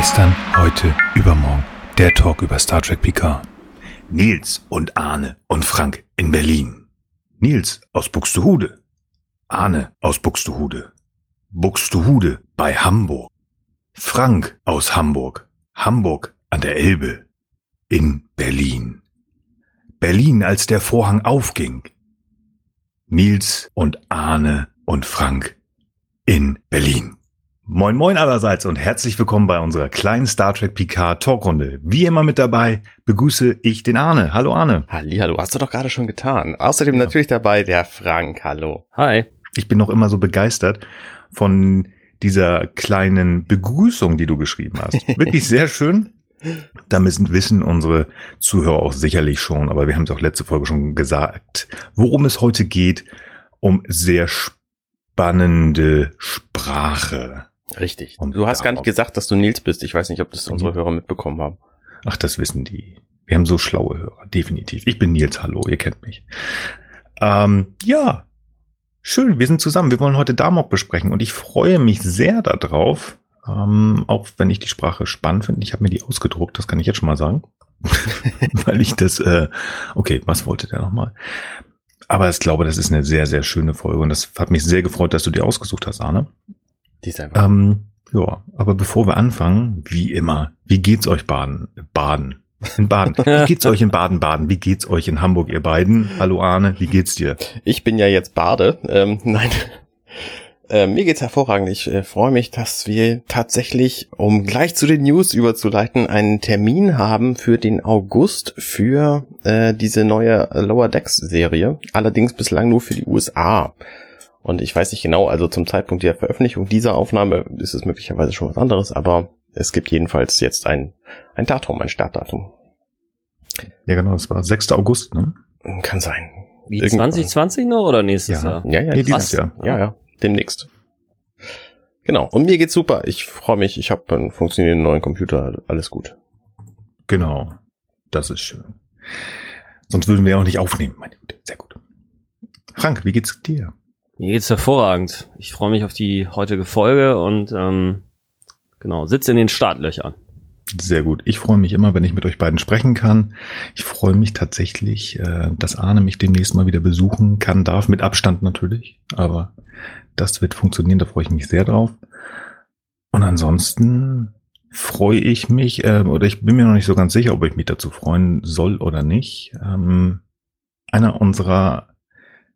Gestern, heute, übermorgen. Der Talk über Star Trek Picard. Nils und Arne und Frank in Berlin. Nils aus Buxtehude. Arne aus Buxtehude. Buxtehude bei Hamburg. Frank aus Hamburg. Hamburg an der Elbe. In Berlin. Berlin, als der Vorhang aufging. Nils und Arne und Frank in Berlin. Moin moin allerseits und herzlich willkommen bei unserer kleinen Star Trek Picard Talkrunde. Wie immer mit dabei begrüße ich den Arne. Hallo Arne. Halli, hallo, hast du doch gerade schon getan. Außerdem ja. natürlich dabei der Frank. Hallo. Hi. Ich bin noch immer so begeistert von dieser kleinen Begrüßung, die du geschrieben hast. Wirklich sehr schön. Damit wissen unsere Zuhörer auch sicherlich schon, aber wir haben es auch letzte Folge schon gesagt, worum es heute geht, um sehr spannende Sprache. Richtig. Und du hast gar nicht gesagt, dass du Nils bist. Ich weiß nicht, ob das unsere Hörer mitbekommen haben. Ach, das wissen die. Wir haben so schlaue Hörer, definitiv. Ich bin Nils, hallo, ihr kennt mich. Ähm, ja, schön, wir sind zusammen. Wir wollen heute Damok besprechen und ich freue mich sehr darauf, ähm, auch wenn ich die Sprache spannend finde. Ich habe mir die ausgedruckt, das kann ich jetzt schon mal sagen. Weil ich das, äh, okay, was wollte der nochmal? Aber ich glaube, das ist eine sehr, sehr schöne Folge und das hat mich sehr gefreut, dass du die ausgesucht hast, Arne. Die ist einfach. Ähm, ja, aber bevor wir anfangen, wie immer, wie geht's euch Baden? Baden. In Baden. Wie geht's euch in Baden-Baden? Wie geht's euch in Hamburg, ihr beiden? Hallo Arne, wie geht's dir? Ich bin ja jetzt Bade. Ähm, nein. Äh, mir geht's hervorragend. Ich äh, freue mich, dass wir tatsächlich, um gleich zu den News überzuleiten, einen Termin haben für den August für äh, diese neue Lower Decks Serie. Allerdings bislang nur für die USA. Und ich weiß nicht genau, also zum Zeitpunkt der Veröffentlichung dieser Aufnahme ist es möglicherweise schon was anderes, aber es gibt jedenfalls jetzt ein, ein Datum, ein Startdatum. Ja, genau, das war 6. August, ne? Kann sein. Wie Irgendwann. 2020 noch oder nächstes ja. Jahr? Ja, ja, nee, dieses Jahr. Ja, ja, demnächst. Genau. Und mir geht's super. Ich freue mich. Ich habe einen funktionierenden neuen Computer. Alles gut. Genau. Das ist schön. Sonst würden wir auch nicht aufnehmen. Meine Güte. Sehr gut. Frank, wie geht's dir? Mir geht's hervorragend. Ich freue mich auf die heutige Folge und ähm, genau, sitze in den Startlöchern. Sehr gut. Ich freue mich immer, wenn ich mit euch beiden sprechen kann. Ich freue mich tatsächlich, äh, dass Arne mich demnächst mal wieder besuchen kann, darf, mit Abstand natürlich. Aber das wird funktionieren, da freue ich mich sehr drauf. Und ansonsten freue ich mich, äh, oder ich bin mir noch nicht so ganz sicher, ob ich mich dazu freuen soll oder nicht. Ähm, einer unserer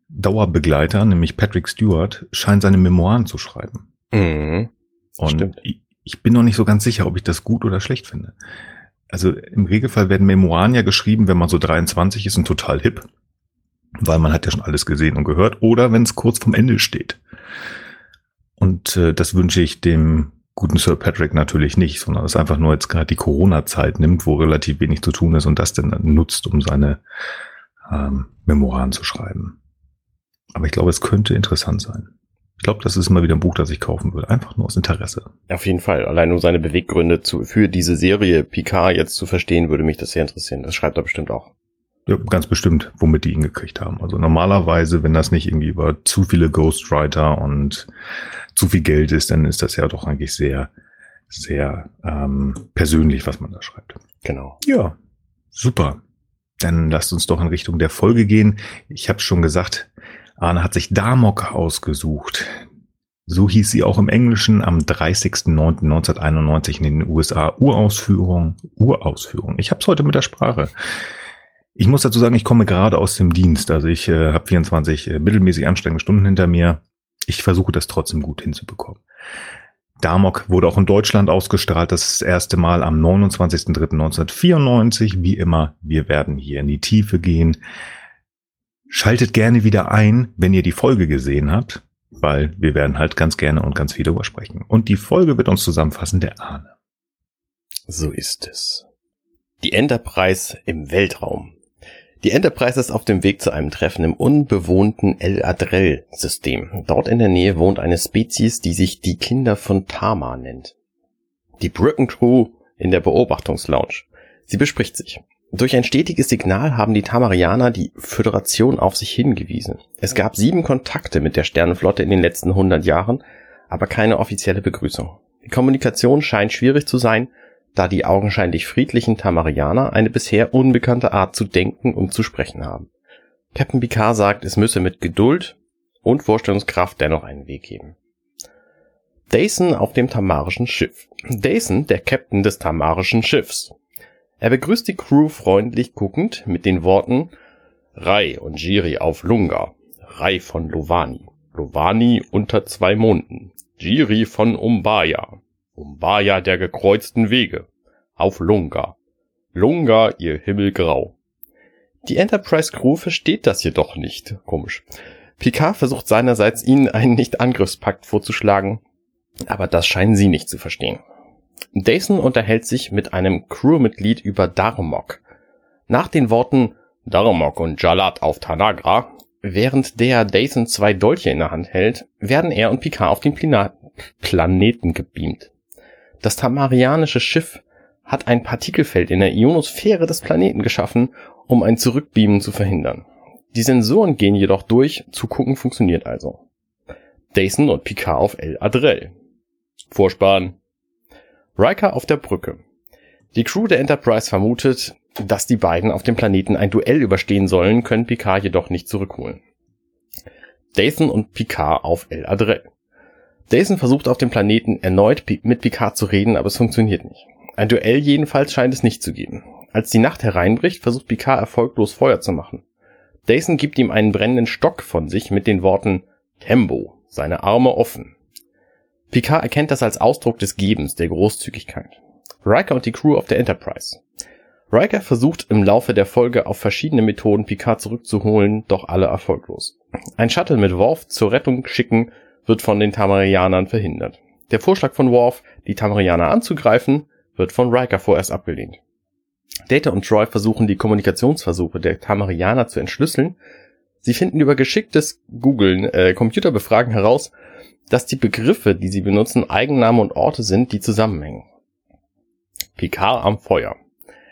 Dauerbegleiter, nämlich Patrick Stewart, scheint seine Memoiren zu schreiben. Mhm. Und ich, ich bin noch nicht so ganz sicher, ob ich das gut oder schlecht finde. Also im Regelfall werden Memoiren ja geschrieben, wenn man so 23 ist und total hip, weil man hat ja schon alles gesehen und gehört, oder wenn es kurz vom Ende steht. Und äh, das wünsche ich dem guten Sir Patrick natürlich nicht, sondern dass einfach nur jetzt gerade die Corona-Zeit nimmt, wo relativ wenig zu tun ist und das dann nutzt, um seine ähm, Memoiren zu schreiben. Aber ich glaube, es könnte interessant sein. Ich glaube, das ist mal wieder ein Buch, das ich kaufen würde. Einfach nur aus Interesse. Auf jeden Fall. Allein nur seine Beweggründe zu, für diese Serie Picard jetzt zu verstehen, würde mich das sehr interessieren. Das schreibt er bestimmt auch. Ja, ganz bestimmt, womit die ihn gekriegt haben. Also normalerweise, wenn das nicht irgendwie über zu viele Ghostwriter und zu viel Geld ist, dann ist das ja doch eigentlich sehr, sehr ähm, persönlich, was man da schreibt. Genau. Ja, super. Dann lasst uns doch in Richtung der Folge gehen. Ich habe schon gesagt, Arne hat sich Damok ausgesucht. So hieß sie auch im Englischen am 30.09.1991 in den USA. Urausführung, Urausführung. Ich habe es heute mit der Sprache. Ich muss dazu sagen, ich komme gerade aus dem Dienst. Also ich äh, habe 24 äh, mittelmäßig anstrengende Stunden hinter mir. Ich versuche das trotzdem gut hinzubekommen. Damok wurde auch in Deutschland ausgestrahlt, das erste Mal am 29.03.1994. Wie immer, wir werden hier in die Tiefe gehen. Schaltet gerne wieder ein, wenn ihr die Folge gesehen habt, weil wir werden halt ganz gerne und ganz viel darüber sprechen. Und die Folge wird uns zusammenfassen der Ahne. So ist es. Die Enterprise im Weltraum. Die Enterprise ist auf dem Weg zu einem Treffen im unbewohnten El Adrel-System. Dort in der Nähe wohnt eine Spezies, die sich die Kinder von Tama nennt. Die Brückencrew in der Beobachtungslounge. Sie bespricht sich. Durch ein stetiges Signal haben die Tamarianer die Föderation auf sich hingewiesen. Es gab sieben Kontakte mit der Sternenflotte in den letzten 100 Jahren, aber keine offizielle Begrüßung. Die Kommunikation scheint schwierig zu sein, da die augenscheinlich friedlichen Tamarianer eine bisher unbekannte Art zu denken und zu sprechen haben. Captain Picard sagt, es müsse mit Geduld und Vorstellungskraft dennoch einen Weg geben. Dason auf dem tamarischen Schiff. Dason, der Captain des tamarischen Schiffs. Er begrüßt die Crew freundlich guckend mit den Worten Rai und Jiri auf Lunga, Rai von Lovani, Lovani unter zwei Monden, Jiri von Umbaya, Umbaya der gekreuzten Wege, auf Lunga, Lunga ihr Himmel grau. Die Enterprise Crew versteht das jedoch nicht, komisch. Picard versucht seinerseits ihnen einen Nicht-Angriffspakt vorzuschlagen, aber das scheinen sie nicht zu verstehen. Dason unterhält sich mit einem Crewmitglied über Darmok. Nach den Worten Darmok und Jalat auf Tanagra, während der Dason zwei Dolche in der Hand hält, werden er und Picard auf den Plina Planeten gebeamt. Das tamarianische Schiff hat ein Partikelfeld in der Ionosphäre des Planeten geschaffen, um ein Zurückbeamen zu verhindern. Die Sensoren gehen jedoch durch, zugucken funktioniert also. Dason und Picard auf El Adrel. Vorspann. Riker auf der Brücke. Die Crew der Enterprise vermutet, dass die beiden auf dem Planeten ein Duell überstehen sollen, können Picard jedoch nicht zurückholen. Dathan und Picard auf El Adrel. Dathan versucht auf dem Planeten erneut mit Picard zu reden, aber es funktioniert nicht. Ein Duell jedenfalls scheint es nicht zu geben. Als die Nacht hereinbricht, versucht Picard erfolglos Feuer zu machen. Dathan gibt ihm einen brennenden Stock von sich mit den Worten Tembo, seine Arme offen. Picard erkennt das als Ausdruck des Gebens, der Großzügigkeit. Riker und die Crew auf der Enterprise. Riker versucht im Laufe der Folge auf verschiedene Methoden Picard zurückzuholen, doch alle erfolglos. Ein Shuttle mit Worf zur Rettung schicken wird von den Tamarianern verhindert. Der Vorschlag von Worf, die Tamarianer anzugreifen, wird von Riker vorerst abgelehnt. Data und Troy versuchen die Kommunikationsversuche der Tamarianer zu entschlüsseln. Sie finden über geschicktes Googlen, äh, Computerbefragen heraus, dass die Begriffe, die sie benutzen, Eigennamen und Orte sind, die zusammenhängen. Picard am Feuer.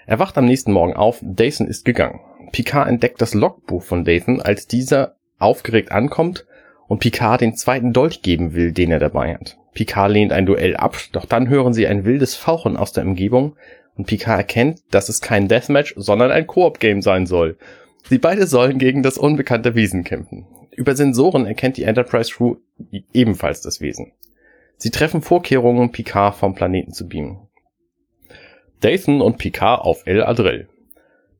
Er wacht am nächsten Morgen auf, Dathan ist gegangen. Picard entdeckt das Logbuch von Dathan, als dieser aufgeregt ankommt und Picard den zweiten Dolch geben will, den er dabei hat. Picard lehnt ein Duell ab, doch dann hören sie ein wildes Fauchen aus der Umgebung und Picard erkennt, dass es kein Deathmatch, sondern ein Koop-Game sein soll. Sie beide sollen gegen das unbekannte Wesen kämpfen. Über Sensoren erkennt die Enterprise Crew ebenfalls das Wesen. Sie treffen Vorkehrungen, Picard vom Planeten zu beamen. Dathan und Picard auf El Adrel.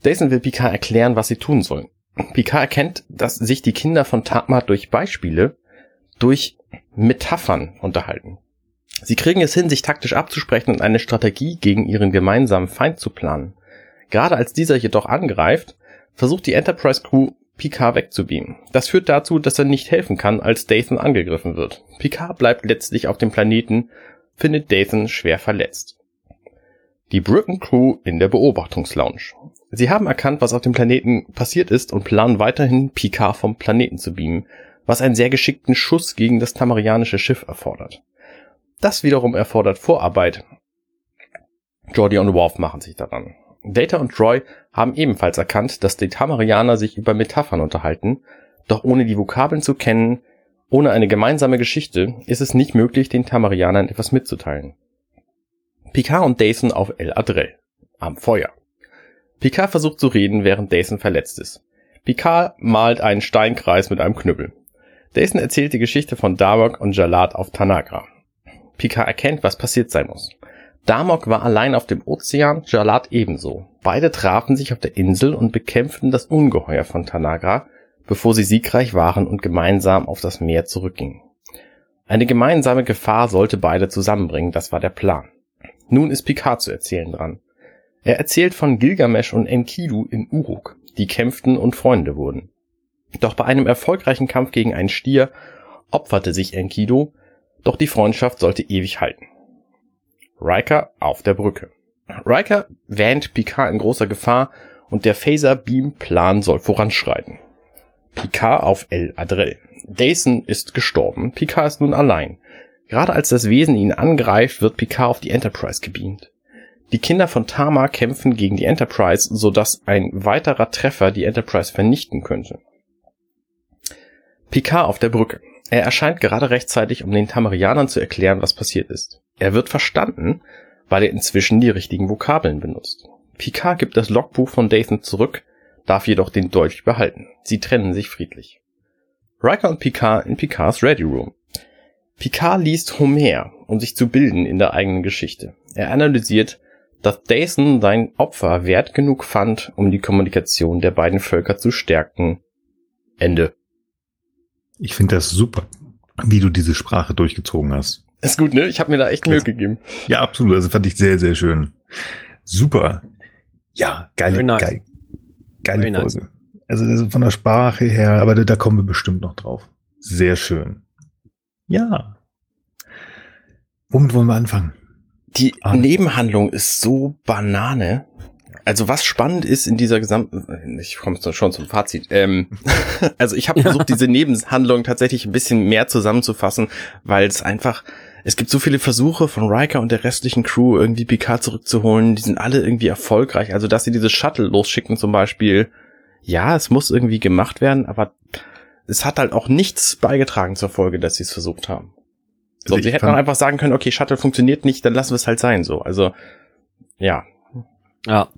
Dathan will Picard erklären, was sie tun sollen. Picard erkennt, dass sich die Kinder von Tatma durch Beispiele, durch Metaphern unterhalten. Sie kriegen es hin, sich taktisch abzusprechen und eine Strategie gegen ihren gemeinsamen Feind zu planen. Gerade als dieser jedoch angreift, versucht die Enterprise Crew Picard wegzubeamen. Das führt dazu, dass er nicht helfen kann, als Dathan angegriffen wird. Picard bleibt letztlich auf dem Planeten, findet Dathan schwer verletzt. Die Britain Crew in der Beobachtungslounge. Sie haben erkannt, was auf dem Planeten passiert ist und planen weiterhin Picard vom Planeten zu beamen, was einen sehr geschickten Schuss gegen das tamarianische Schiff erfordert. Das wiederum erfordert Vorarbeit. Jordi und Worf machen sich daran. Data und Troy haben ebenfalls erkannt, dass die Tamarianer sich über Metaphern unterhalten, doch ohne die Vokabeln zu kennen, ohne eine gemeinsame Geschichte, ist es nicht möglich, den Tamarianern etwas mitzuteilen. Picard und Dason auf El Adrel. Am Feuer. Picard versucht zu reden, während Dason verletzt ist. Picard malt einen Steinkreis mit einem Knüppel. Dason erzählt die Geschichte von Darmok und Jalat auf Tanagra. Picard erkennt, was passiert sein muss. Damok war allein auf dem Ozean, Jalat ebenso. Beide trafen sich auf der Insel und bekämpften das Ungeheuer von Tanagra, bevor sie siegreich waren und gemeinsam auf das Meer zurückgingen. Eine gemeinsame Gefahr sollte beide zusammenbringen, das war der Plan. Nun ist Picard zu erzählen dran. Er erzählt von Gilgamesh und Enkidu in Uruk, die kämpften und Freunde wurden. Doch bei einem erfolgreichen Kampf gegen einen Stier opferte sich Enkidu, doch die Freundschaft sollte ewig halten. Riker auf der Brücke. Riker wähnt Picard in großer Gefahr und der Phaser-Beam-Plan soll voranschreiten. Picard auf El Adrel. Dason ist gestorben, Picard ist nun allein. Gerade als das Wesen ihn angreift, wird Picard auf die Enterprise gebeamt. Die Kinder von Tama kämpfen gegen die Enterprise, sodass ein weiterer Treffer die Enterprise vernichten könnte. Picard auf der Brücke. Er erscheint gerade rechtzeitig, um den Tamarianern zu erklären, was passiert ist. Er wird verstanden, weil er inzwischen die richtigen Vokabeln benutzt. Picard gibt das Logbuch von Dathan zurück, darf jedoch den Dolch behalten. Sie trennen sich friedlich. Riker und Picard in Picards Ready Room. Picard liest Homer, um sich zu bilden in der eigenen Geschichte. Er analysiert, dass Dason sein Opfer wert genug fand, um die Kommunikation der beiden Völker zu stärken. Ende. Ich finde das super, wie du diese Sprache durchgezogen hast. Ist gut, ne? Ich habe mir da echt Mühe das, gegeben. Ja, absolut. Also fand ich sehr, sehr schön. Super. Ja, geile, nice. geil, geile Very Folge. Nice. Also von der Sprache her, aber da, da kommen wir bestimmt noch drauf. Sehr schön. Ja. Womit wollen wir anfangen? Die ah. Nebenhandlung ist so Banane. Also was spannend ist in dieser gesamten, ich komme schon zum Fazit. Ähm, also ich habe versucht, diese Nebenhandlung tatsächlich ein bisschen mehr zusammenzufassen, weil es einfach, es gibt so viele Versuche von Riker und der restlichen Crew irgendwie Picard zurückzuholen. Die sind alle irgendwie erfolgreich. Also dass sie dieses Shuttle losschicken zum Beispiel. Ja, es muss irgendwie gemacht werden, aber es hat halt auch nichts beigetragen zur Folge, dass sie es versucht haben. So, also sie hätten einfach sagen können, okay, Shuttle funktioniert nicht, dann lassen wir es halt sein, so. Also, ja. Ja.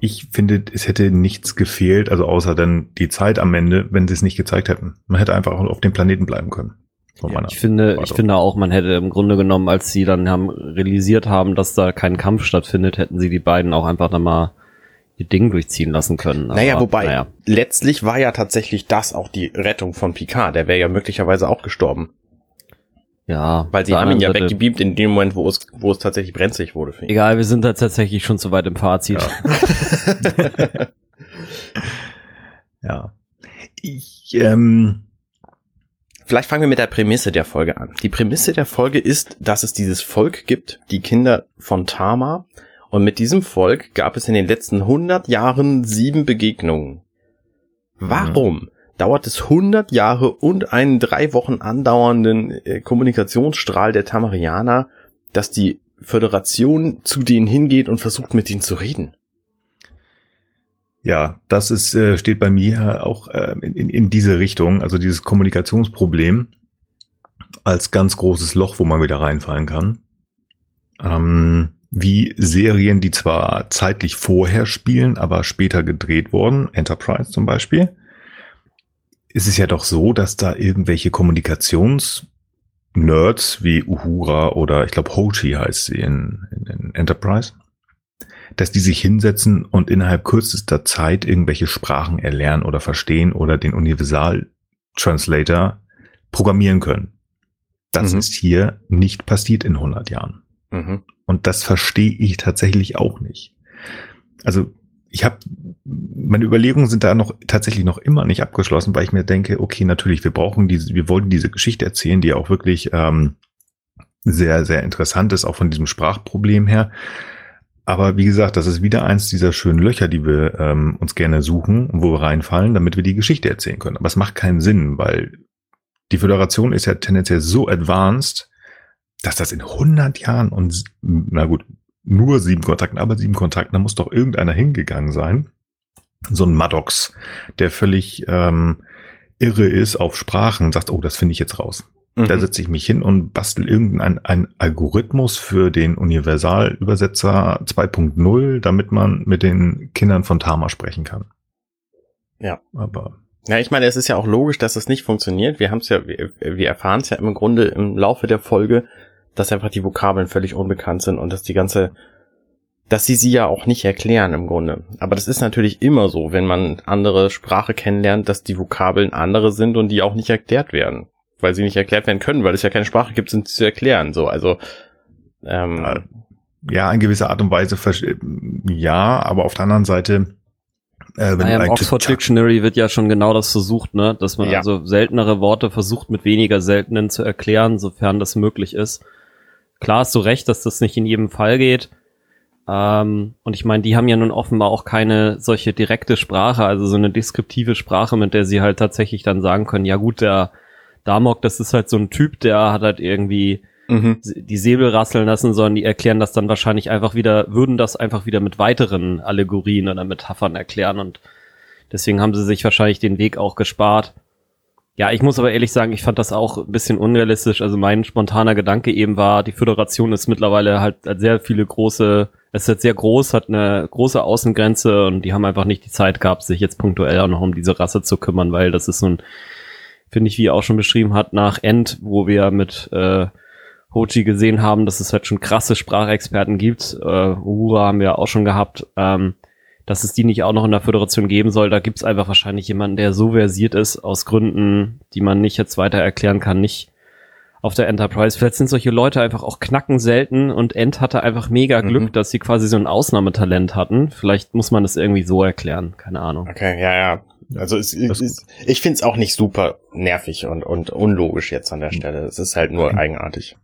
Ich finde, es hätte nichts gefehlt, also außer dann die Zeit am Ende, wenn sie es nicht gezeigt hätten. Man hätte einfach auch auf dem Planeten bleiben können. Ja, ich finde, ich finde auch, man hätte im Grunde genommen, als sie dann haben realisiert haben, dass da kein Kampf stattfindet, hätten sie die beiden auch einfach dann mal ihr Ding durchziehen lassen können. Aber, naja, wobei, naja. letztlich war ja tatsächlich das auch die Rettung von Picard. Der wäre ja möglicherweise auch gestorben. Ja. Weil sie haben ihn ja Seite, weggebeamt in dem Moment, wo es, wo es tatsächlich brenzlig wurde. Für ihn. Egal, wir sind da tatsächlich schon zu weit im Fazit. Ja. ja. Ich, ähm, Vielleicht fangen wir mit der Prämisse der Folge an. Die Prämisse der Folge ist, dass es dieses Volk gibt, die Kinder von Tama. Und mit diesem Volk gab es in den letzten 100 Jahren sieben Begegnungen. Warum? Mhm dauert es 100 Jahre und einen drei Wochen andauernden äh, Kommunikationsstrahl der Tamarianer, dass die Föderation zu denen hingeht und versucht mit ihnen zu reden. Ja, das ist, äh, steht bei mir auch äh, in, in diese Richtung, also dieses Kommunikationsproblem als ganz großes Loch, wo man wieder reinfallen kann. Ähm, wie Serien, die zwar zeitlich vorher spielen, aber später gedreht wurden, Enterprise zum Beispiel, ist es ja doch so, dass da irgendwelche Kommunikationsnerds wie Uhura oder ich glaube Hoshi heißt sie in, in, in Enterprise, dass die sich hinsetzen und innerhalb kürzester Zeit irgendwelche Sprachen erlernen oder verstehen oder den Universal Translator programmieren können. Das mhm. ist hier nicht passiert in 100 Jahren. Mhm. Und das verstehe ich tatsächlich auch nicht. Also ich habe meine Überlegungen sind da noch tatsächlich noch immer nicht abgeschlossen, weil ich mir denke, okay, natürlich, wir brauchen diese, wir wollen diese Geschichte erzählen, die auch wirklich ähm, sehr, sehr interessant ist, auch von diesem Sprachproblem her. Aber wie gesagt, das ist wieder eins dieser schönen Löcher, die wir ähm, uns gerne suchen, wo wir reinfallen, damit wir die Geschichte erzählen können. Aber es macht keinen Sinn, weil die Föderation ist ja tendenziell so advanced, dass das in 100 Jahren und, na gut, nur sieben Kontakten, aber sieben Kontakten, da muss doch irgendeiner hingegangen sein. So ein Maddox, der völlig ähm, irre ist auf Sprachen, sagt, oh, das finde ich jetzt raus. Mhm. Da setze ich mich hin und bastel irgendeinen ein Algorithmus für den Universalübersetzer 2.0, damit man mit den Kindern von Tama sprechen kann. Ja. Aber ja, ich meine, es ist ja auch logisch, dass es nicht funktioniert. Wir haben es ja, wir, wir erfahren es ja im Grunde im Laufe der Folge, dass einfach die Vokabeln völlig unbekannt sind und dass die ganze, dass sie sie ja auch nicht erklären im Grunde. Aber das ist natürlich immer so, wenn man andere Sprache kennenlernt, dass die Vokabeln andere sind und die auch nicht erklärt werden. Weil sie nicht erklärt werden können, weil es ja keine Sprache gibt, sind sie zu erklären. So, also ähm, ja, in gewisser Art und Weise ja, aber auf der anderen Seite äh, wenn naja, Im Oxford Dictionary wird ja schon genau das versucht, ne? dass man ja. also seltenere Worte versucht mit weniger seltenen zu erklären, sofern das möglich ist. Klar hast du recht, dass das nicht in jedem Fall geht. Ähm, und ich meine, die haben ja nun offenbar auch keine solche direkte Sprache, also so eine deskriptive Sprache, mit der sie halt tatsächlich dann sagen können, ja gut, der Damok, das ist halt so ein Typ, der hat halt irgendwie mhm. die Säbel rasseln lassen, sondern die erklären das dann wahrscheinlich einfach wieder, würden das einfach wieder mit weiteren Allegorien oder Metaphern erklären und deswegen haben sie sich wahrscheinlich den Weg auch gespart, Ja, ich muss aber ehrlich sagen, ich fand das auch ein bisschen unrealistisch. Also mein spontaner Gedanke eben war, die Föderation ist mittlerweile halt sehr viele große, ist jetzt sehr groß, hat eine große Außengrenze und die haben einfach nicht die Zeit gehabt, sich jetzt punktuell auch noch um diese Rasse zu kümmern, weil das ist so ein, finde ich, wie auch schon beschrieben hat, nach End, wo wir mit äh, Hoji gesehen haben, dass es halt schon krasse Sprachexperten gibt. Äh, Uhura haben wir auch schon gehabt. Ähm, dass es die nicht auch noch in der Föderation geben soll. Da gibt es einfach wahrscheinlich jemanden, der so versiert ist, aus Gründen, die man nicht jetzt weiter erklären kann, nicht auf der Enterprise. Vielleicht sind solche Leute einfach auch knacken selten und End hatte einfach mega mhm. Glück, mhm. dass sie quasi so ein Ausnahmetalent hatten. Vielleicht muss man das irgendwie so erklären, keine Ahnung. Okay, ja, ja. Also es, es, ich finde es auch nicht super nervig und, und unlogisch jetzt an der mhm. Stelle. Es ist halt nur mhm. eigenartig.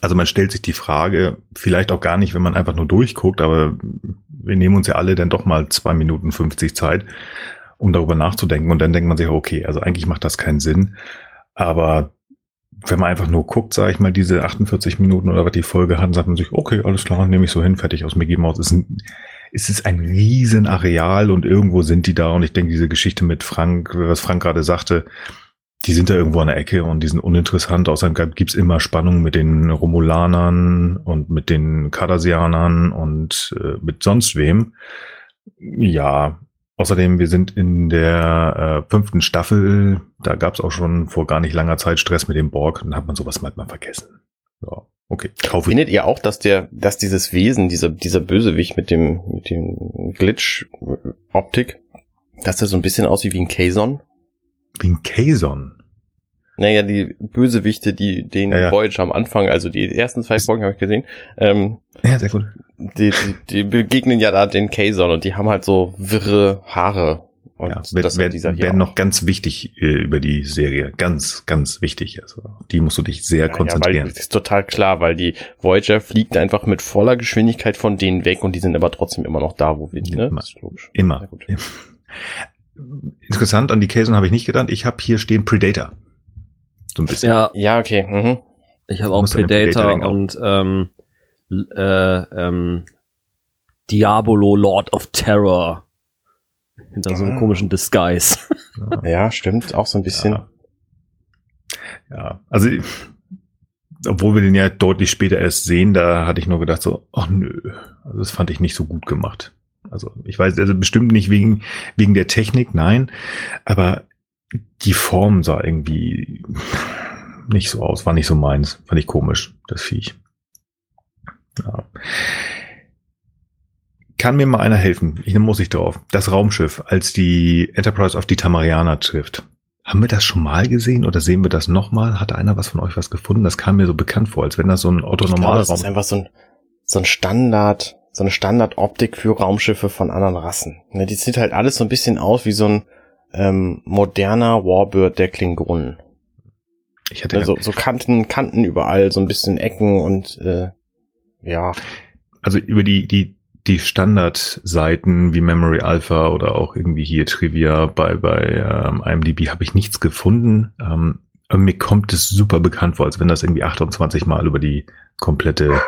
Also man stellt sich die Frage, vielleicht auch gar nicht, wenn man einfach nur durchguckt, aber wir nehmen uns ja alle dann doch mal zwei Minuten 50 Zeit, um darüber nachzudenken. Und dann denkt man sich, okay, also eigentlich macht das keinen Sinn. Aber wenn man einfach nur guckt, sage ich mal, diese 48 Minuten oder was die Folge hat, sagt man sich, okay, alles klar, nehme ich so hin, fertig aus Mickey Mouse. Ist ein, es ist ein riesen Areal und irgendwo sind die da. Und ich denke, diese Geschichte mit Frank, was Frank gerade sagte, die sind da irgendwo an der Ecke und die sind uninteressant. Außerdem gibt's immer Spannung mit den Romulanern und mit den Cardassianern und äh, mit sonst wem. Ja, außerdem, wir sind in der äh, fünften Staffel. Da gab's auch schon vor gar nicht langer Zeit Stress mit dem Borg. Dann hat man sowas manchmal vergessen. Ja, okay. Kaufe Findet ihr auch, dass der, dass dieses Wesen, dieser, dieser Bösewicht mit dem, mit dem Glitch-Optik, dass der so ein bisschen aussieht wie ein Kazon? Wie ein Kazon. Naja, die Bösewichte, die den ja, ja. Voyager am Anfang, also die ersten zwei Folgen habe ich gesehen. Ähm, ja, sehr gut. Die, die, die begegnen ja da den Kazon und die haben halt so wirre Haare. Und ja, wird, das wird, werden noch ganz wichtig äh, über die Serie. Ganz, ganz wichtig. Also die musst du dich sehr ja, konzentrieren. Ja, weil, das ist total klar, weil die Voyager fliegt einfach mit voller Geschwindigkeit von denen weg und die sind aber trotzdem immer noch da, wo wir, ne? Immer. Immer. Interessant, an die Kazon habe ich nicht gedacht. Ich habe hier stehen Predator. So ein bisschen. Ja, ja okay. Mhm. Ich habe auch Predator, Predator und ähm, äh, ähm, Diabolo Lord of Terror. Hinter so einem komischen Disguise. Ja. ja, stimmt, auch so ein bisschen. Ja, ja also obwohl wir den ja deutlich später erst sehen, da hatte ich nur gedacht so, ach nö, also das fand ich nicht so gut gemacht. Also ich weiß, also bestimmt nicht wegen, wegen der Technik, nein, aber die Form sah irgendwie nicht so aus, war nicht so meins. Fand ich komisch, das Viech. Ja. Kann mir mal einer helfen? Ich muss ich drauf. Das Raumschiff, als die Enterprise auf die Tamarianer trifft. Haben wir das schon mal gesehen oder sehen wir das nochmal? Hat einer was von euch was gefunden? Das kam mir so bekannt vor, als wenn das so ein autonomaler Raum. Das ist einfach so ein, so ein Standard, so eine Standardoptik für Raumschiffe von anderen Rassen. Ne, die sieht halt alles so ein bisschen aus wie so ein, ähm, moderner Warbird der Klingonen. Ich hatte also so Kanten, Kanten überall, so ein bisschen Ecken und äh, ja. Also über die die die Standardseiten wie Memory Alpha oder auch irgendwie hier Trivia bei bei ähm, IMDb habe ich nichts gefunden. Ähm, mir kommt es super bekannt vor, als wenn das irgendwie 28 Mal über die komplette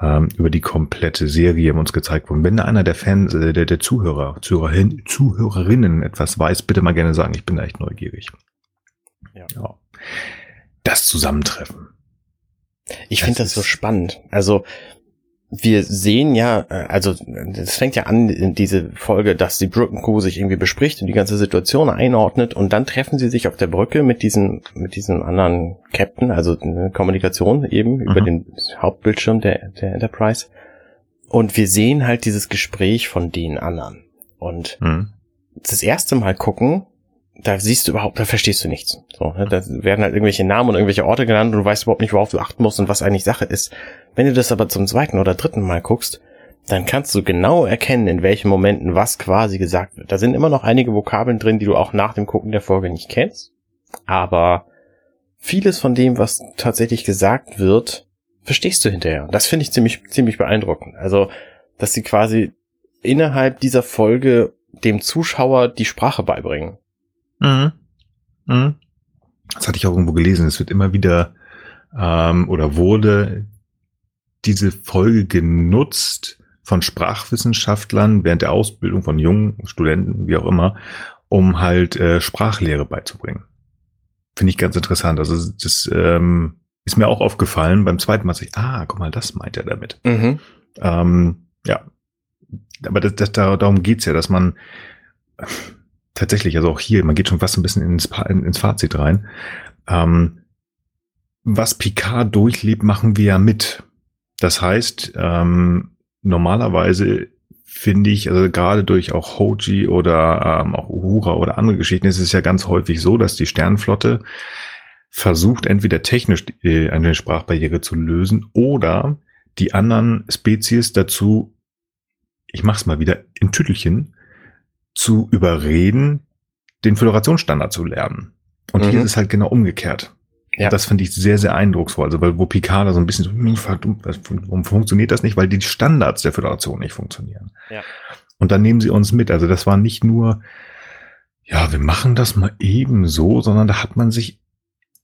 ähm, über die komplette Serie uns gezeigt worden. Wenn einer der Fans, äh, der, der Zuhörer, Zuhörerin, Zuhörerinnen etwas weiß, bitte mal gerne sagen. Ich bin da echt neugierig. Ja. ja. Das Zusammentreffen. Ich finde das so spannend. Also wir sehen ja, äh, also es fängt ja an in diese Folge, dass die Brückencrew sich irgendwie bespricht und die ganze Situation einordnet und dann treffen sie sich auf der Brücke mit diesem mit diesem anderen Captain, also eine Kommunikation eben mhm. über den Hauptbildschirm der der Enterprise und wir sehen halt dieses Gespräch von den anderen und mhm. das erste Mal gucken da siehst du überhaupt, da verstehst du nichts. So, ne? Da werden halt irgendwelche Namen und irgendwelche Orte genannt und du weißt überhaupt nicht, worauf du achten musst und was eigentlich Sache ist. Wenn du das aber zum zweiten oder dritten Mal guckst, dann kannst du genau erkennen, in welchen Momenten was quasi gesagt wird. Da sind immer noch einige Vokabeln drin, die du auch nach dem Gucken der Folge nicht kennst. Aber vieles von dem, was tatsächlich gesagt wird, verstehst du hinterher. Das finde ich ziemlich, ziemlich beeindruckend. Also, dass sie quasi innerhalb dieser Folge dem Zuschauer die Sprache beibringen. Mhm. Mhm. Das hatte ich auch irgendwo gelesen. Es wird immer wieder ähm, oder wurde diese Folge genutzt von Sprachwissenschaftlern während der Ausbildung von jungen Studenten, wie auch immer, um halt äh, Sprachlehre beizubringen. finde ich ganz interessant. Also das ähm, ist mir auch aufgefallen beim zweiten Mal. Ich, ah, guck mal, das meint er damit. Mhm. Ähm, ja, aber das, das, darum geht's ja, dass man tatsächlich, also auch hier, man geht schon fast ein bisschen ins, ins Fazit rein. Ähm, was Picard durchlebt, machen wir ja mit. Das heißt, ähm, normalerweise finde ich, also gerade durch auch Hoji oder ähm, auch Uhura oder andere Geschichten, ist es ja ganz häufig so, dass die Sternenflotte versucht, entweder technisch äh, eine Sprachbarriere zu lösen oder die anderen Spezies dazu, ich mach's mal wieder, in Tüttelchen, zu überreden, den Föderationsstandard zu lernen. Und mhm. hier ist es halt genau umgekehrt. Ja. Das finde ich sehr, sehr eindrucksvoll. Also, weil wo Picard da so ein bisschen so, hm, warum funktioniert das nicht? Weil die Standards der Föderation nicht funktionieren. Ja. Und dann nehmen sie uns mit. Also, das war nicht nur, ja, wir machen das mal eben so, sondern da hat man sich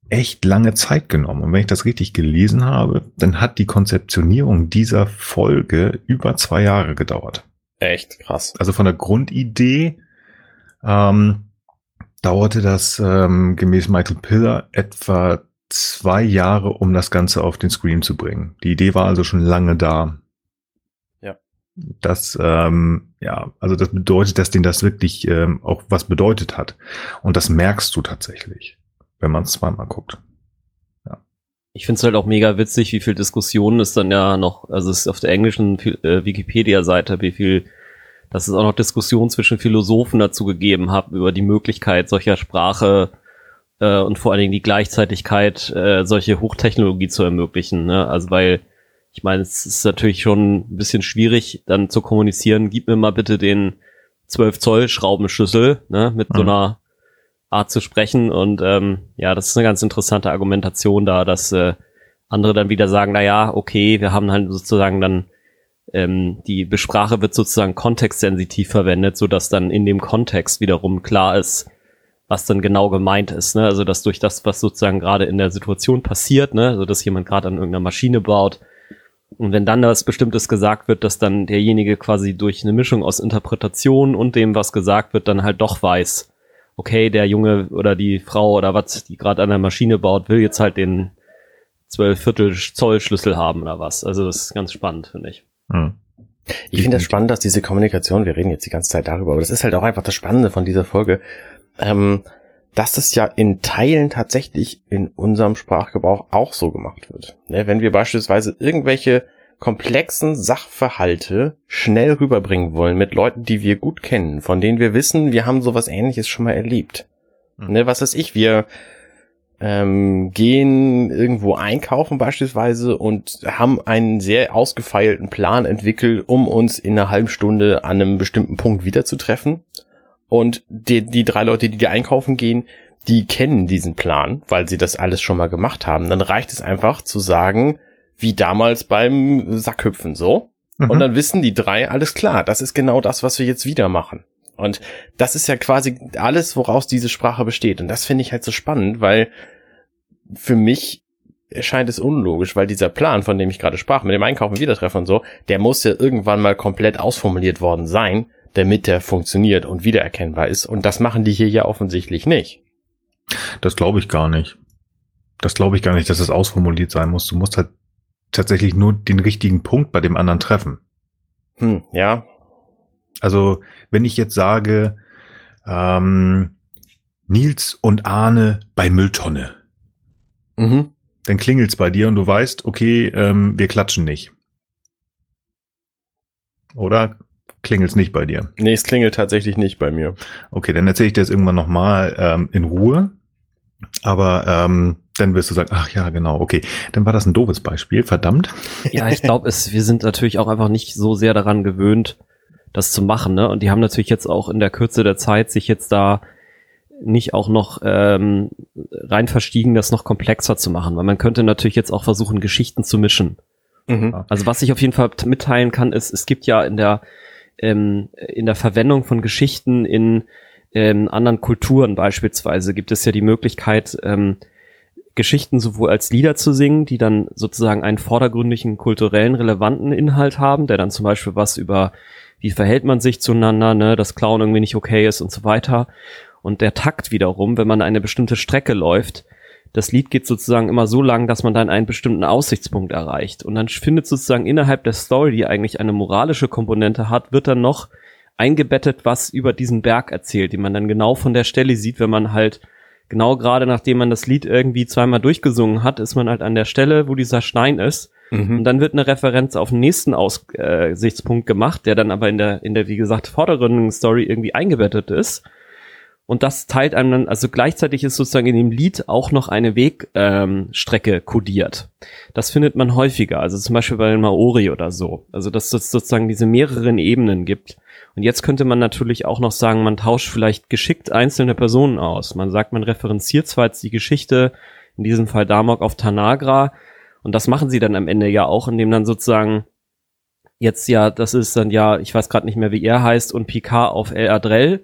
echt lange Zeit genommen. Und wenn ich das richtig gelesen habe, dann hat die Konzeptionierung dieser Folge über zwei Jahre gedauert. Echt krass. Also von der Grundidee ähm, dauerte das ähm, gemäß Michael Piller etwa zwei Jahre, um das Ganze auf den Screen zu bringen. Die Idee war also schon lange da. Ja. Das, ähm, ja, also das bedeutet, dass denen das wirklich ähm, auch was bedeutet hat. Und das merkst du tatsächlich, wenn man es zweimal guckt. Ich finde es halt auch mega witzig, wie viel Diskussionen es dann ja noch, also es ist auf der englischen äh, Wikipedia-Seite, wie viel dass es auch noch Diskussionen zwischen Philosophen dazu gegeben hat, über die Möglichkeit solcher Sprache äh, und vor allen Dingen die Gleichzeitigkeit, äh, solche Hochtechnologie zu ermöglichen. Ne? Also weil, ich meine, es ist natürlich schon ein bisschen schwierig, dann zu kommunizieren, gib mir mal bitte den 12 Zoll Schraubenschlüssel, ne, mit mhm. so einer Art zu sprechen. Und ähm, ja, das ist eine ganz interessante Argumentation da, dass äh, andere dann wieder sagen, na ja, okay, wir haben halt sozusagen dann ähm, die Besprache wird sozusagen kontextsensitiv verwendet, so dass dann in dem Kontext wiederum klar ist, was dann genau gemeint ist. Ne? Also dass durch das, was sozusagen gerade in der Situation passiert, ne, also dass jemand gerade an irgendeiner Maschine baut, und wenn dann was Bestimmtes gesagt wird, dass dann derjenige quasi durch eine Mischung aus Interpretation und dem, was gesagt wird, dann halt doch weiß, okay, der Junge oder die Frau oder was, die gerade an der Maschine baut, will jetzt halt den zwölf Viertel Zoll Schlüssel haben oder was. Also das ist ganz spannend, finde ich. Hm. Ich finde das spannend, dass diese Kommunikation, wir reden jetzt die ganze Zeit darüber, aber das ist halt auch einfach das Spannende von dieser Folge, ähm, dass das ja in Teilen tatsächlich in unserem Sprachgebrauch auch so gemacht wird. Ne, wenn wir beispielsweise irgendwelche komplexen Sachverhalte schnell rüberbringen wollen mit Leuten, die wir gut kennen, von denen wir wissen, wir haben sowas ähnliches schon mal erlebt. Mhm. Ne, was weiß ich, wir ähm, gehen irgendwo einkaufen beispielsweise und haben einen sehr ausgefeilten Plan entwickelt, um uns in einer halben Stunde an einem bestimmten Punkt wiederzutreffen. Und die, die drei Leute, die da einkaufen gehen, die kennen diesen Plan, weil sie das alles schon mal gemacht haben. Dann reicht es einfach zu sagen, wie damals beim Sackhüpfen so. Mhm. Und dann wissen die drei, alles klar, das ist genau das, was wir jetzt wieder machen. Und das ist ja quasi alles, woraus diese Sprache besteht. Und das finde ich halt so spannend, weil für mich erscheint es unlogisch, weil dieser Plan, von dem ich gerade sprach, mit dem Einkaufen Wiedertreffen und so, der muss ja irgendwann mal komplett ausformuliert worden sein, damit der funktioniert und wiedererkennbar ist. Und das machen die hier ja offensichtlich nicht. Das glaube ich gar nicht. Das glaube ich gar nicht, dass es ausformuliert sein muss. Du musst halt tatsächlich nur den richtigen Punkt bei dem anderen treffen. Hm, ja, also wenn ich jetzt sage, ähm, Nils und Arne bei Mülltonne, mhm. dann klingelt's bei dir und du weißt, okay, ähm, wir klatschen nicht. Oder klingelt's nicht bei dir? Nee, es klingelt tatsächlich nicht bei mir. Okay, dann erzähle ich dir das irgendwann nochmal ähm, in Ruhe. Aber ähm, dann wirst du sagen, ach ja, genau, okay. Dann war das ein doofes Beispiel, verdammt. Ja, ich glaube, es, wir sind natürlich auch einfach nicht so sehr daran gewöhnt, das zu machen. Ne? Und die haben natürlich jetzt auch in der Kürze der Zeit sich jetzt da nicht auch noch ähm, rein verstiegen, das noch komplexer zu machen, weil man könnte natürlich jetzt auch versuchen, Geschichten zu mischen. Mhm. Also was ich auf jeden Fall mitteilen kann, ist, es gibt ja in der ähm, in der Verwendung von Geschichten in ähm, anderen Kulturen beispielsweise gibt es ja die Möglichkeit, ähm, Geschichten sowohl als Lieder zu singen, die dann sozusagen einen vordergründigen kulturellen relevanten Inhalt haben, der dann zum Beispiel was über wie verhält man sich zueinander, ne, dass Clown irgendwie nicht okay ist und so weiter. Und der Takt wiederum, wenn man eine bestimmte Strecke läuft, das Lied geht sozusagen immer so lang, dass man dann einen bestimmten Aussichtspunkt erreicht. Und dann findet sozusagen innerhalb der Story, die eigentlich eine moralische Komponente hat, wird dann noch eingebettet, was über diesen Berg erzählt, die man dann genau von der Stelle sieht, wenn man halt genau gerade nachdem man das Lied irgendwie zweimal durchgesungen hat, ist man halt an der Stelle, wo dieser Stein ist. Mhm. Und dann wird eine Referenz auf den nächsten Aussichtspunkt gemacht, der dann aber in der, in der, wie gesagt, vorderen Story irgendwie eingebettet ist. Und das teilt einem dann, also gleichzeitig ist sozusagen in dem Lied auch noch eine Wegstrecke ähm, kodiert. Das findet man häufiger, also zum Beispiel bei den Maori oder so. Also dass es sozusagen diese mehreren Ebenen gibt. Und jetzt könnte man natürlich auch noch sagen, man tauscht vielleicht geschickt einzelne Personen aus. Man sagt, man referenziert zwar jetzt die Geschichte, in diesem Fall Damok auf Tanagra, und das machen sie dann am Ende ja auch, indem dann sozusagen jetzt ja, das ist dann ja, ich weiß gerade nicht mehr, wie er heißt, und Picard auf El Adrell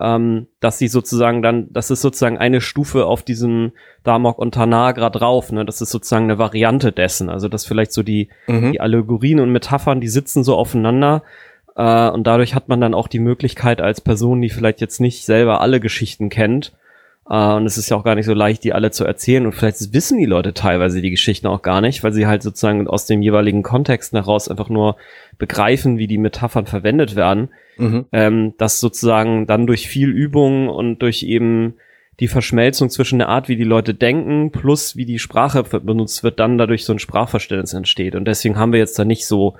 ähm, dass sie sozusagen dann, das ist sozusagen eine Stufe auf diesem Damok und Tanagra drauf, ne? Das ist sozusagen eine Variante dessen. Also dass vielleicht so die, mhm. die Allegorien und Metaphern, die sitzen so aufeinander. Äh, und dadurch hat man dann auch die Möglichkeit als Person, die vielleicht jetzt nicht selber alle Geschichten kennt, Uh, und es ist ja auch gar nicht so leicht, die alle zu erzählen. Und vielleicht wissen die Leute teilweise die Geschichten auch gar nicht, weil sie halt sozusagen aus dem jeweiligen Kontext heraus einfach nur begreifen, wie die Metaphern verwendet werden. Mhm. Ähm, dass sozusagen dann durch viel Übung und durch eben die Verschmelzung zwischen der Art, wie die Leute denken, plus wie die Sprache benutzt wird, dann dadurch so ein Sprachverständnis entsteht. Und deswegen haben wir jetzt da nicht so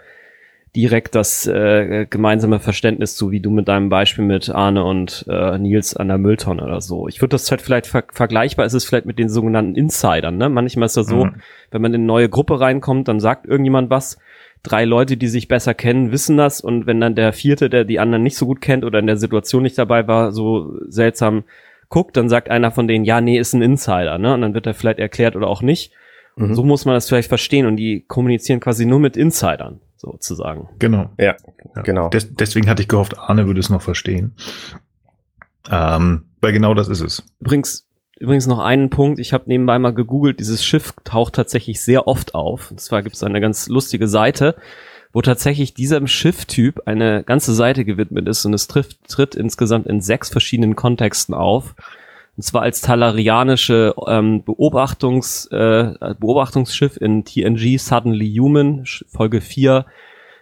direkt das äh, gemeinsame Verständnis zu, wie du mit deinem Beispiel mit Arne und äh, Nils an der Mülltonne oder so. Ich würde das halt vielleicht ver vergleichbar ist es vielleicht mit den sogenannten Insidern. Ne? Manchmal ist das so, mhm. wenn man in eine neue Gruppe reinkommt, dann sagt irgendjemand was. Drei Leute, die sich besser kennen, wissen das. Und wenn dann der vierte, der die anderen nicht so gut kennt oder in der Situation nicht dabei war, so seltsam guckt, dann sagt einer von denen, ja, nee, ist ein Insider. Ne? Und dann wird er vielleicht erklärt oder auch nicht. Mhm. So muss man das vielleicht verstehen. Und die kommunizieren quasi nur mit Insidern sozusagen. Genau. Ja, ja. genau. Des, deswegen hatte ich gehofft, Arne würde es noch verstehen. Ähm, weil genau das ist es. Übrigens, übrigens noch einen Punkt. Ich habe nebenbei mal gegoogelt. Dieses Schiff taucht tatsächlich sehr oft auf. Und zwar gibt es eine ganz lustige Seite, wo tatsächlich diesem Schifftyp eine ganze Seite gewidmet ist und es trifft, tritt insgesamt in sechs verschiedenen Kontexten auf. Und zwar als talarianische ähm, Beobachtungs, äh, Beobachtungsschiff in TNG Suddenly Human, Folge 4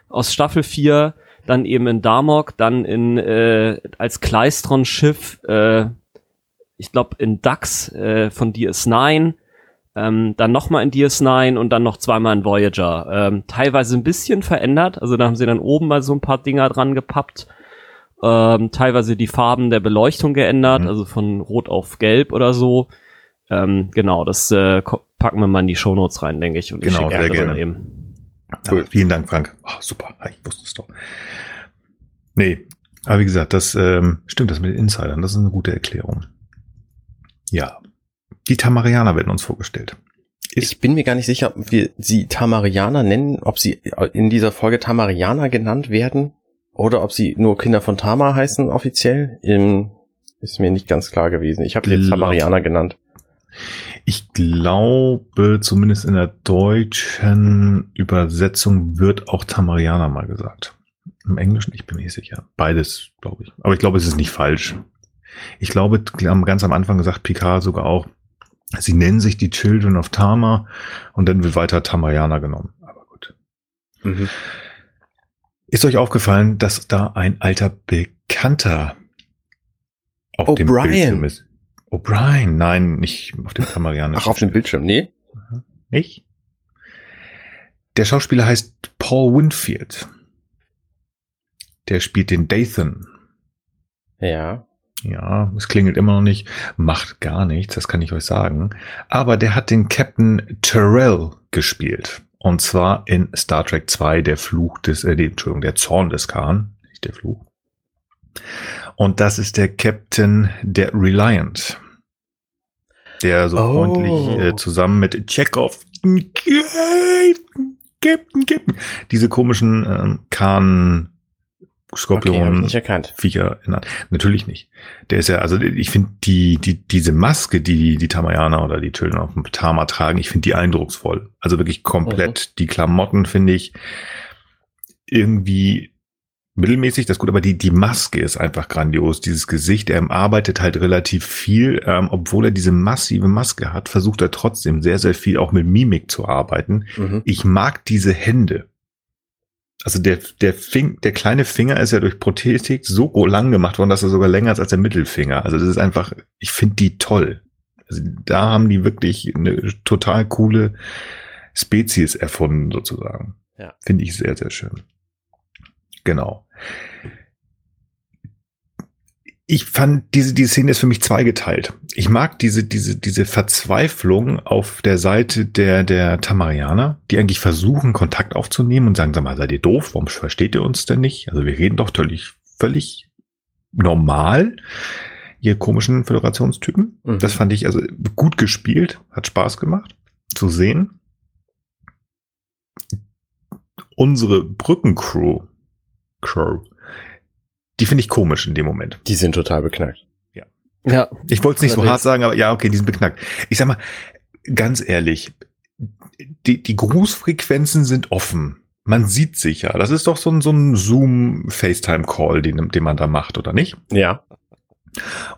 aus Staffel 4, dann eben in Damok, dann in äh, als Kleistron-Schiff, äh, ich glaube in Dax äh, von DS9, ähm, dann nochmal in DS9 und dann noch zweimal in Voyager. Ähm, teilweise ein bisschen verändert, also da haben sie dann oben mal so ein paar Dinger dran gepappt ähm, teilweise die Farben der Beleuchtung geändert, mhm. also von rot auf gelb oder so. Ähm, genau, das äh, packen wir mal in die Shownotes rein, denke ich. Und genau, ich sehr gerne. Eben. Cool. vielen Dank, Frank. Oh, super, ich wusste es doch. Nee, aber wie gesagt, das ähm, stimmt, das mit den Insidern, das ist eine gute Erklärung. Ja, die Tamarianer werden uns vorgestellt. Ist ich bin mir gar nicht sicher, ob wir sie Tamarianer nennen, ob sie in dieser Folge Tamarianer genannt werden. Oder ob sie nur Kinder von Tama heißen offiziell, im, ist mir nicht ganz klar gewesen. Ich habe sie jetzt Tamarianer genannt. Ich glaube, zumindest in der deutschen Übersetzung wird auch Tamarianer mal gesagt. Im Englischen, ich bin mir nicht sicher. Beides, glaube ich. Aber ich glaube, es ist nicht falsch. Ich glaube, ganz am Anfang gesagt, Picard sogar auch, sie nennen sich die Children of Tama und dann wird weiter Tamarianer genommen. Aber gut. Mhm. Ist euch aufgefallen, dass da ein alter Bekannter auf dem Bildschirm ist? O'Brien, nein, nicht auf dem Kamerianischen. Ach, auf dem Bildschirm, nee. Nicht? Der Schauspieler heißt Paul Winfield. Der spielt den Dathan. Ja. Ja, es klingelt immer noch nicht, macht gar nichts, das kann ich euch sagen. Aber der hat den Captain Terrell gespielt. Und zwar in Star Trek 2, der Fluch des, äh, Entschuldigung, der Zorn des Khan, nicht der Fluch. Und das ist der Captain der Reliant. Der so oh. freundlich äh, zusammen mit Chekhov Captain, Captain, diese komischen äh, Khan Skorpion okay, Viecher in Natürlich nicht. Der ist ja, also ich finde die, die, diese Maske, die die Tamayaner oder die Children auf dem Tama tragen, ich finde die eindrucksvoll. Also wirklich komplett. Mhm. Die Klamotten finde ich irgendwie mittelmäßig, das ist gut, aber die, die Maske ist einfach grandios. Dieses Gesicht, er arbeitet halt relativ viel, ähm, obwohl er diese massive Maske hat, versucht er trotzdem sehr, sehr viel auch mit Mimik zu arbeiten. Mhm. Ich mag diese Hände. Also der, der, Fing, der kleine Finger ist ja durch Prothetik so lang gemacht worden, dass er sogar länger ist als der Mittelfinger. Also das ist einfach, ich finde die toll. Also da haben die wirklich eine total coole Spezies erfunden, sozusagen. Ja. Finde ich sehr, sehr schön. Genau. Ich fand diese, diese Szene ist für mich zweigeteilt. Ich mag diese, diese, diese Verzweiflung auf der Seite der, der Tamarianer, die eigentlich versuchen, Kontakt aufzunehmen und sagen, sag mal, seid ihr doof? Warum versteht ihr uns denn nicht? Also wir reden doch völlig, völlig normal, ihr komischen Föderationstypen. Mhm. Das fand ich also gut gespielt, hat Spaß gemacht zu sehen. Unsere Brückencrew Crow. Die finde ich komisch in dem Moment. Die sind total beknackt. Ja. Ja. Ich wollte es nicht so hart sagen, aber ja, okay, die sind beknackt. Ich sag mal, ganz ehrlich, die, die Grußfrequenzen sind offen. Man sieht sich ja. Das ist doch so ein, so ein Zoom-FaceTime-Call, den, den man da macht, oder nicht? Ja.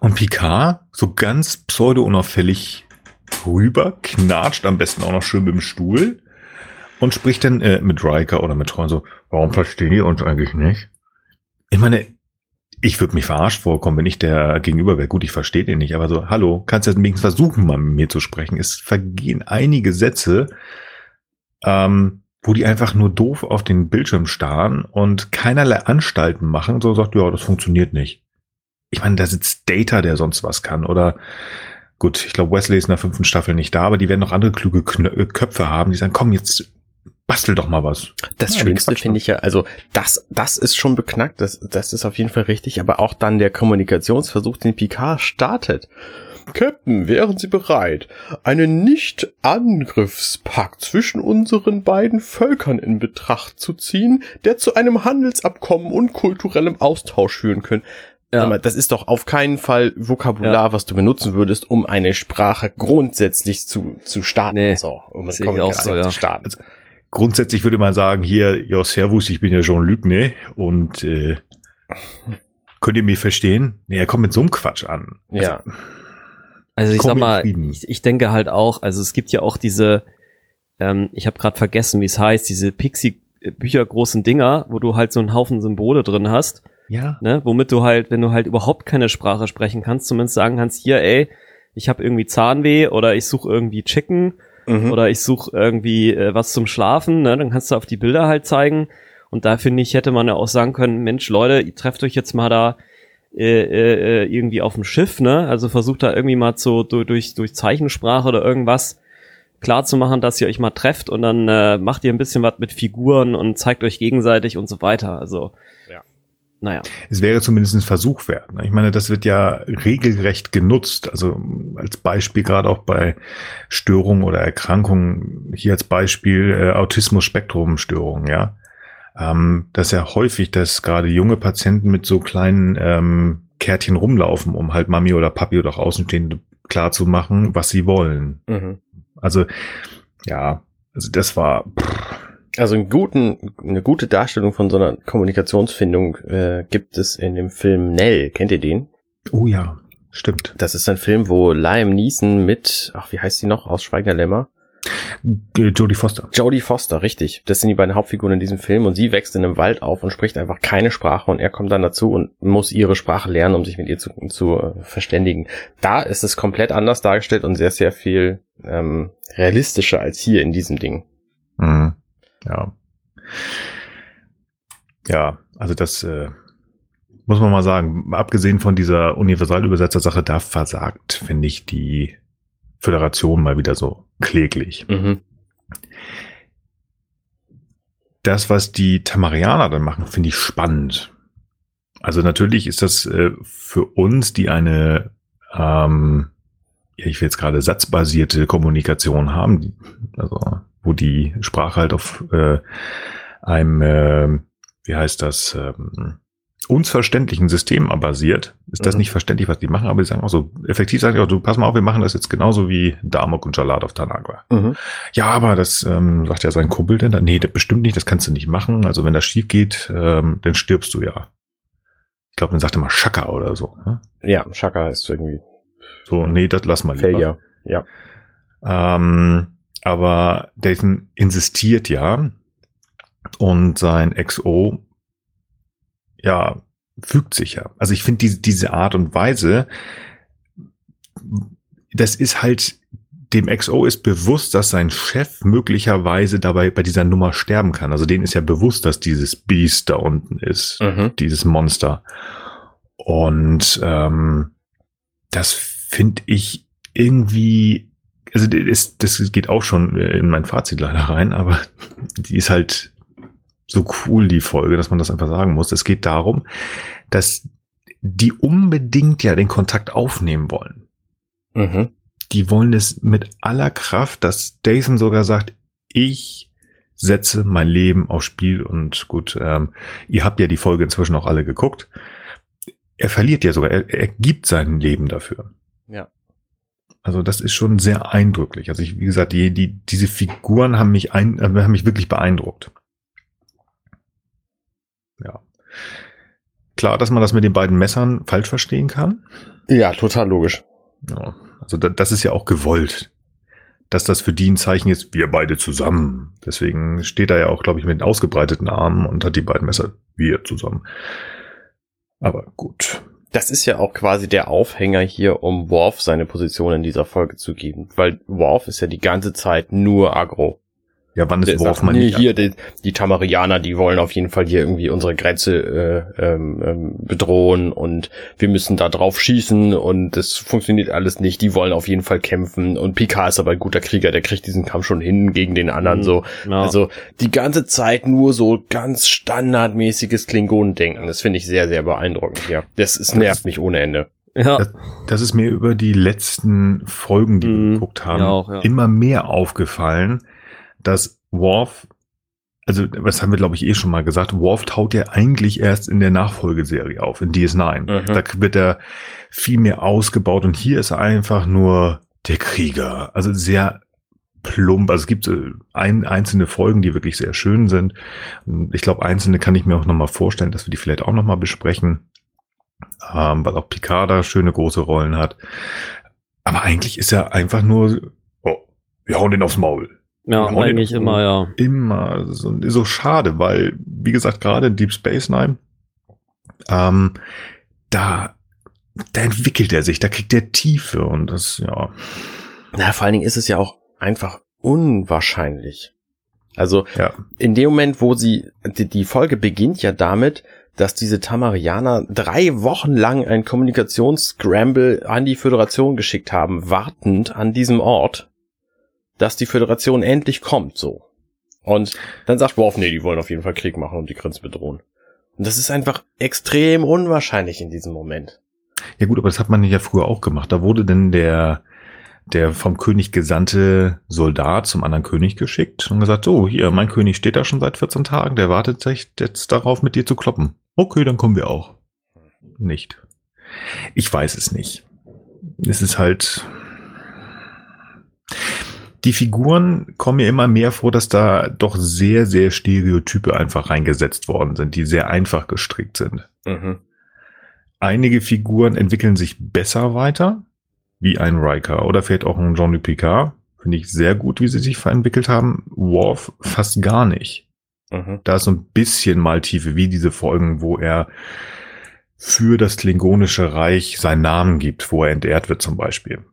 Und Picard, so ganz pseudo-unauffällig rüber, knatscht am besten auch noch schön mit dem Stuhl und spricht dann äh, mit Riker oder mit Tron so, warum verstehen die uns eigentlich nicht? Ich meine, ich würde mich verarscht vorkommen, wenn ich der Gegenüber wäre. Gut, ich verstehe den nicht, aber so, hallo, kannst du jetzt wenigstens versuchen, mal mit mir zu sprechen? Es vergehen einige Sätze, ähm, wo die einfach nur doof auf den Bildschirm starren und keinerlei Anstalten machen, so sagt, ja, das funktioniert nicht. Ich meine, da sitzt Data, der sonst was kann, oder gut, ich glaube, Wesley ist in der fünften Staffel nicht da, aber die werden noch andere kluge Köpfe haben, die sagen, komm, jetzt bastel doch mal was. Das ja, Schönste finde ich ja, also das, das ist schon beknackt, das, das ist auf jeden Fall richtig, aber auch dann der Kommunikationsversuch, den Picard startet. Captain, wären Sie bereit, einen Nicht-Angriffspakt zwischen unseren beiden Völkern in Betracht zu ziehen, der zu einem Handelsabkommen und kulturellem Austausch führen könnte? Ja. Mal, das ist doch auf keinen Fall Vokabular, ja. was du benutzen würdest, um eine Sprache grundsätzlich zu, zu starten. Nee, so, um es auch so, ja. zu starten. Also, grundsätzlich würde man sagen, hier, ja, Servus, ich bin ja Jean-Luc, ne? Und äh, könnt ihr mich verstehen? Nee, er kommt mit so einem Quatsch an. Ja. Also, also ich sag mal, ich, ich, denke halt auch, also es gibt ja auch diese, ähm, ich habe gerade vergessen, wie es heißt, diese Pixie-Bücher großen Dinger, wo du halt so einen Haufen Symbole drin hast. Ja. Ne, womit du halt, wenn du halt überhaupt keine Sprache sprechen kannst, zumindest sagen kannst, hier, ey, ich habe irgendwie Zahnweh oder ich suche irgendwie Chicken mhm. oder ich suche irgendwie äh, was zum Schlafen, ne? dann kannst du auf die Bilder halt zeigen. Und da finde ich, hätte man ja auch sagen können, Mensch, Leute, ihr trefft euch jetzt mal da äh, äh, irgendwie auf dem Schiff, ne? Also versucht da irgendwie mal so durch, durch Zeichensprache oder irgendwas klar zu machen, dass ihr euch mal trefft und dann äh, macht ihr ein bisschen was mit Figuren und zeigt euch gegenseitig und so weiter. Also naja. Es wäre zumindest ein Versuch wert. Ne? Ich meine, das wird ja regelrecht genutzt. Also als Beispiel gerade auch bei Störungen oder Erkrankungen, hier als Beispiel äh, Autismus-Spektrum-Störungen, ja. Ähm, das ist ja häufig, dass gerade junge Patienten mit so kleinen ähm, Kärtchen rumlaufen, um halt Mami oder Papi oder auch Außenstehende klar zu machen, was sie wollen. Mhm. Also, ja, also das war. Pff, also einen guten, eine gute Darstellung von so einer Kommunikationsfindung äh, gibt es in dem Film Nell. Kennt ihr den? Oh ja, stimmt. Das ist ein Film, wo Liam Neeson mit, ach, wie heißt sie noch, aus Schweigender Lämmer? Äh, Jodie Foster. Jodie Foster, richtig. Das sind die beiden Hauptfiguren in diesem Film und sie wächst in einem Wald auf und spricht einfach keine Sprache und er kommt dann dazu und muss ihre Sprache lernen, um sich mit ihr zu, zu äh, verständigen. Da ist es komplett anders dargestellt und sehr, sehr viel ähm, realistischer als hier in diesem Ding. Mhm. Ja. Ja, also das äh, muss man mal sagen. Abgesehen von dieser Universalübersetzer-Sache, da versagt, finde ich, die Föderation mal wieder so kläglich. Mhm. Das, was die Tamarianer dann machen, finde ich spannend. Also natürlich ist das äh, für uns, die eine, ähm, ich will jetzt gerade satzbasierte Kommunikation haben, also wo die Sprache halt auf äh, einem, äh, wie heißt das, ähm, uns verständlichen System basiert, ist das mhm. nicht verständlich, was die machen, aber die sagen auch so, effektiv sagen die auch, du pass mal auf, wir machen das jetzt genauso wie Damok und Jalad auf Tanagra. Mhm. Ja, aber das ähm, sagt ja sein Kumpel denn nee, das bestimmt nicht, das kannst du nicht machen. Also wenn das schief geht, ähm, dann stirbst du ja. Ich glaube, dann sagt er mal Shaka oder so. Ne? Ja, Shaka ist irgendwie. So, nee, das lass mal lieber. Failure, ja. Ähm, aber Dathan insistiert ja und sein XO ja, fügt sich ja. Also ich finde diese, diese Art und Weise, das ist halt, dem XO ist bewusst, dass sein Chef möglicherweise dabei bei dieser Nummer sterben kann. Also denen ist ja bewusst, dass dieses Beast da unten ist, mhm. dieses Monster. Und ähm, das finde ich irgendwie, also das, das geht auch schon in mein Fazit leider rein, aber die ist halt so cool, die Folge, dass man das einfach sagen muss. Es geht darum, dass die unbedingt ja den Kontakt aufnehmen wollen. Mhm. Die wollen es mit aller Kraft, dass Jason sogar sagt, ich setze mein Leben aufs Spiel und gut, ähm, ihr habt ja die Folge inzwischen auch alle geguckt. Er verliert ja sogar, er, er gibt sein Leben dafür. Ja. Also das ist schon sehr eindrücklich. Also ich, wie gesagt, die, die, diese Figuren haben mich ein, äh, haben mich wirklich beeindruckt ja. Klar, dass man das mit den beiden Messern falsch verstehen kann. Ja, total logisch. Ja, also da, das ist ja auch gewollt, dass das für die ein Zeichen ist, wir beide zusammen. Deswegen steht er ja auch, glaube ich, mit ausgebreiteten Armen und hat die beiden Messer wir zusammen. Aber gut. Das ist ja auch quasi der Aufhänger hier, um Worf seine Position in dieser Folge zu geben, weil Worf ist ja die ganze Zeit nur Agro. Ja, wann ist worauf man nee, nicht hier die, die Tamarianer, die wollen auf jeden Fall hier irgendwie unsere Grenze äh, ähm, ähm, bedrohen und wir müssen da drauf schießen und das funktioniert alles nicht. Die wollen auf jeden Fall kämpfen und Picard ist aber ein guter Krieger, der kriegt diesen Kampf schon hin gegen den anderen mhm, so. Ja. Also die ganze Zeit nur so ganz standardmäßiges Klingonendenken. Das finde ich sehr sehr beeindruckend. Ja, das ist nervt mich ohne Ende. Ja. Das, das, ist mir über die letzten Folgen, die mhm. wir geguckt haben, ja auch, ja. immer mehr aufgefallen dass Worf, also was haben wir glaube ich eh schon mal gesagt, Worf taut ja eigentlich erst in der Nachfolgeserie auf, in DS9. Mhm. Da wird er viel mehr ausgebaut und hier ist er einfach nur der Krieger. Also sehr plump. Also es gibt äh, ein, einzelne Folgen, die wirklich sehr schön sind. Ich glaube, einzelne kann ich mir auch nochmal vorstellen, dass wir die vielleicht auch nochmal besprechen. Ähm, weil auch Picard da schöne große Rollen hat. Aber eigentlich ist er einfach nur, oh, wir hauen den aufs Maul. Ja, eigentlich immer, ja. Immer. So, so schade, weil, wie gesagt, gerade Deep Space Nine, ähm, da, da entwickelt er sich, da kriegt er Tiefe und das, ja. Na, vor allen Dingen ist es ja auch einfach unwahrscheinlich. Also, ja. in dem Moment, wo sie, die, die Folge beginnt ja damit, dass diese Tamarianer drei Wochen lang ein Kommunikationsscramble an die Föderation geschickt haben, wartend an diesem Ort dass die Föderation endlich kommt, so. Und dann sagt Worf, nee, die wollen auf jeden Fall Krieg machen und die Grenze bedrohen. Und das ist einfach extrem unwahrscheinlich in diesem Moment. Ja gut, aber das hat man ja früher auch gemacht. Da wurde denn der, der vom König gesandte Soldat zum anderen König geschickt und gesagt, so, hier, mein König steht da schon seit 14 Tagen, der wartet jetzt darauf, mit dir zu kloppen. Okay, dann kommen wir auch. Nicht. Ich weiß es nicht. Es ist halt, die Figuren kommen mir immer mehr vor, dass da doch sehr, sehr Stereotype einfach reingesetzt worden sind, die sehr einfach gestrickt sind. Mhm. Einige Figuren entwickeln sich besser weiter, wie ein Riker oder vielleicht auch ein Jean-Luc Picard. Finde ich sehr gut, wie sie sich verentwickelt haben. Worf fast gar nicht. Mhm. Da ist so ein bisschen mal Tiefe, wie diese Folgen, wo er für das Klingonische Reich seinen Namen gibt, wo er entehrt wird zum Beispiel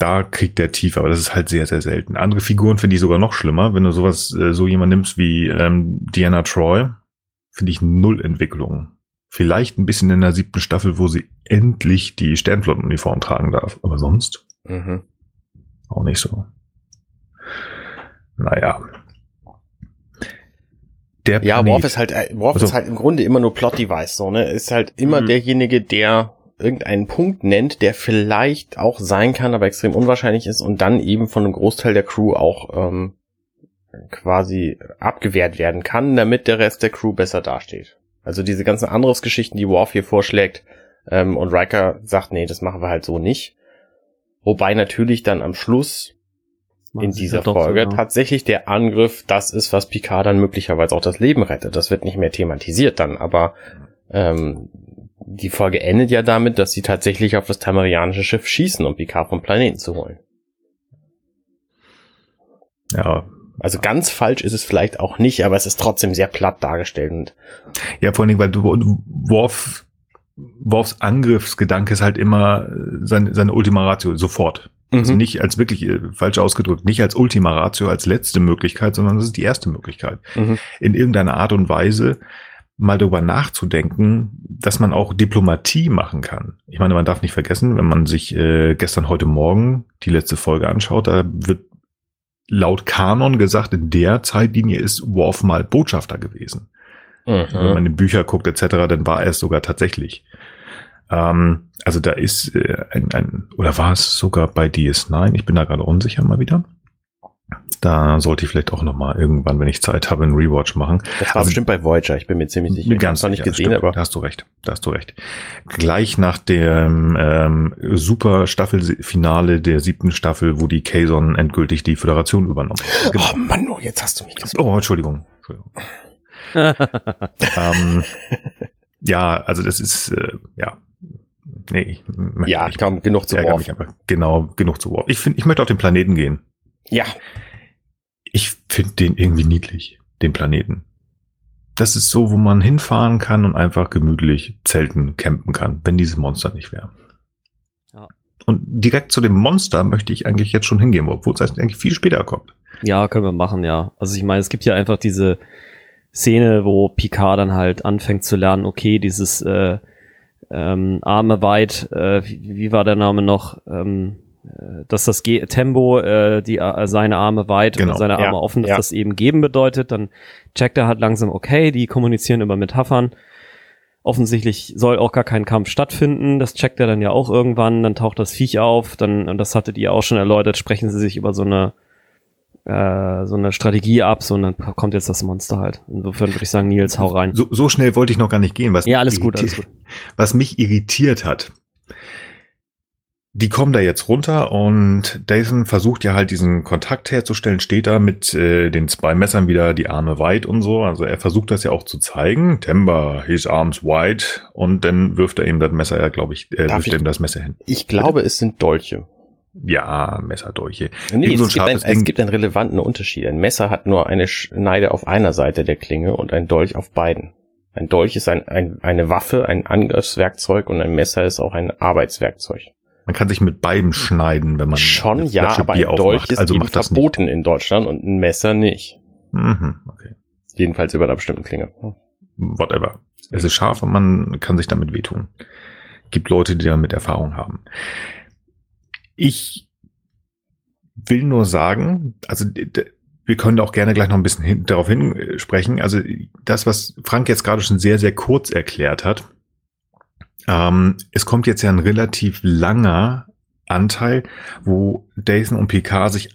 da kriegt der tief, aber das ist halt sehr, sehr selten. Andere Figuren finde ich sogar noch schlimmer. Wenn du sowas, äh, so jemand nimmst wie ähm, Diana Troy, finde ich null Entwicklung. Vielleicht ein bisschen in der siebten Staffel, wo sie endlich die Sternflottenuniform tragen darf. Aber sonst mhm. auch nicht so. Naja. Der ja, Worf ist halt, äh, Worf also, ist halt im Grunde immer nur Plot-Device, so, ne? Ist halt immer mhm. derjenige, der irgendeinen Punkt nennt, der vielleicht auch sein kann, aber extrem unwahrscheinlich ist und dann eben von einem Großteil der Crew auch ähm, quasi abgewehrt werden kann, damit der Rest der Crew besser dasteht. Also diese ganzen Angriffsgeschichten, die Worf hier vorschlägt, ähm, und Riker sagt, nee, das machen wir halt so nicht. Wobei natürlich dann am Schluss in dieser Folge so, ja. tatsächlich der Angriff das ist, was Picard dann möglicherweise auch das Leben rettet. Das wird nicht mehr thematisiert dann, aber ähm, die Folge endet ja damit, dass sie tatsächlich auf das tamarianische Schiff schießen, um Picard vom Planeten zu holen. Ja. Also ganz falsch ist es vielleicht auch nicht, aber es ist trotzdem sehr platt dargestellt. Und ja, vor allen Dingen, weil du Worf, Worfs Angriffsgedanke ist halt immer seine, seine Ultima Ratio, sofort. Also mhm. nicht als wirklich, äh, falsch ausgedrückt, nicht als Ultima Ratio, als letzte Möglichkeit, sondern das ist die erste Möglichkeit. Mhm. In irgendeiner Art und Weise mal darüber nachzudenken, dass man auch Diplomatie machen kann. Ich meine, man darf nicht vergessen, wenn man sich äh, gestern, heute Morgen die letzte Folge anschaut, da wird laut Kanon gesagt, in der Zeitlinie ist Worf mal Botschafter gewesen. Mhm. Wenn man in Bücher guckt etc., dann war er es sogar tatsächlich. Ähm, also da ist äh, ein, ein, oder war es sogar bei DS9? Ich bin da gerade unsicher mal wieder. Da sollte ich vielleicht auch noch mal irgendwann, wenn ich Zeit habe, einen Rewatch machen. Das war also, bestimmt bei Voyager, ich bin mir ziemlich sicher. Ganz noch nicht gesehen, stimmt, aber da hast du recht. Da hast du recht. Gleich nach dem ähm, super Staffelfinale der siebten Staffel, wo die Kazon endgültig die Föderation übernommen hat. Genau. Oh Mann, oh, jetzt hast du mich gesagt. Oh, Entschuldigung. Entschuldigung. ähm, ja, also das ist äh, ja Nee, ich ja, ich komm, genug zu Worf. Genau, genug zu Worf. Ich finde, ich möchte auf den Planeten gehen. Ja. Ich finde den irgendwie niedlich, den Planeten. Das ist so, wo man hinfahren kann und einfach gemütlich zelten, campen kann, wenn dieses Monster nicht wäre. Ja. Und direkt zu dem Monster möchte ich eigentlich jetzt schon hingehen, obwohl es eigentlich viel später kommt. Ja, können wir machen, ja. Also ich meine, es gibt ja einfach diese Szene, wo Picard dann halt anfängt zu lernen, okay, dieses äh, ähm, Arme weit, äh, wie, wie war der Name noch? Ähm, äh, dass das Ge Tempo äh, die äh, seine Arme weit genau. seine Arme ja, offen, dass ja. das eben geben bedeutet, dann checkt er halt langsam, okay, die kommunizieren über Metaphern. Offensichtlich soll auch gar kein Kampf stattfinden, das checkt er dann ja auch irgendwann, dann taucht das Viech auf, dann, und das hattet ihr auch schon erläutert, sprechen sie sich über so eine äh, so eine Strategie ab, so und dann kommt jetzt das Monster halt. Insofern würde ich sagen, Nils, hau rein. So, so schnell wollte ich noch gar nicht gehen. Was ja, alles gut, alles gut. Was mich irritiert hat, die kommen da jetzt runter und Dathan versucht ja halt diesen Kontakt herzustellen, steht da mit äh, den zwei Messern wieder die Arme weit und so. Also er versucht das ja auch zu zeigen. Temba, his arms wide und dann wirft er ihm das Messer, ja, glaube ich, äh, wirft ich, ihm das Messer hin. Ich glaube, es sind Dolche. Ja, Messerdolche. Nee, es, gibt ein, es gibt einen relevanten Unterschied. Ein Messer hat nur eine Schneide auf einer Seite der Klinge und ein Dolch auf beiden. Ein Dolch ist ein, ein, eine Waffe, ein Angriffswerkzeug und ein Messer ist auch ein Arbeitswerkzeug. Man kann sich mit beiden schneiden, wenn man schon ja, aber ein Dolch ist also eben verboten nicht. in Deutschland und ein Messer nicht. Mhm, okay. Jedenfalls über einer bestimmten Klinge. Whatever. Es ist scharf und man kann sich damit wehtun. Gibt Leute, die damit Erfahrung haben. Ich will nur sagen, also wir können auch gerne gleich noch ein bisschen hin, darauf hinsprechen. Also das, was Frank jetzt gerade schon sehr, sehr kurz erklärt hat, ähm, es kommt jetzt ja ein relativ langer Anteil, wo Dathan und Picard sich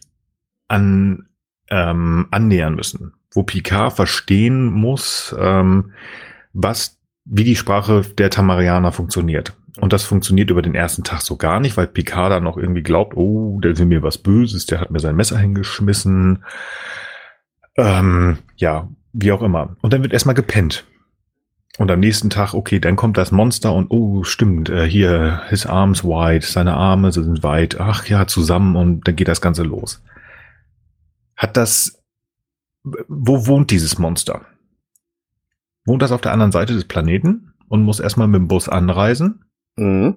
an, ähm, annähern müssen, wo Picard verstehen muss, ähm, was, wie die Sprache der Tamarianer funktioniert. Und das funktioniert über den ersten Tag so gar nicht, weil Picard dann noch irgendwie glaubt, oh, der will mir was Böses, der hat mir sein Messer hingeschmissen. Ähm, ja, wie auch immer. Und dann wird erstmal gepennt. Und am nächsten Tag, okay, dann kommt das Monster und oh, stimmt, äh, hier, his arms wide, seine Arme sind weit, ach ja, zusammen und dann geht das Ganze los. Hat das, wo wohnt dieses Monster? Wohnt das auf der anderen Seite des Planeten und muss erstmal mit dem Bus anreisen? Mhm.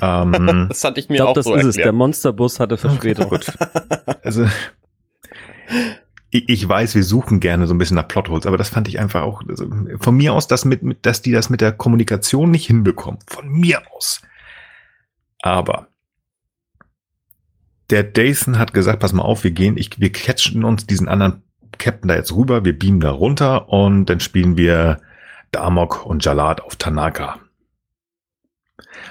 Ähm, das hatte ich mir ich glaub, auch das so ist erklärt. es. Der Monsterbus hatte Verspätung. Gut. Also ich, weiß, wir suchen gerne so ein bisschen nach Plotholes, aber das fand ich einfach auch also, von mir aus, dass mit, dass die das mit der Kommunikation nicht hinbekommen. Von mir aus. Aber der Dathan hat gesagt, pass mal auf, wir gehen, ich, wir catchen uns diesen anderen Captain da jetzt rüber, wir beamen da runter und dann spielen wir Damok und Jalad auf Tanaka.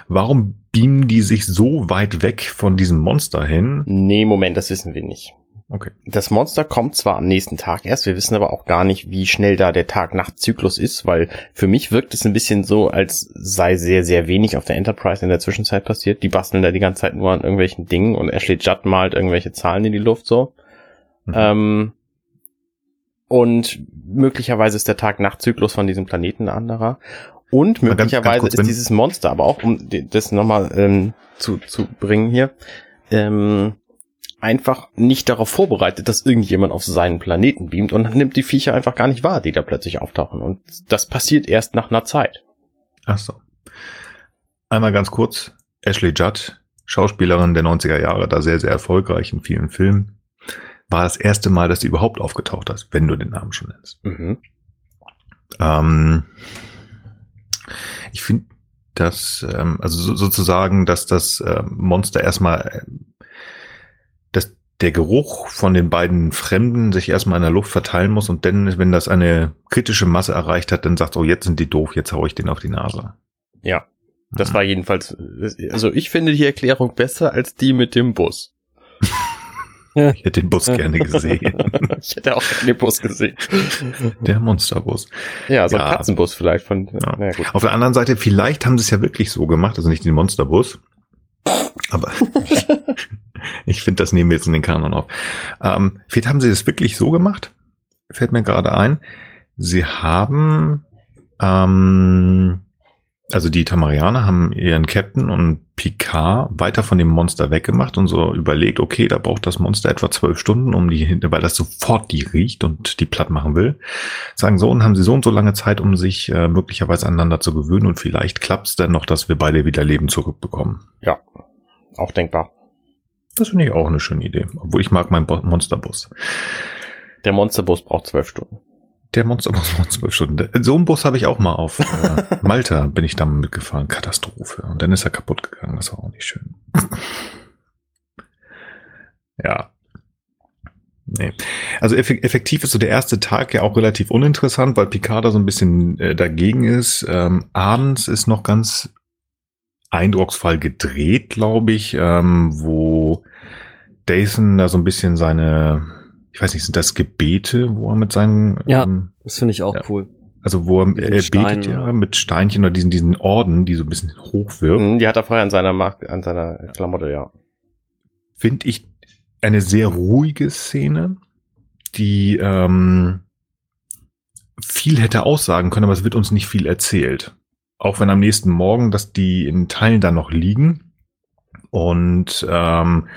Warum beamen die sich so weit weg von diesem Monster hin? Nee, Moment, das wissen wir nicht. Okay. Das Monster kommt zwar am nächsten Tag erst, wir wissen aber auch gar nicht, wie schnell da der Tag-Nacht-Zyklus ist, weil für mich wirkt es ein bisschen so, als sei sehr, sehr wenig auf der Enterprise in der Zwischenzeit passiert. Die basteln da die ganze Zeit nur an irgendwelchen Dingen und Ashley Judd malt irgendwelche Zahlen in die Luft so. Mhm. Ähm, und möglicherweise ist der Tag-Nacht-Zyklus von diesem Planeten ein anderer. Und möglicherweise kurz, ist dieses Monster, aber auch um das nochmal ähm, zu, zu bringen hier, ähm, einfach nicht darauf vorbereitet, dass irgendjemand auf seinen Planeten beamt und nimmt die Viecher einfach gar nicht wahr, die da plötzlich auftauchen. Und das passiert erst nach einer Zeit. Ach so. Einmal ganz kurz. Ashley Judd, Schauspielerin der 90er Jahre, da sehr, sehr erfolgreich in vielen Filmen, war das erste Mal, dass sie überhaupt aufgetaucht ist, wenn du den Namen schon nennst. Mhm. Ähm, ich finde dass, ähm, also so, sozusagen, dass das äh, Monster erstmal, äh, der Geruch von den beiden Fremden sich erstmal in der Luft verteilen muss und dann, wenn das eine kritische Masse erreicht hat, dann sagt, oh, jetzt sind die doof, jetzt hau ich den auf die Nase. Ja, das war jedenfalls, also ich finde die Erklärung besser als die mit dem Bus. Ich hätte den Bus gerne gesehen. ich hätte auch den Bus gesehen. Der Monsterbus. Ja, so ein ja. Katzenbus vielleicht von. Ja. Ja, Auf der anderen Seite, vielleicht haben sie es ja wirklich so gemacht, also nicht den Monsterbus. Aber ich finde, das nehmen wir jetzt in den Kanon auf. Ähm, vielleicht haben sie das wirklich so gemacht. Fällt mir gerade ein. Sie haben ähm, also die Tamarianer haben ihren Captain und Picard weiter von dem Monster weggemacht und so überlegt, okay, da braucht das Monster etwa zwölf Stunden, um die, weil das sofort die riecht und die platt machen will. Sagen so, und haben sie so und so lange Zeit, um sich äh, möglicherweise aneinander zu gewöhnen und vielleicht klappt es dann noch, dass wir beide wieder Leben zurückbekommen. Ja, auch denkbar. Das finde ich auch eine schöne Idee, obwohl ich mag meinen Monsterbus. Der Monsterbus braucht zwölf Stunden. Der Monsterbus von zwölf Stunden. So einen Bus habe ich auch mal auf äh, Malta, bin ich dann mitgefahren. Katastrophe. Und dann ist er kaputt gegangen. Das war auch nicht schön. ja. Nee. Also effektiv ist so der erste Tag ja auch relativ uninteressant, weil Picard da so ein bisschen äh, dagegen ist. Ähm, abends ist noch ganz eindrucksvoll gedreht, glaube ich, ähm, wo Dathan da so ein bisschen seine ich weiß nicht, sind das Gebete, wo er mit seinen Ja, ähm, das finde ich auch ja. cool. Also wo er, er Stein, betet ja mit Steinchen oder diesen, diesen Orden, die so ein bisschen hochwirkt. Mhm, die hat er vorher an seiner Mark an seiner Klamotte, ja. Finde ich eine sehr ruhige Szene, die ähm, viel hätte aussagen können, aber es wird uns nicht viel erzählt. Auch wenn am nächsten Morgen, dass die in Teilen da noch liegen und ähm,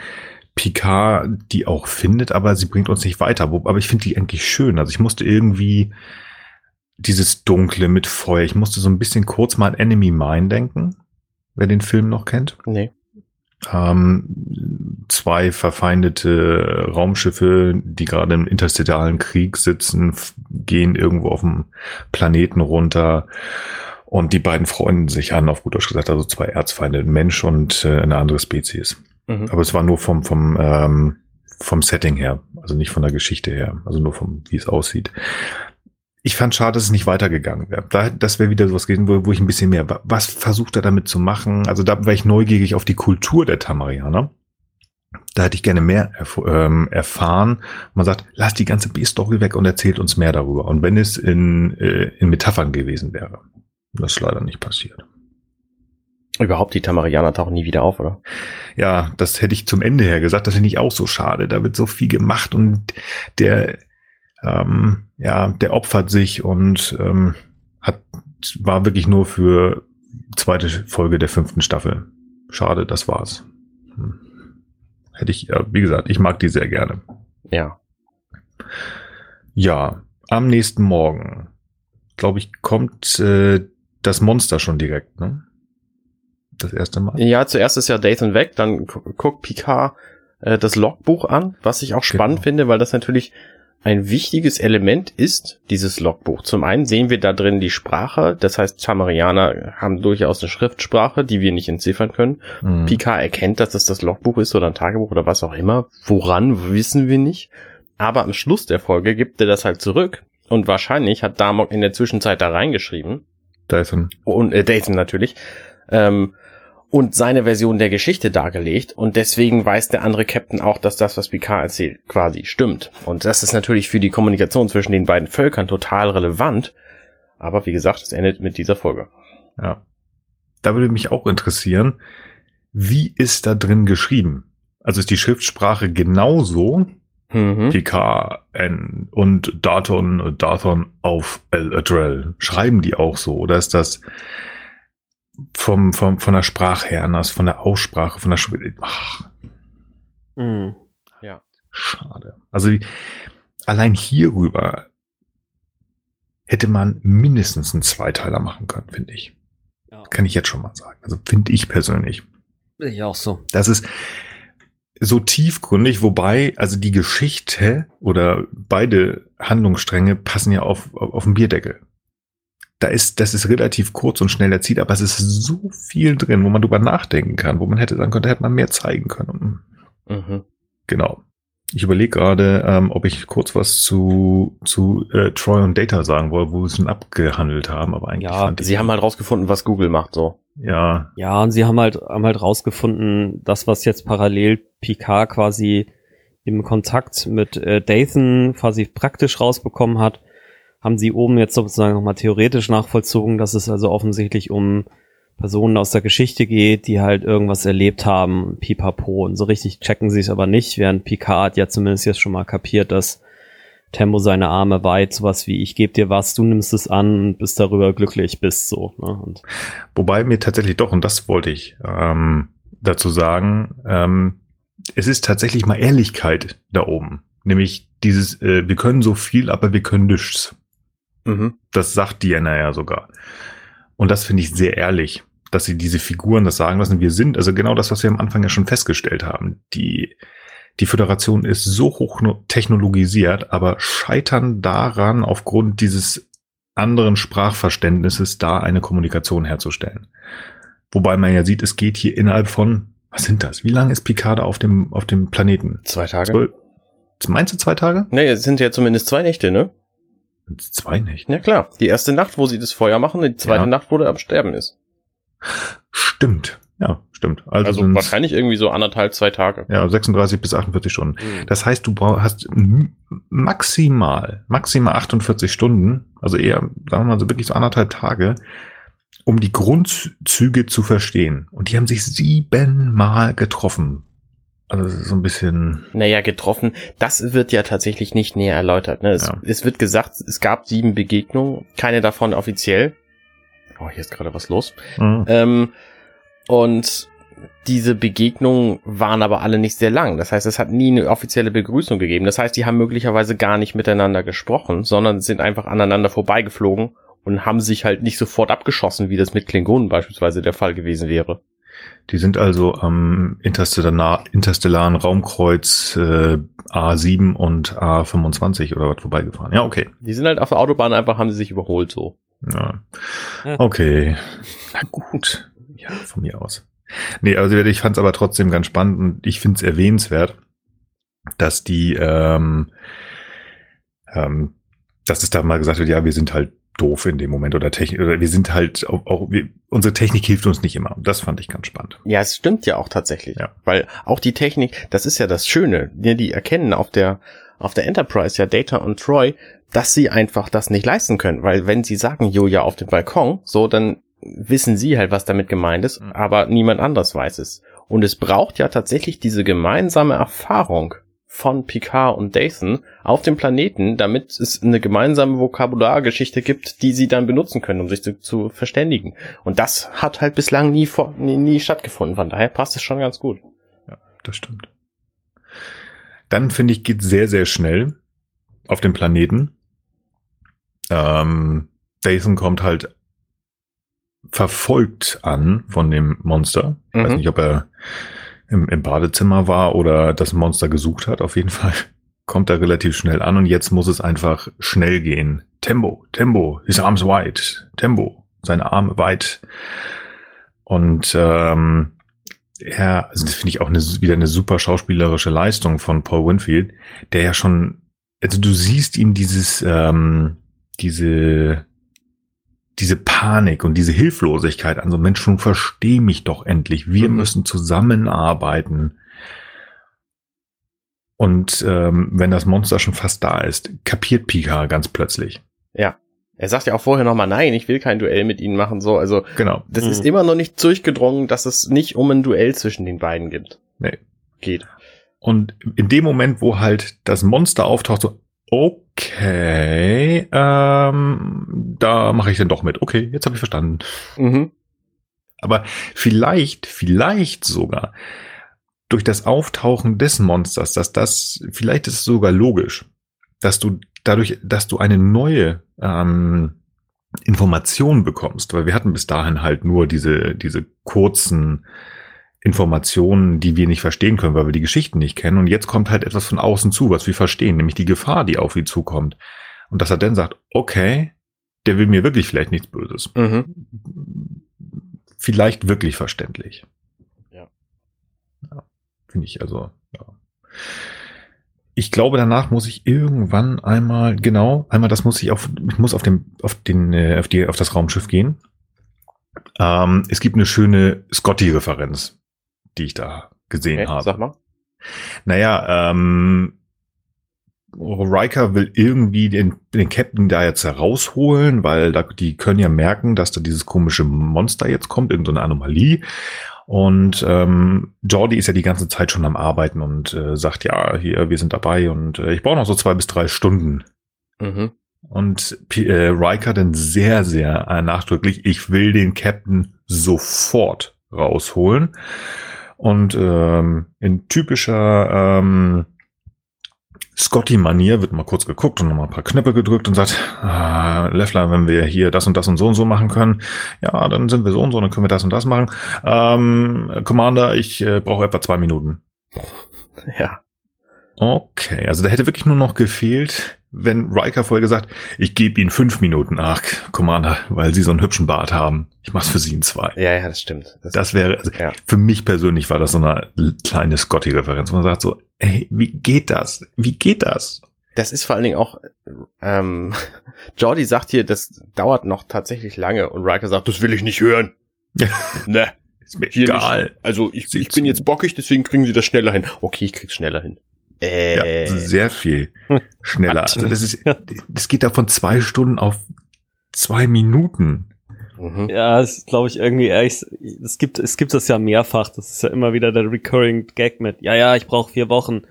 Picard die auch findet, aber sie bringt uns nicht weiter. Aber ich finde die eigentlich schön. Also ich musste irgendwie dieses Dunkle mit Feuer, ich musste so ein bisschen kurz mal an Enemy Mine denken, wer den Film noch kennt. Nee. Ähm, zwei verfeindete Raumschiffe, die gerade im interstellaren Krieg sitzen, gehen irgendwo auf dem Planeten runter und die beiden freunden sich an, auf gut Deutsch gesagt, also zwei Erzfeinde, ein Mensch und äh, eine andere Spezies. Mhm. Aber es war nur vom, vom, ähm, vom Setting her, also nicht von der Geschichte her, also nur vom, wie es aussieht. Ich fand schade, dass es nicht weitergegangen wäre. Da, das wäre wieder sowas gewesen, wo, wo ich ein bisschen mehr, was versucht er damit zu machen? Also da wäre ich neugierig auf die Kultur der Tamarianer. Da hätte ich gerne mehr erf ähm, erfahren. Man sagt, lass die ganze B-Story weg und erzählt uns mehr darüber. Und wenn es in, äh, in Metaphern gewesen wäre. Das ist leider nicht passiert. Überhaupt, die Tamarianer tauchen nie wieder auf, oder? Ja, das hätte ich zum Ende her gesagt. Das finde ich auch so schade. Da wird so viel gemacht und der, ähm, ja, der opfert sich und ähm, hat, war wirklich nur für zweite Folge der fünften Staffel. Schade, das war's. Hm. Hätte ich, ja, wie gesagt, ich mag die sehr gerne. Ja. Ja, am nächsten Morgen, glaube ich, kommt äh, das Monster schon direkt, ne? das erste Mal? Ja, zuerst ist ja Dathan weg, dann guckt Picard äh, das Logbuch an, was ich auch spannend genau. finde, weil das natürlich ein wichtiges Element ist, dieses Logbuch. Zum einen sehen wir da drin die Sprache, das heißt, Tamarianer haben durchaus eine Schriftsprache, die wir nicht entziffern können. Mhm. Picard erkennt, dass das das Logbuch ist oder ein Tagebuch oder was auch immer. Woran, wissen wir nicht. Aber am Schluss der Folge gibt er das halt zurück und wahrscheinlich hat Damok in der Zwischenzeit da reingeschrieben. Dathan. Und äh, Dathan natürlich. Ähm, und seine Version der Geschichte dargelegt und deswegen weiß der andere Captain auch, dass das, was Picard erzählt, quasi stimmt. Und das ist natürlich für die Kommunikation zwischen den beiden Völkern total relevant. Aber wie gesagt, es endet mit dieser Folge. Ja. Da würde mich auch interessieren, wie ist da drin geschrieben? Also ist die Schriftsprache genauso mhm. Picard und Daton, Daton auf El Adrel? Schreiben die auch so? Oder ist das vom, vom, von der Sprache her anders, von der Aussprache, von der Schrift. Ach. Mhm. Ja. Schade. Also allein hierüber hätte man mindestens einen Zweiteiler machen können, finde ich. Ja. Kann ich jetzt schon mal sagen. Also finde ich persönlich. Ich auch so. Das ist so tiefgründig, wobei also die Geschichte oder beide Handlungsstränge passen ja auf, auf, auf den Bierdeckel da ist, das ist relativ kurz und schnell erzählt, aber es ist so viel drin, wo man drüber nachdenken kann, wo man hätte sagen können, da hätte man mehr zeigen können. Mhm. Genau. Ich überlege gerade, ähm, ob ich kurz was zu, zu äh, Troy und Data sagen wollte, wo wir es schon abgehandelt haben, aber eigentlich. Ja, sie haben halt rausgefunden, was Google macht, so. Ja. Ja, und sie haben halt, haben halt rausgefunden, das, was jetzt parallel Picard quasi im Kontakt mit äh, Dathan quasi praktisch rausbekommen hat, haben sie oben jetzt sozusagen nochmal theoretisch nachvollzogen, dass es also offensichtlich um Personen aus der Geschichte geht, die halt irgendwas erlebt haben, pipapo. Und so richtig checken sie es aber nicht, während Picard ja zumindest jetzt schon mal kapiert, dass Tempo seine Arme weit, sowas wie ich gebe dir was, du nimmst es an und bist darüber glücklich bist so. Ne? Und Wobei mir tatsächlich doch, und das wollte ich ähm, dazu sagen, ähm, es ist tatsächlich mal Ehrlichkeit da oben. Nämlich dieses, äh, wir können so viel, aber wir können nichts. Mhm. Das sagt Diana ja sogar. Und das finde ich sehr ehrlich, dass sie diese Figuren das sagen lassen. Wir sind, also genau das, was wir am Anfang ja schon festgestellt haben. Die, die Föderation ist so hoch technologisiert, aber scheitern daran, aufgrund dieses anderen Sprachverständnisses da eine Kommunikation herzustellen. Wobei man ja sieht, es geht hier innerhalb von, was sind das? Wie lange ist Picard auf dem, auf dem Planeten? Zwei Tage. Zwölf, meinst du zwei Tage? Nee, es sind ja zumindest zwei Nächte, ne? Zwei Nächte? Ja klar. Die erste Nacht, wo sie das Feuer machen, die zweite ja. Nacht, wo der am Sterben ist. Stimmt. Ja, stimmt. Also, also wahrscheinlich irgendwie so anderthalb, zwei Tage. Ja, 36 bis 48 Stunden. Mhm. Das heißt, du hast maximal, maximal 48 Stunden, also eher, sagen wir mal so wirklich so anderthalb Tage, um die Grundzüge zu verstehen. Und die haben sich siebenmal getroffen. Also es ist so ein bisschen. Naja, getroffen. Das wird ja tatsächlich nicht näher erläutert. Ne? Es, ja. es wird gesagt, es gab sieben Begegnungen, keine davon offiziell. Oh, hier ist gerade was los. Mhm. Ähm, und diese Begegnungen waren aber alle nicht sehr lang. Das heißt, es hat nie eine offizielle Begrüßung gegeben. Das heißt, die haben möglicherweise gar nicht miteinander gesprochen, sondern sind einfach aneinander vorbeigeflogen und haben sich halt nicht sofort abgeschossen, wie das mit Klingonen beispielsweise der Fall gewesen wäre. Die sind also am interstellar, interstellaren Raumkreuz äh, A7 und A25 oder was vorbeigefahren. Ja, okay. Die sind halt auf der Autobahn einfach, haben sie sich überholt so. Ja. Okay. Na gut. Ja, von mir aus. Nee, also ich fand es aber trotzdem ganz spannend und ich finde es erwähnenswert, dass die, ähm, ähm, dass es da mal gesagt wird, ja, wir sind halt doof in dem Moment oder Technik oder wir sind halt auch, auch wir, unsere Technik hilft uns nicht immer. Das fand ich ganz spannend. Ja, es stimmt ja auch tatsächlich, ja. weil auch die Technik, das ist ja das Schöne, die, die erkennen auf der auf der Enterprise ja Data und Troy, dass sie einfach das nicht leisten können, weil wenn sie sagen Julia auf dem Balkon, so dann wissen sie halt, was damit gemeint ist, mhm. aber niemand anders weiß es. Und es braucht ja tatsächlich diese gemeinsame Erfahrung von Picard und Dathan auf dem Planeten, damit es eine gemeinsame Vokabulargeschichte gibt, die sie dann benutzen können, um sich zu, zu verständigen. Und das hat halt bislang nie, vor, nie, nie stattgefunden. Von daher passt es schon ganz gut. Ja, das stimmt. Dann finde ich, geht sehr, sehr schnell auf dem Planeten. Ähm, Dathan kommt halt verfolgt an von dem Monster. Mhm. Weiß nicht, ob er im, im Badezimmer war oder das Monster gesucht hat. Auf jeden Fall kommt er relativ schnell an und jetzt muss es einfach schnell gehen. Tempo, Tempo, his arms wide, Tempo, seine Arme weit. Und ähm, ja, also das finde ich auch eine, wieder eine super schauspielerische Leistung von Paul Winfield, der ja schon, also du siehst ihm dieses, ähm, diese diese Panik und diese Hilflosigkeit an so Mensch, nun versteh mich doch endlich. Wir mhm. müssen zusammenarbeiten. Und ähm, wenn das Monster schon fast da ist, kapiert Pika ganz plötzlich. Ja. Er sagt ja auch vorher nochmal, nein, ich will kein Duell mit ihnen machen, so. Also, genau. das mhm. ist immer noch nicht durchgedrungen, dass es nicht um ein Duell zwischen den beiden gibt. Nee. Geht. Und in dem Moment, wo halt das Monster auftaucht, so, okay, ähm, da mache ich dann doch mit. Okay, jetzt habe ich verstanden. Mhm. Aber vielleicht, vielleicht sogar durch das Auftauchen des Monsters, dass das, vielleicht ist es sogar logisch, dass du dadurch, dass du eine neue ähm, Information bekommst, weil wir hatten bis dahin halt nur diese, diese kurzen Informationen, die wir nicht verstehen können, weil wir die Geschichten nicht kennen. Und jetzt kommt halt etwas von außen zu, was wir verstehen, nämlich die Gefahr, die auf ihn zukommt. Und dass er dann sagt, okay, der will mir wirklich vielleicht nichts Böses. Mhm. Vielleicht wirklich verständlich. Ja. ja Finde ich also, ja. Ich glaube, danach muss ich irgendwann einmal, genau, einmal das muss ich auf, ich muss auf dem, auf den, äh, auf die, auf das Raumschiff gehen. Ähm, es gibt eine schöne Scotty-Referenz die ich da gesehen okay, habe. Sag mal. Naja, ähm, Riker will irgendwie den, den Captain da jetzt herausholen, weil da, die können ja merken, dass da dieses komische Monster jetzt kommt, irgendeine Anomalie. Und ähm, Jordi ist ja die ganze Zeit schon am Arbeiten und äh, sagt, ja, hier, wir sind dabei und äh, ich brauche noch so zwei bis drei Stunden. Mhm. Und äh, Riker dann sehr, sehr äh, nachdrücklich, ich will den Captain sofort rausholen. Und ähm, in typischer ähm, Scotty-Manier wird mal kurz geguckt und nochmal ein paar Knöpfe gedrückt und sagt, ah, Leffler, wenn wir hier das und das und so und so machen können, ja, dann sind wir so und so, dann können wir das und das machen. Ähm, Commander, ich äh, brauche etwa zwei Minuten. Ja. Okay, also da hätte wirklich nur noch gefehlt, wenn Riker vorher gesagt, ich gebe Ihnen fünf Minuten, ach, Commander, weil Sie so einen hübschen Bart haben. Ich mach's für Sie in zwei. Ja, ja, das stimmt. Das, das wäre, also ja. für mich persönlich war das so eine kleine Scotty-Referenz. Man sagt so, ey, wie geht das? Wie geht das? Das ist vor allen Dingen auch, ähm, Jordi sagt hier, das dauert noch tatsächlich lange und Riker sagt, das will ich nicht hören. ne. Ist mir egal. Nicht. Also ich, ich bin jetzt bockig, deswegen kriegen Sie das schneller hin. Okay, ich krieg's schneller hin. Äh. Ja, sehr viel schneller. Also das ist, das geht da von zwei Stunden auf zwei Minuten. Mhm. Ja, das glaube ich irgendwie ehrlich. Es gibt, es gibt das ja mehrfach. Das ist ja immer wieder der recurring Gag mit. Ja, ja, ich brauche vier Wochen.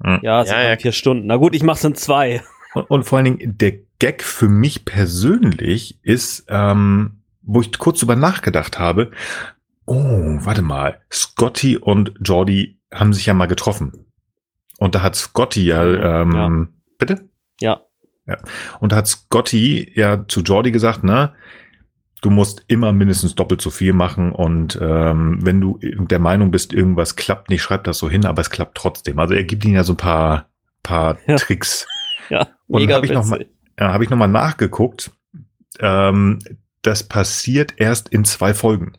Mhm. Ja, es ja, ja. vier Stunden. Na gut, ich mach's in zwei. Und, und, vor allen Dingen der Gag für mich persönlich ist, ähm, wo ich kurz drüber nachgedacht habe. Oh, warte mal. Scotty und Jordi haben sich ja mal getroffen. Und da hat Scotty ja, ähm, ja. bitte? Ja. Ja. Und da hat Scotty ja zu Jordi gesagt, ne, du musst immer mindestens doppelt so viel machen und ähm, wenn du der Meinung bist, irgendwas klappt nicht, schreib das so hin, aber es klappt trotzdem. Also er gibt ihnen ja so ein paar, paar ja. Tricks. Ja, und habe ich noch mal, ja, habe ich noch mal nachgeguckt. Ähm, das passiert erst in zwei Folgen.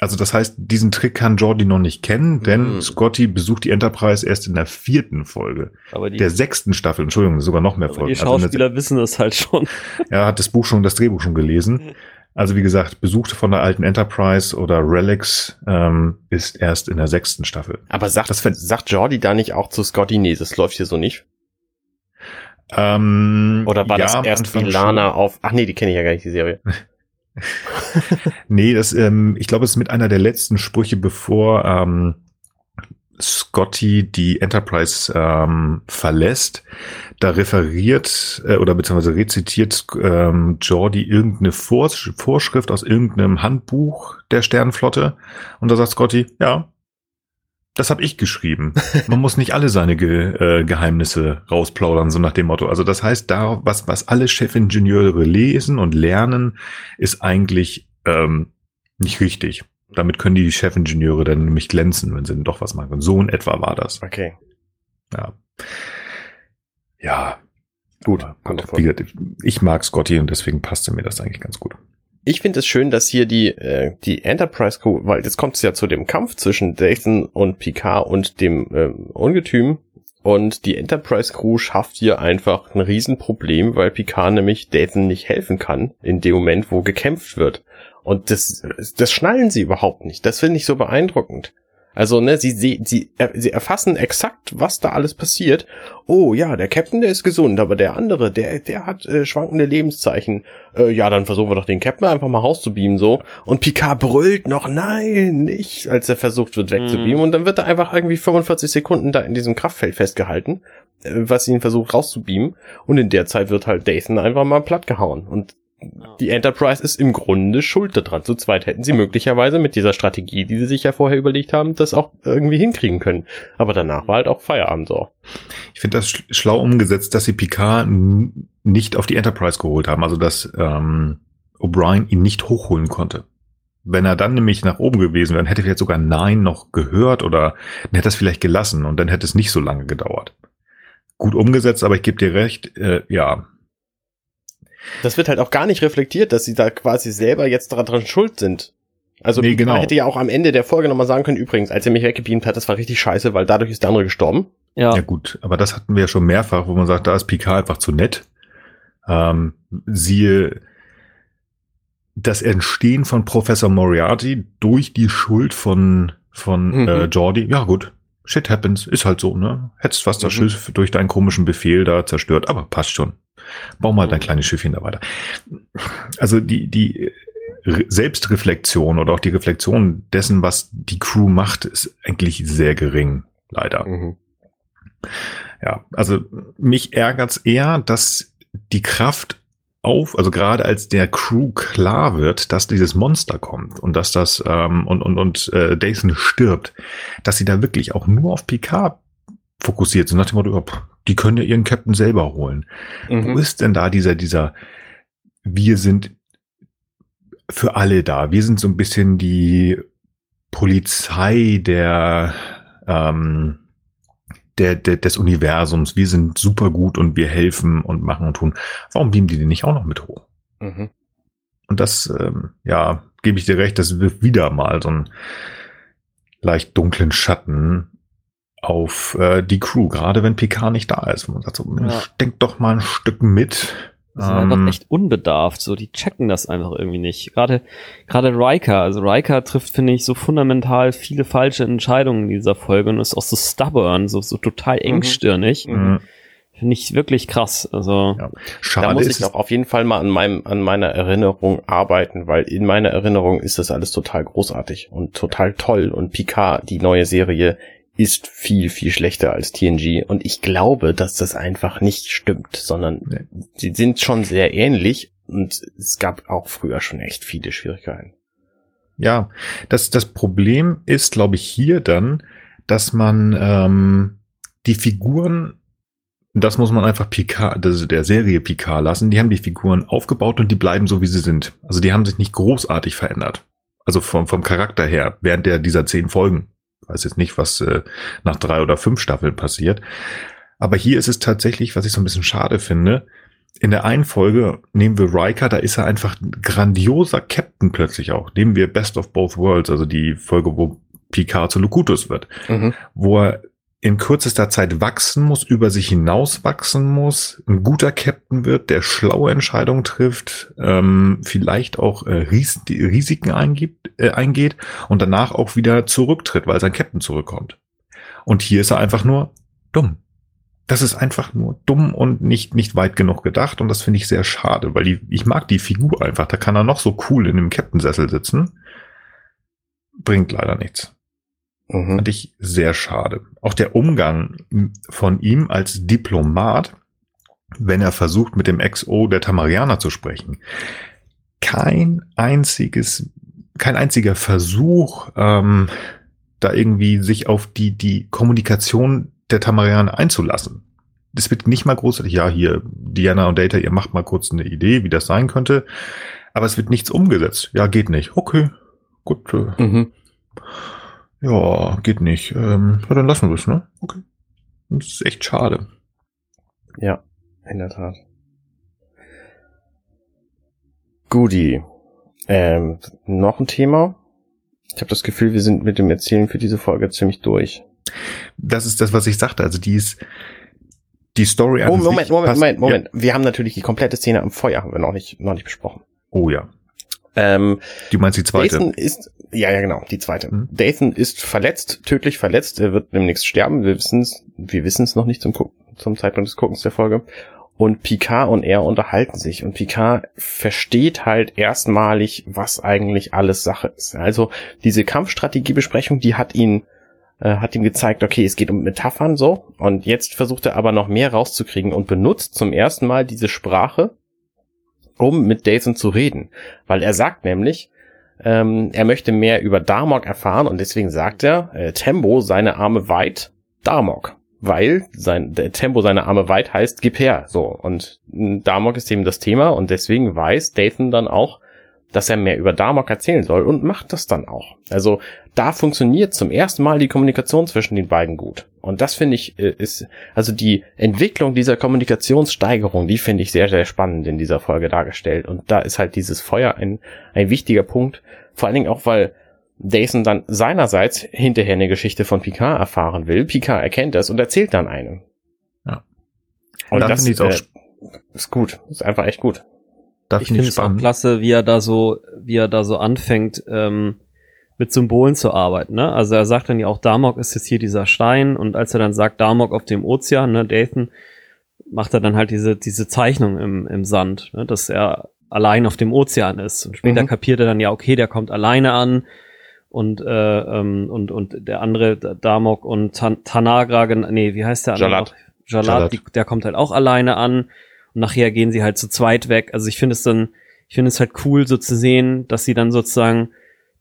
Also das heißt, diesen Trick kann Jordi noch nicht kennen, denn mhm. Scotty besucht die Enterprise erst in der vierten Folge. Aber die, der sechsten Staffel, Entschuldigung, sogar noch mehr Folgen. Die also Schauspieler also wissen das halt schon. Er hat das Buch schon, das Drehbuch schon gelesen. Also wie gesagt, besucht von der alten Enterprise oder Relics ähm, ist erst in der sechsten Staffel. Aber sagt, das sagt Jordi da nicht auch zu Scotty, nee, das läuft hier so nicht? Ähm, oder war ja, das erst wie Lana auf, ach nee, die kenne ich ja gar nicht, die Serie. nee, das, ähm, ich glaube, es ist mit einer der letzten Sprüche, bevor ähm, Scotty die Enterprise ähm, verlässt. Da referiert äh, oder beziehungsweise rezitiert ähm, Jordi irgendeine Vorsch Vorschrift aus irgendeinem Handbuch der Sternenflotte. Und da sagt Scotty, ja, das habe ich geschrieben. Man muss nicht alle seine Ge äh, Geheimnisse rausplaudern, so nach dem Motto. Also das heißt, da, was, was alle Chefingenieure lesen und lernen, ist eigentlich ähm, nicht richtig. Damit können die Chefingenieure dann nämlich glänzen, wenn sie denn doch was machen. So in etwa war das. Okay. Ja. Ja. Gut. gut. Wie gesagt, ich mag Scotty und deswegen passte mir das eigentlich ganz gut. Ich finde es schön, dass hier die, äh, die Enterprise Crew, weil jetzt kommt es ja zu dem Kampf zwischen Dathan und Picard und dem äh, Ungetüm. Und die Enterprise Crew schafft hier einfach ein Riesenproblem, weil Picard nämlich Dathan nicht helfen kann in dem Moment, wo gekämpft wird. Und das, das schnallen sie überhaupt nicht. Das finde ich so beeindruckend. Also, ne, sie, sie, sie, sie erfassen exakt, was da alles passiert. Oh ja, der Captain, der ist gesund, aber der andere, der, der hat äh, schwankende Lebenszeichen. Äh, ja, dann versuchen wir doch den Captain einfach mal rauszubeamen, so. Und Picard brüllt noch, nein, nicht, als er versucht wird wegzubeamen. Mhm. Und dann wird er einfach irgendwie 45 Sekunden da in diesem Kraftfeld festgehalten, äh, was ihn versucht rauszubeamen. Und in der Zeit wird halt Dathan einfach mal plattgehauen. Und die Enterprise ist im Grunde schuld daran. Zu zweit hätten sie möglicherweise mit dieser Strategie, die sie sich ja vorher überlegt haben, das auch irgendwie hinkriegen können. Aber danach war halt auch Feierabend so. Ich finde das schlau umgesetzt, dass sie Picard nicht auf die Enterprise geholt haben. Also dass ähm, O'Brien ihn nicht hochholen konnte. Wenn er dann nämlich nach oben gewesen wäre, hätte vielleicht sogar Nein noch gehört oder dann hätte er es vielleicht gelassen und dann hätte es nicht so lange gedauert. Gut umgesetzt, aber ich gebe dir recht, äh, ja, das wird halt auch gar nicht reflektiert, dass sie da quasi selber jetzt daran schuld sind. Also nee, genau. man hätte ja auch am Ende der Folge nochmal sagen können, übrigens, als er mich weggebeamt hat, das war richtig scheiße, weil dadurch ist der andere gestorben. Ja. ja gut, aber das hatten wir ja schon mehrfach, wo man sagt, da ist Picard einfach zu nett. Ähm, siehe das Entstehen von Professor Moriarty durch die Schuld von, von mhm. äh, Jordi. Ja gut, shit happens, ist halt so, ne? Hättest fast mhm. das Schiff durch deinen komischen Befehl da zerstört, aber passt schon. Bau mal dein kleines Schiffchen da weiter. Also die, die Selbstreflexion oder auch die Reflexion dessen, was die Crew macht, ist eigentlich sehr gering, leider. Mhm. Ja, also mich ärgert's eher, dass die Kraft auf, also gerade als der Crew klar wird, dass dieses Monster kommt und dass das ähm, und und und äh, Dathan stirbt, dass sie da wirklich auch nur auf Picard fokussiert sind nach dem Motto, die können ja ihren Captain selber holen. Mhm. Wo ist denn da dieser dieser wir sind für alle da. Wir sind so ein bisschen die Polizei der ähm, der, der, des Universums. Wir sind super gut und wir helfen und machen und tun. Warum beamen die den nicht auch noch mit hoch? Mhm. Und das, ähm, ja, gebe ich dir recht, das wirft wieder mal so einen leicht dunklen Schatten auf äh, die Crew, gerade wenn PK nicht da ist. Man sagt so, ja. denk doch mal ein Stück mit. Die sind ähm, einfach echt unbedarft, so die checken das einfach irgendwie nicht. Gerade gerade Riker, also Riker trifft finde ich so fundamental viele falsche Entscheidungen in dieser Folge und ist auch so stubborn, so so total mhm. engstirnig. Mhm. Finde ich wirklich krass. Also ja. Schade da muss ich auch auf jeden Fall mal an meinem an meiner Erinnerung arbeiten, weil in meiner Erinnerung ist das alles total großartig und total toll und Picard, die neue Serie, ist viel, viel schlechter als TNG. Und ich glaube, dass das einfach nicht stimmt, sondern nee. sie sind schon sehr ähnlich und es gab auch früher schon echt viele Schwierigkeiten. Ja, das, das Problem ist, glaube ich, hier dann, dass man ähm, die Figuren, das muss man einfach Picard, also der Serie Picard lassen, die haben die Figuren aufgebaut und die bleiben so, wie sie sind. Also die haben sich nicht großartig verändert. Also vom, vom Charakter her, während der dieser zehn Folgen weiß jetzt nicht, was äh, nach drei oder fünf Staffeln passiert. Aber hier ist es tatsächlich, was ich so ein bisschen schade finde. In der einen Folge nehmen wir Riker, da ist er einfach ein grandioser Captain plötzlich auch. Nehmen wir Best of Both Worlds, also die Folge, wo Picard zu Locutus wird, mhm. wo er in kürzester Zeit wachsen muss, über sich hinaus wachsen muss, ein guter Captain wird, der schlaue Entscheidungen trifft, ähm, vielleicht auch äh, Ries Risiken eingibt, äh, eingeht und danach auch wieder zurücktritt, weil sein Captain zurückkommt. Und hier ist er einfach nur dumm. Das ist einfach nur dumm und nicht, nicht weit genug gedacht und das finde ich sehr schade, weil die, ich mag die Figur einfach. Da kann er noch so cool in dem Captain-Sessel sitzen. Bringt leider nichts. Mhm. Fand ich sehr schade. Auch der Umgang von ihm als Diplomat, wenn er versucht, mit dem XO der Tamarianer zu sprechen. Kein einziges, kein einziger Versuch, ähm, da irgendwie sich auf die, die Kommunikation der Tamarianer einzulassen. Es wird nicht mal großartig, ja, hier, Diana und Data, ihr macht mal kurz eine Idee, wie das sein könnte. Aber es wird nichts umgesetzt. Ja, geht nicht. Okay, gut. Äh, mhm. Ja, geht nicht. Ähm, ja, dann lassen wir es, ne? Okay. Das ist echt schade. Ja, in der Tat. Guti. Ähm, noch ein Thema. Ich habe das Gefühl, wir sind mit dem Erzählen für diese Folge ziemlich durch. Das ist das, was ich sagte. Also die ist die Story an Oh, Moment, Moment, Moment, Moment. Ja. Wir haben natürlich die komplette Szene am Feuer haben wir noch nicht, noch nicht besprochen. Oh ja. Ähm, du meinst die zweite? Dathan ist, ja, ja, genau, die zweite. Mhm. Dathan ist verletzt, tödlich verletzt. Er wird demnächst sterben. Wir wissen es, wir wissen es noch nicht zum, zum Zeitpunkt des Guckens der Folge. Und Picard und er unterhalten sich. Und Picard versteht halt erstmalig, was eigentlich alles Sache ist. Also diese Kampfstrategiebesprechung, die hat ihn äh, hat ihm gezeigt, okay, es geht um Metaphern so. Und jetzt versucht er aber noch mehr rauszukriegen und benutzt zum ersten Mal diese Sprache, um mit Dathan zu reden. Weil er sagt nämlich, ähm, er möchte mehr über Darmok erfahren und deswegen sagt er, äh, Tempo seine Arme weit, Darmok. Weil sein der Tempo seine Arme weit heißt, gib her. So. Und Darmok ist eben das Thema und deswegen weiß Dathan dann auch, dass er mehr über Darmok erzählen soll und macht das dann auch. Also da funktioniert zum ersten Mal die Kommunikation zwischen den beiden gut. Und das finde ich äh, ist, also die Entwicklung dieser Kommunikationssteigerung, die finde ich sehr, sehr spannend in dieser Folge dargestellt. Und da ist halt dieses Feuer ein, ein wichtiger Punkt. Vor allen Dingen auch, weil Dason dann seinerseits hinterher eine Geschichte von Picard erfahren will. Picard erkennt das und erzählt dann eine. Ja. Und, und das äh, ist gut. Ist einfach echt gut. Das ich finde es auch klasse, wie er da so, wie er da so anfängt, ähm, mit Symbolen zu arbeiten. Ne? Also er sagt dann ja auch, Damok ist jetzt hier dieser Stein und als er dann sagt, Damok auf dem Ozean, ne, Dathan, macht er dann halt diese, diese Zeichnung im, im Sand, ne, dass er allein auf dem Ozean ist. Und später mhm. kapiert er dann ja, okay, der kommt alleine an und äh, ähm, und und der andere Damok und Tan Tanagra, nee, wie heißt der andere? Jalat. Jalat, Jalat. Die, der kommt halt auch alleine an und nachher gehen sie halt zu zweit weg. Also ich finde es dann, ich finde es halt cool, so zu sehen, dass sie dann sozusagen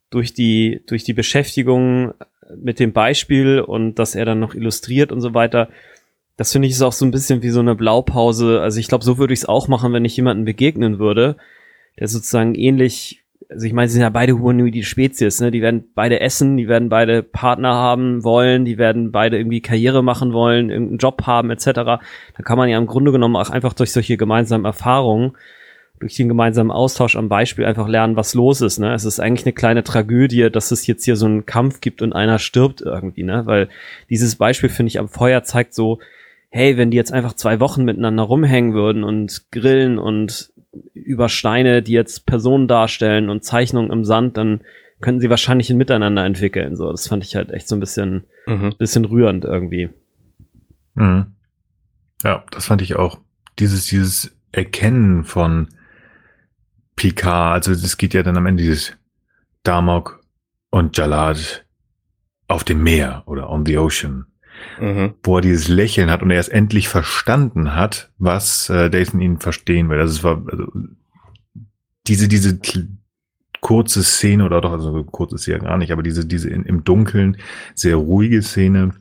durch die, durch die Beschäftigung mit dem Beispiel und dass er dann noch illustriert und so weiter, das finde ich ist auch so ein bisschen wie so eine Blaupause. Also ich glaube, so würde ich es auch machen, wenn ich jemanden begegnen würde, der sozusagen ähnlich also ich meine, sie sind ja beide humanoide Spezies, ne? Die werden beide essen, die werden beide Partner haben wollen, die werden beide irgendwie Karriere machen wollen, irgendeinen Job haben, etc. Da kann man ja im Grunde genommen auch einfach durch solche gemeinsamen Erfahrungen, durch den gemeinsamen Austausch am Beispiel einfach lernen, was los ist. Ne? Es ist eigentlich eine kleine Tragödie, dass es jetzt hier so einen Kampf gibt und einer stirbt irgendwie, ne? Weil dieses Beispiel, finde ich, am Feuer zeigt so, hey, wenn die jetzt einfach zwei Wochen miteinander rumhängen würden und grillen und über Steine, die jetzt Personen darstellen und Zeichnungen im Sand, dann könnten sie wahrscheinlich ein Miteinander entwickeln. So, das fand ich halt echt so ein bisschen, mhm. bisschen rührend irgendwie. Mhm. Ja, das fand ich auch. Dieses, dieses Erkennen von Picard, also es geht ja dann am Ende dieses Damok und Jalad auf dem Meer oder on the ocean mhm. wo er dieses Lächeln hat und er es endlich verstanden hat, was äh, Dathan ihn verstehen will. Also es war also, diese, diese kurze Szene oder doch, also kurz ist sie ja gar nicht, aber diese, diese in, im Dunkeln sehr ruhige Szene,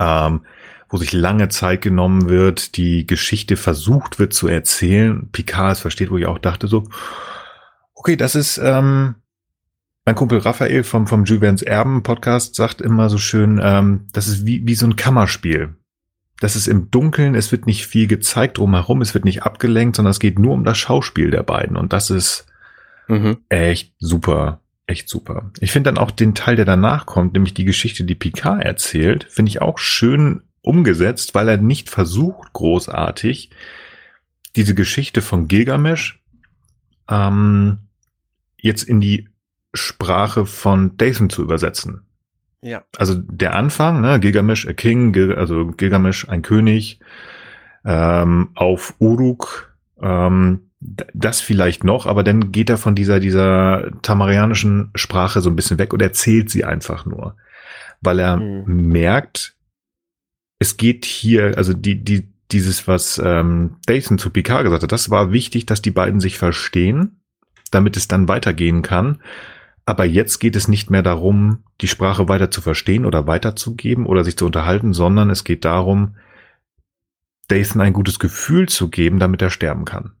ähm, wo sich lange Zeit genommen wird, die Geschichte versucht wird zu erzählen. Picard es versteht, wo ich auch dachte so, okay, das ist, ähm, mein Kumpel Raphael vom, vom Jules Erben Podcast sagt immer so schön, ähm, das ist wie, wie so ein Kammerspiel. Das ist im Dunkeln, es wird nicht viel gezeigt drumherum, es wird nicht abgelenkt, sondern es geht nur um das Schauspiel der beiden. Und das ist mhm. echt super, echt super. Ich finde dann auch den Teil, der danach kommt, nämlich die Geschichte, die Picard erzählt, finde ich auch schön umgesetzt, weil er nicht versucht, großartig diese Geschichte von Gilgamesh ähm, jetzt in die Sprache von Dathan zu übersetzen. Ja. Also der Anfang, ne, Gilgamesh a King, Gil also Gilgamesh ein König, ähm, auf Uruk, ähm, das vielleicht noch, aber dann geht er von dieser, dieser tamarianischen Sprache so ein bisschen weg und erzählt sie einfach nur. Weil er mhm. merkt, es geht hier, also die, die, dieses, was ähm, Dathan zu Picard gesagt hat, das war wichtig, dass die beiden sich verstehen, damit es dann weitergehen kann. Aber jetzt geht es nicht mehr darum, die Sprache weiter zu verstehen oder weiterzugeben oder sich zu unterhalten, sondern es geht darum, Dathan ein gutes Gefühl zu geben, damit er sterben kann.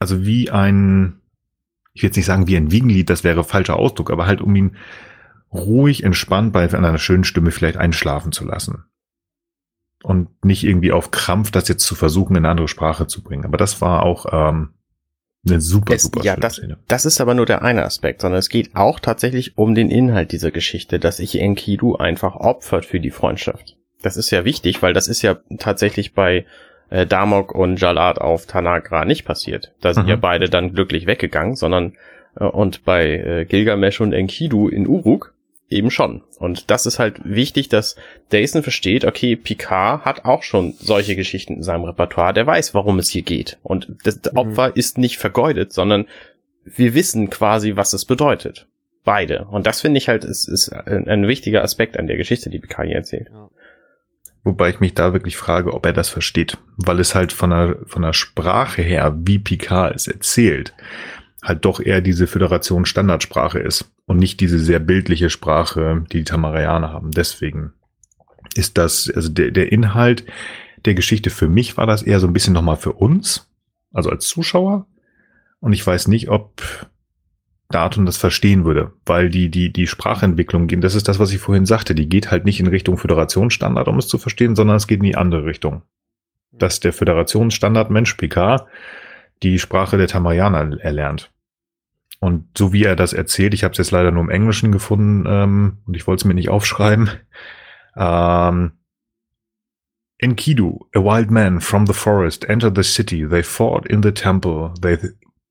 Also wie ein, ich will jetzt nicht sagen wie ein Wiegenlied, das wäre falscher Ausdruck, aber halt um ihn ruhig, entspannt bei einer schönen Stimme vielleicht einschlafen zu lassen. Und nicht irgendwie auf Krampf das jetzt zu versuchen, in eine andere Sprache zu bringen. Aber das war auch ähm, Eine super, es, super ja, das, Szene. das ist aber nur der eine Aspekt, sondern es geht auch tatsächlich um den Inhalt dieser Geschichte, dass sich Enkidu einfach opfert für die Freundschaft. Das ist ja wichtig, weil das ist ja tatsächlich bei äh, Damok und Jalad auf Tanagra nicht passiert. Da sind mhm. ja beide dann glücklich weggegangen, sondern äh, und bei äh, Gilgamesh und Enkidu in Uruk eben schon. Und das ist halt wichtig, dass Dason versteht, okay, Picard hat auch schon solche Geschichten in seinem Repertoire, der weiß, worum es hier geht. Und das mhm. Opfer ist nicht vergeudet, sondern wir wissen quasi, was es bedeutet. Beide. Und das finde ich halt, ist, ist ein, ein, wichtiger Aspekt an der Geschichte, die Picard hier erzählt. Ja. Wobei ich mich da wirklich frage, ob er das versteht, weil es halt von der, von der Sprache her, wie Picard es erzählt, halt doch eher diese Föderation Standardsprache ist und nicht diese sehr bildliche Sprache, die die Tamarianer haben. Deswegen ist das, also der, der Inhalt der Geschichte für mich war das eher so ein bisschen nochmal für uns, also als Zuschauer. Und ich weiß nicht, ob Datum das verstehen würde, weil die, die, die Sprachentwicklung gehen, das ist das, was ich vorhin sagte, die geht halt nicht in Richtung Föderationsstandard, um es zu verstehen, sondern es geht in die andere Richtung. Dass der Föderationsstandard Mensch PK die Sprache der Tamarianer erlernt. Und so wie er das erzählt, ich habe es jetzt leider nur im Englischen gefunden ähm, und ich wollte es mir nicht aufschreiben. Ähm, Enkidu, a wild man from the forest, entered the city. They fought in the temple. They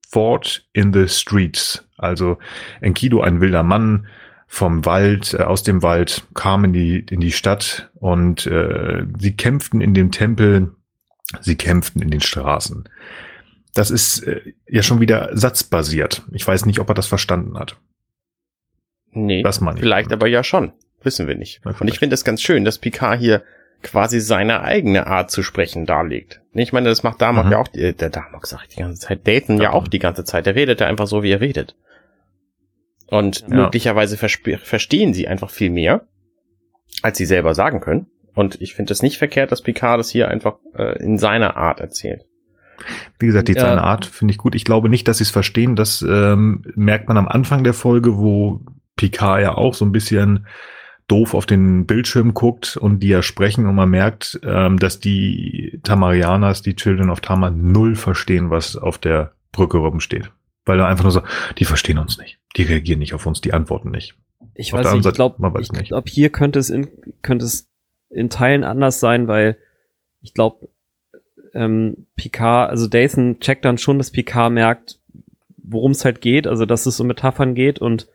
fought in the streets. Also Enkidu, ein wilder Mann vom Wald, äh, aus dem Wald, kam in die, in die Stadt und äh, sie kämpften in dem Tempel, sie kämpften in den Straßen. Das ist äh, ja schon wieder satzbasiert. Ich weiß nicht, ob er das verstanden hat. Nee, das man vielleicht aber ja schon. Wissen wir nicht. Und ich finde es ganz schön, dass Picard hier quasi seine eigene Art zu sprechen darlegt. Ich meine, das macht Damok mhm. ja auch, äh, der Damok sagt die ganze Zeit, Dayton ja. ja auch die ganze Zeit. Der redet ja einfach so, wie er redet. Und ja. möglicherweise verstehen sie einfach viel mehr, als sie selber sagen können. Und ich finde es nicht verkehrt, dass Picard das hier einfach äh, in seiner Art erzählt. Wie gesagt, die ja. seine Art finde ich gut. Ich glaube nicht, dass sie es verstehen. Das ähm, merkt man am Anfang der Folge, wo Picard ja auch so ein bisschen doof auf den Bildschirm guckt und die ja sprechen und man merkt, ähm, dass die Tamarianas, die Children of Tama, null verstehen, was auf der Brücke rumsteht. Weil er einfach nur so, die verstehen uns nicht. Die reagieren nicht auf uns, die antworten nicht. Ich auf weiß nicht, ich glaube, ich glaube, hier könnte es in, könnte es in Teilen anders sein, weil ich glaube, ähm, Picard, also Dathan checkt dann schon, dass Picard merkt, worum es halt geht, also dass es um Metaphern geht und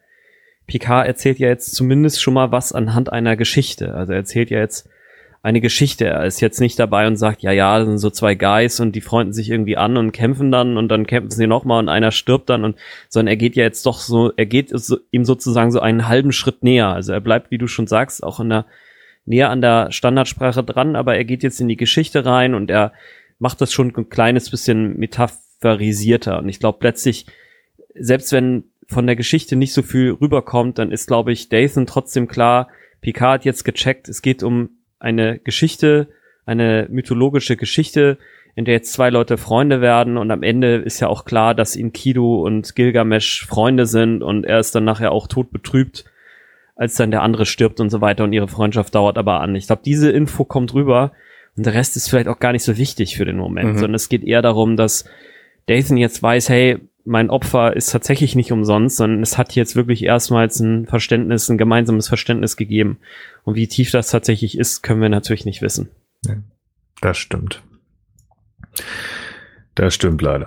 Picard erzählt ja jetzt zumindest schon mal was anhand einer Geschichte. Also er erzählt ja jetzt eine Geschichte. Er ist jetzt nicht dabei und sagt, ja, ja, das sind so zwei Guys und die freunden sich irgendwie an und kämpfen dann und dann kämpfen sie nochmal und einer stirbt dann und, sondern er geht ja jetzt doch so, er geht so, ihm sozusagen so einen halben Schritt näher. Also er bleibt, wie du schon sagst, auch in der, näher an der Standardsprache dran, aber er geht jetzt in die Geschichte rein und er macht das schon ein kleines bisschen metaphorisierter. Und ich glaube letztlich, selbst wenn von der Geschichte nicht so viel rüberkommt, dann ist, glaube ich, Dathan trotzdem klar, Picard hat jetzt gecheckt, es geht um eine Geschichte, eine mythologische Geschichte, in der jetzt zwei Leute Freunde werden. Und am Ende ist ja auch klar, dass ihn Kido und Gilgamesh Freunde sind. Und er ist dann nachher auch tot betrübt, als dann der andere stirbt und so weiter. Und ihre Freundschaft dauert aber an. Ich glaube, diese Info kommt rüber und der Rest ist vielleicht auch gar nicht so wichtig für den Moment, mhm. sondern es geht eher darum, dass Dathan jetzt weiß, hey, mein Opfer ist tatsächlich nicht umsonst, sondern es hat jetzt wirklich erstmals ein Verständnis, ein gemeinsames Verständnis gegeben. Und wie tief das tatsächlich ist, können wir natürlich nicht wissen. Ja, das stimmt. Das stimmt leider.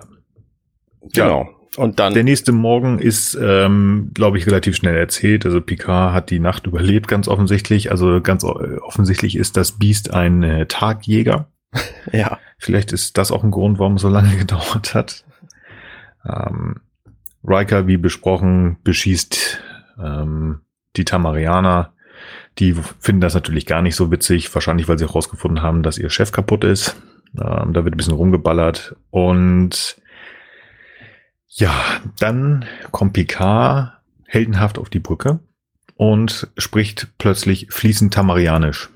Genau. Ja. Und dann. Der nächste Morgen ist, ähm, glaube ich, relativ schnell erzählt. Also Picard hat die Nacht überlebt, ganz offensichtlich. Also ganz offensichtlich ist das Biest ein äh, Tagjäger. ja. Vielleicht ist das auch ein Grund, warum es so lange gedauert hat. Ähm, Riker, wie besprochen, beschießt ähm, die Tamarianer. Die finden das natürlich gar nicht so witzig, wahrscheinlich weil sie herausgefunden haben, dass ihr Chef kaputt ist. Ähm, da wird ein bisschen rumgeballert. Und ja, dann kommt Picard heldenhaft auf die Brücke und spricht plötzlich fließend Tamarianisch.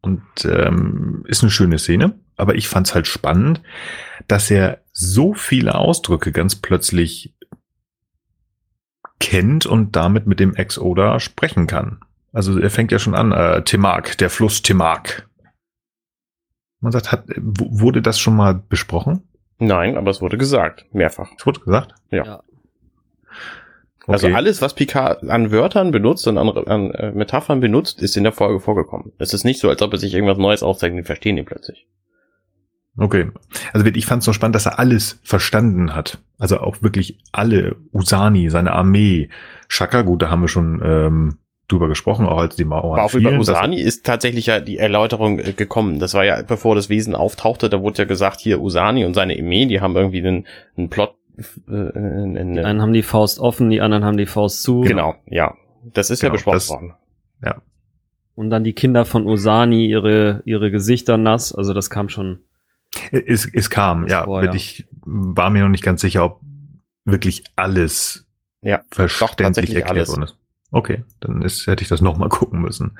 Und ähm, ist eine schöne Szene, aber ich fand's halt spannend, dass er so viele Ausdrücke ganz plötzlich kennt und damit mit dem Ex-Oda sprechen kann. Also er fängt ja schon an, äh, Temak, der Fluss Temak. Man sagt, hat, wurde das schon mal besprochen? Nein, aber es wurde gesagt, mehrfach. Es wurde gesagt? Ja. ja. Also alles, was Picard an Wörtern benutzt und an, an äh, Metaphern benutzt, ist in der Folge vorgekommen. Es ist nicht so, als ob er sich irgendwas Neues auszeichnet, verstehen ihn plötzlich. Okay. Also ich fand es so spannend, dass er alles verstanden hat. Also auch wirklich alle, Usani, seine Armee, Shaka, gut, da haben wir schon ähm, drüber gesprochen, auch als die Mauer. Aber auch über Usani ist tatsächlich ja die Erläuterung äh, gekommen. Das war ja, bevor das Wesen auftauchte, da wurde ja gesagt, hier Usani und seine Armee, die haben irgendwie einen, einen Plot. Äh, einen, die einen haben die Faust offen, die anderen haben die Faust zu. Genau, ja. Das ist genau, ja besprochen das, worden. Ja. Und dann die Kinder von Usani, ihre, ihre Gesichter nass, also das kam schon. Es, es kam, ja. Vor, ja. Ich war mir noch nicht ganz sicher, ob wirklich alles ja, verständlich erklärt worden ist. Okay, dann ist, hätte ich das nochmal gucken müssen.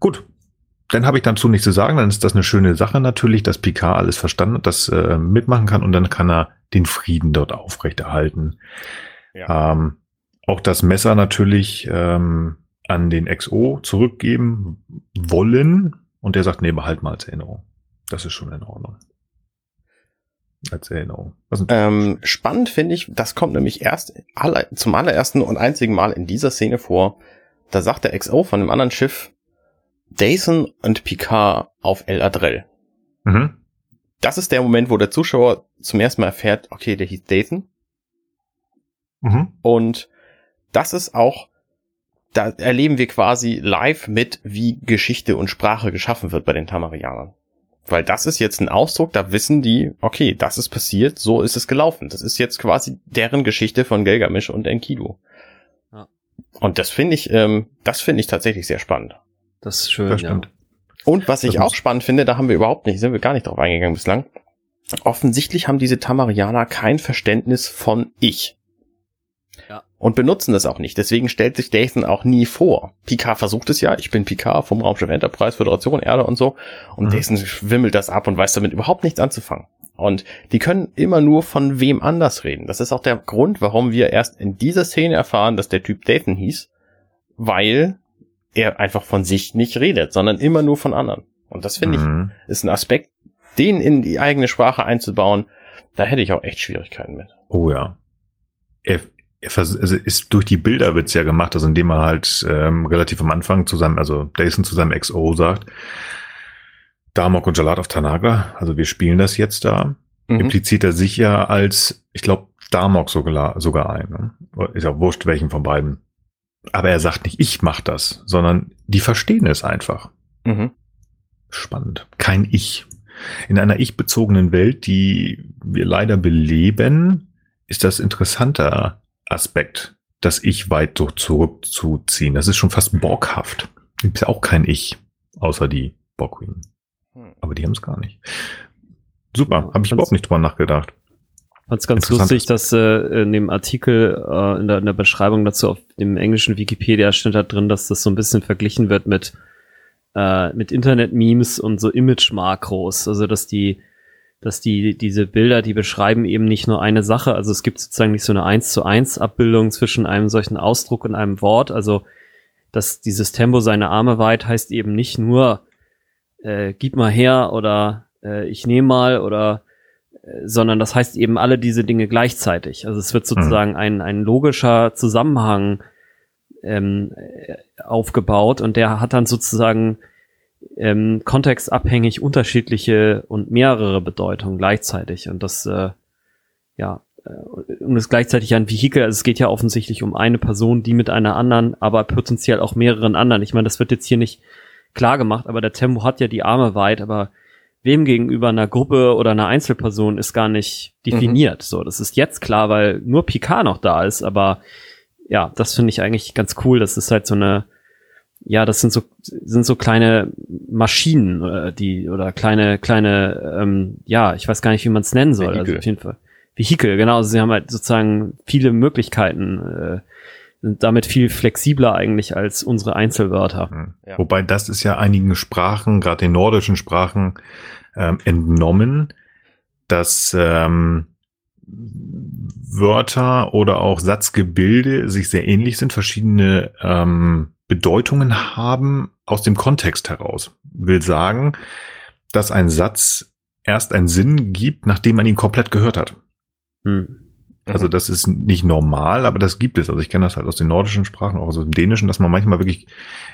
Gut, dann habe ich dazu nichts zu sagen. Dann ist das eine schöne Sache natürlich, dass Picard alles verstanden hat, das äh, mitmachen kann und dann kann er den Frieden dort aufrechterhalten. Ja. Ähm, auch das Messer natürlich ähm, an den XO zurückgeben wollen und der sagt, nee, behalt mal als Erinnerung. Das ist schon in Ordnung. Als Erinnerung. Ähm, spannend finde ich, das kommt nämlich erst aller, zum allerersten und einzigen Mal in dieser Szene vor. Da sagt der XO von einem anderen Schiff, Dason und Picard auf El Adrel. Mhm. Das ist der Moment, wo der Zuschauer zum ersten Mal erfährt, okay, der hieß Dason. Mhm. Und das ist auch, da erleben wir quasi live mit, wie Geschichte und Sprache geschaffen wird bei den Tamarianern. Weil das ist jetzt ein Ausdruck, da wissen die, okay, das ist passiert, so ist es gelaufen. Das ist jetzt quasi deren Geschichte von Gelgamish und Enkidu. Ja. Und das finde ich, ähm, das finde ich tatsächlich sehr spannend. Das ist schön, das ja. Und was das ich auch spannend finde, da haben wir überhaupt nicht, sind wir gar nicht drauf eingegangen bislang. Offensichtlich haben diese Tamarianer kein Verständnis von ich und benutzen das auch nicht. Deswegen stellt sich Dathan auch nie vor. Picard versucht es ja. Ich bin Picard vom Raumschiff Enterprise, Föderation Erde und so. Und mhm. Dathan wimmelt das ab und weiß damit überhaupt nichts anzufangen. Und die können immer nur von wem anders reden. Das ist auch der Grund, warum wir erst in dieser Szene erfahren, dass der Typ Dathan hieß, weil er einfach von sich nicht redet, sondern immer nur von anderen. Und das finde mhm. ich ist ein Aspekt, den in die eigene Sprache einzubauen. Da hätte ich auch echt Schwierigkeiten mit. Oh ja. Er, also ist durch die Bilder wird's ja gemacht, also indem er halt ähm, relativ am Anfang zusammen, also Dason zu seinem XO sagt, Damok und Jalat auf Tanaga, also wir spielen das jetzt da, mhm. impliziert er sich ja als, ich glaube, Damok sogar, sogar ein. Ne? Ist ja wurscht, welchen von beiden. Aber er sagt nicht, ich mach das, sondern die verstehen es einfach. Mhm. Spannend. Kein Ich. In einer ich-bezogenen Welt, die wir leider beleben, ist das interessanter, Aspekt, das Ich weit zurückzuziehen. Das ist schon fast borghaft. Gibt ja auch kein Ich, außer die Borgwing. Hm. Aber die haben es gar nicht. Super, habe ich überhaupt nicht drüber nachgedacht. Fand ganz lustig, dass äh, in dem Artikel, äh, in, der, in der Beschreibung dazu auf dem englischen Wikipedia steht da drin, dass das so ein bisschen verglichen wird mit, äh, mit Internet-Memes und so Image-Makros. Also, dass die dass die, diese Bilder, die beschreiben eben nicht nur eine Sache. Also es gibt sozusagen nicht so eine eins zu eins Abbildung zwischen einem solchen Ausdruck und einem Wort. Also, dass dieses Tempo seine Arme weit heißt eben nicht nur, äh, gib mal her oder äh, ich nehme mal oder äh, sondern das heißt eben alle diese Dinge gleichzeitig. Also es wird hm. sozusagen ein, ein logischer Zusammenhang ähm, äh, aufgebaut und der hat dann sozusagen ähm, kontextabhängig unterschiedliche und mehrere Bedeutungen gleichzeitig. Und das, äh, ja, äh, und es gleichzeitig ein Vehikel, also es geht ja offensichtlich um eine Person, die mit einer anderen, aber potenziell auch mehreren anderen. Ich meine, das wird jetzt hier nicht klar gemacht, aber der Tempo hat ja die Arme weit, aber wem gegenüber einer Gruppe oder einer Einzelperson ist gar nicht definiert. Mhm. So, das ist jetzt klar, weil nur Picard noch da ist, aber ja, das finde ich eigentlich ganz cool. Das ist halt so eine, ja, das sind so sind so kleine Maschinen oder die oder kleine kleine ähm, ja, ich weiß gar nicht, wie man es nennen soll. Vehikel. Also auf jeden Fall Vehikel, genau. Also sie haben halt sozusagen viele Möglichkeiten, äh, sind damit viel flexibler eigentlich als unsere Einzelwörter. Mhm. Ja. Wobei das ist ja einigen Sprachen, gerade den nordischen Sprachen, ähm, entnommen, dass ähm, Wörter oder auch Satzgebilde sich sehr ähnlich sind, verschiedene ähm, Bedeutungen haben aus dem Kontext heraus. Will sagen, dass ein Satz erst einen Sinn gibt, nachdem man ihn komplett gehört hat. Hm. Also das ist nicht normal, aber das gibt es. Also ich kenne das halt aus den nordischen Sprachen, auch aus dem Dänischen, dass man manchmal wirklich,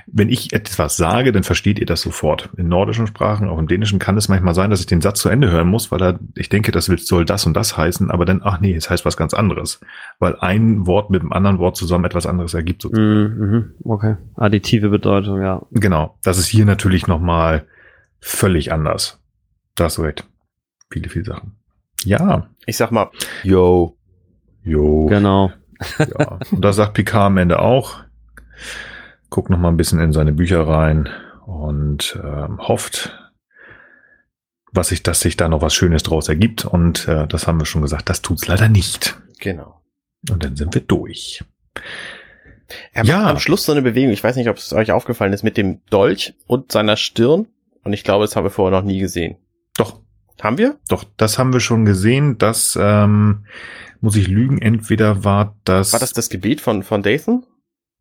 wenn ich etwas sage, dann versteht ihr das sofort. In nordischen Sprachen, auch im Dänischen kann es manchmal sein, dass ich den Satz zu Ende hören muss, weil er, ich denke, das soll das und das heißen, aber dann, ach nee, es heißt was ganz anderes. Weil ein Wort mit einem anderen Wort zusammen etwas anderes ergibt sozusagen. Mhm, mhm. okay. Additive Bedeutung, ja. Genau. Das ist hier natürlich nochmal völlig anders. Da hast du recht. Viele, viele Sachen. Ja. Ich sag mal, yo, Jo. Genau. Ja. Und das sagt Picard am Ende auch. Guckt noch mal ein bisschen in seine Bücher rein und ähm, hofft, was sich, dass sich da noch was Schönes draus ergibt. Und äh, das haben wir schon gesagt, das tut's leider nicht. Genau. Und dann sind wir durch. Er ja. am Schluss so eine Bewegung, ich weiß nicht, ob es euch aufgefallen ist, mit dem Dolch und seiner Stirn. Und ich glaube, das haben wir vorher noch nie gesehen. Doch. Haben wir? Doch, das haben wir schon gesehen. dass ähm, muss ich lügen, entweder war das. War das das Gebet von, von Dathan?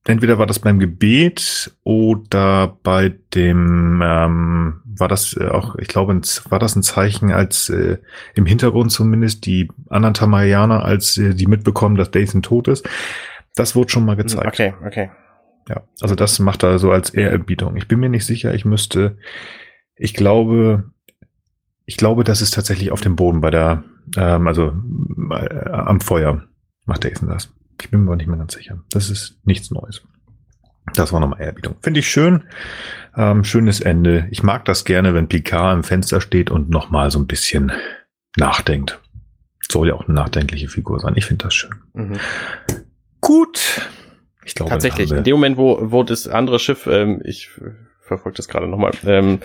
Entweder war das beim Gebet oder bei dem, ähm, war das äh, auch, ich glaube, war das ein Zeichen, als äh, im Hintergrund zumindest die anderen Tamarianer, als äh, die mitbekommen, dass Dathan tot ist. Das wurde schon mal gezeigt. Okay, okay. Ja, also das macht er so als Ehrerbietung. Ich bin mir nicht sicher, ich müsste, ich glaube, ich glaube, das ist tatsächlich auf dem Boden bei der, ähm, also äh, am Feuer macht Jason das. Ich bin mir aber nicht mehr ganz sicher. Das ist nichts Neues. Das war nochmal Ehrerbietung. Finde ich schön. Ähm, schönes Ende. Ich mag das gerne, wenn Picard im Fenster steht und nochmal so ein bisschen nachdenkt. Soll ja auch eine nachdenkliche Figur sein. Ich finde das schön. Mhm. Gut. Ich glaube, Tatsächlich, in dem Moment, wo, wo das andere Schiff, ähm, ich verfolge das gerade nochmal, ähm,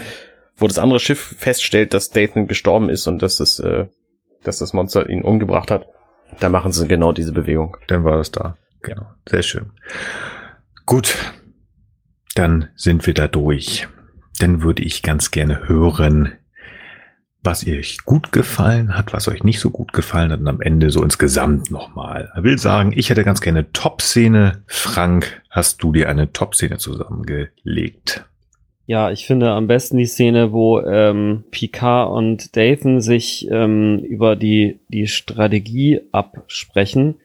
wo das andere Schiff feststellt, dass Dathan gestorben ist und dass es, äh, dass das Monster ihn umgebracht hat, da machen sie genau diese Bewegung. Dann war es da. Genau. Sehr schön. Gut. Dann sind wir da durch. Dann würde ich ganz gerne hören, was euch gut gefallen hat, was euch nicht so gut gefallen hat und am Ende so insgesamt nochmal. Ich will sagen, ich hätte ganz gerne Top-Szene. Frank, hast du dir eine Top-Szene zusammengelegt? Ja, ich finde am besten die Szene, wo ähm, Picard und Dathan sich ähm, über die, die Strategie absprechen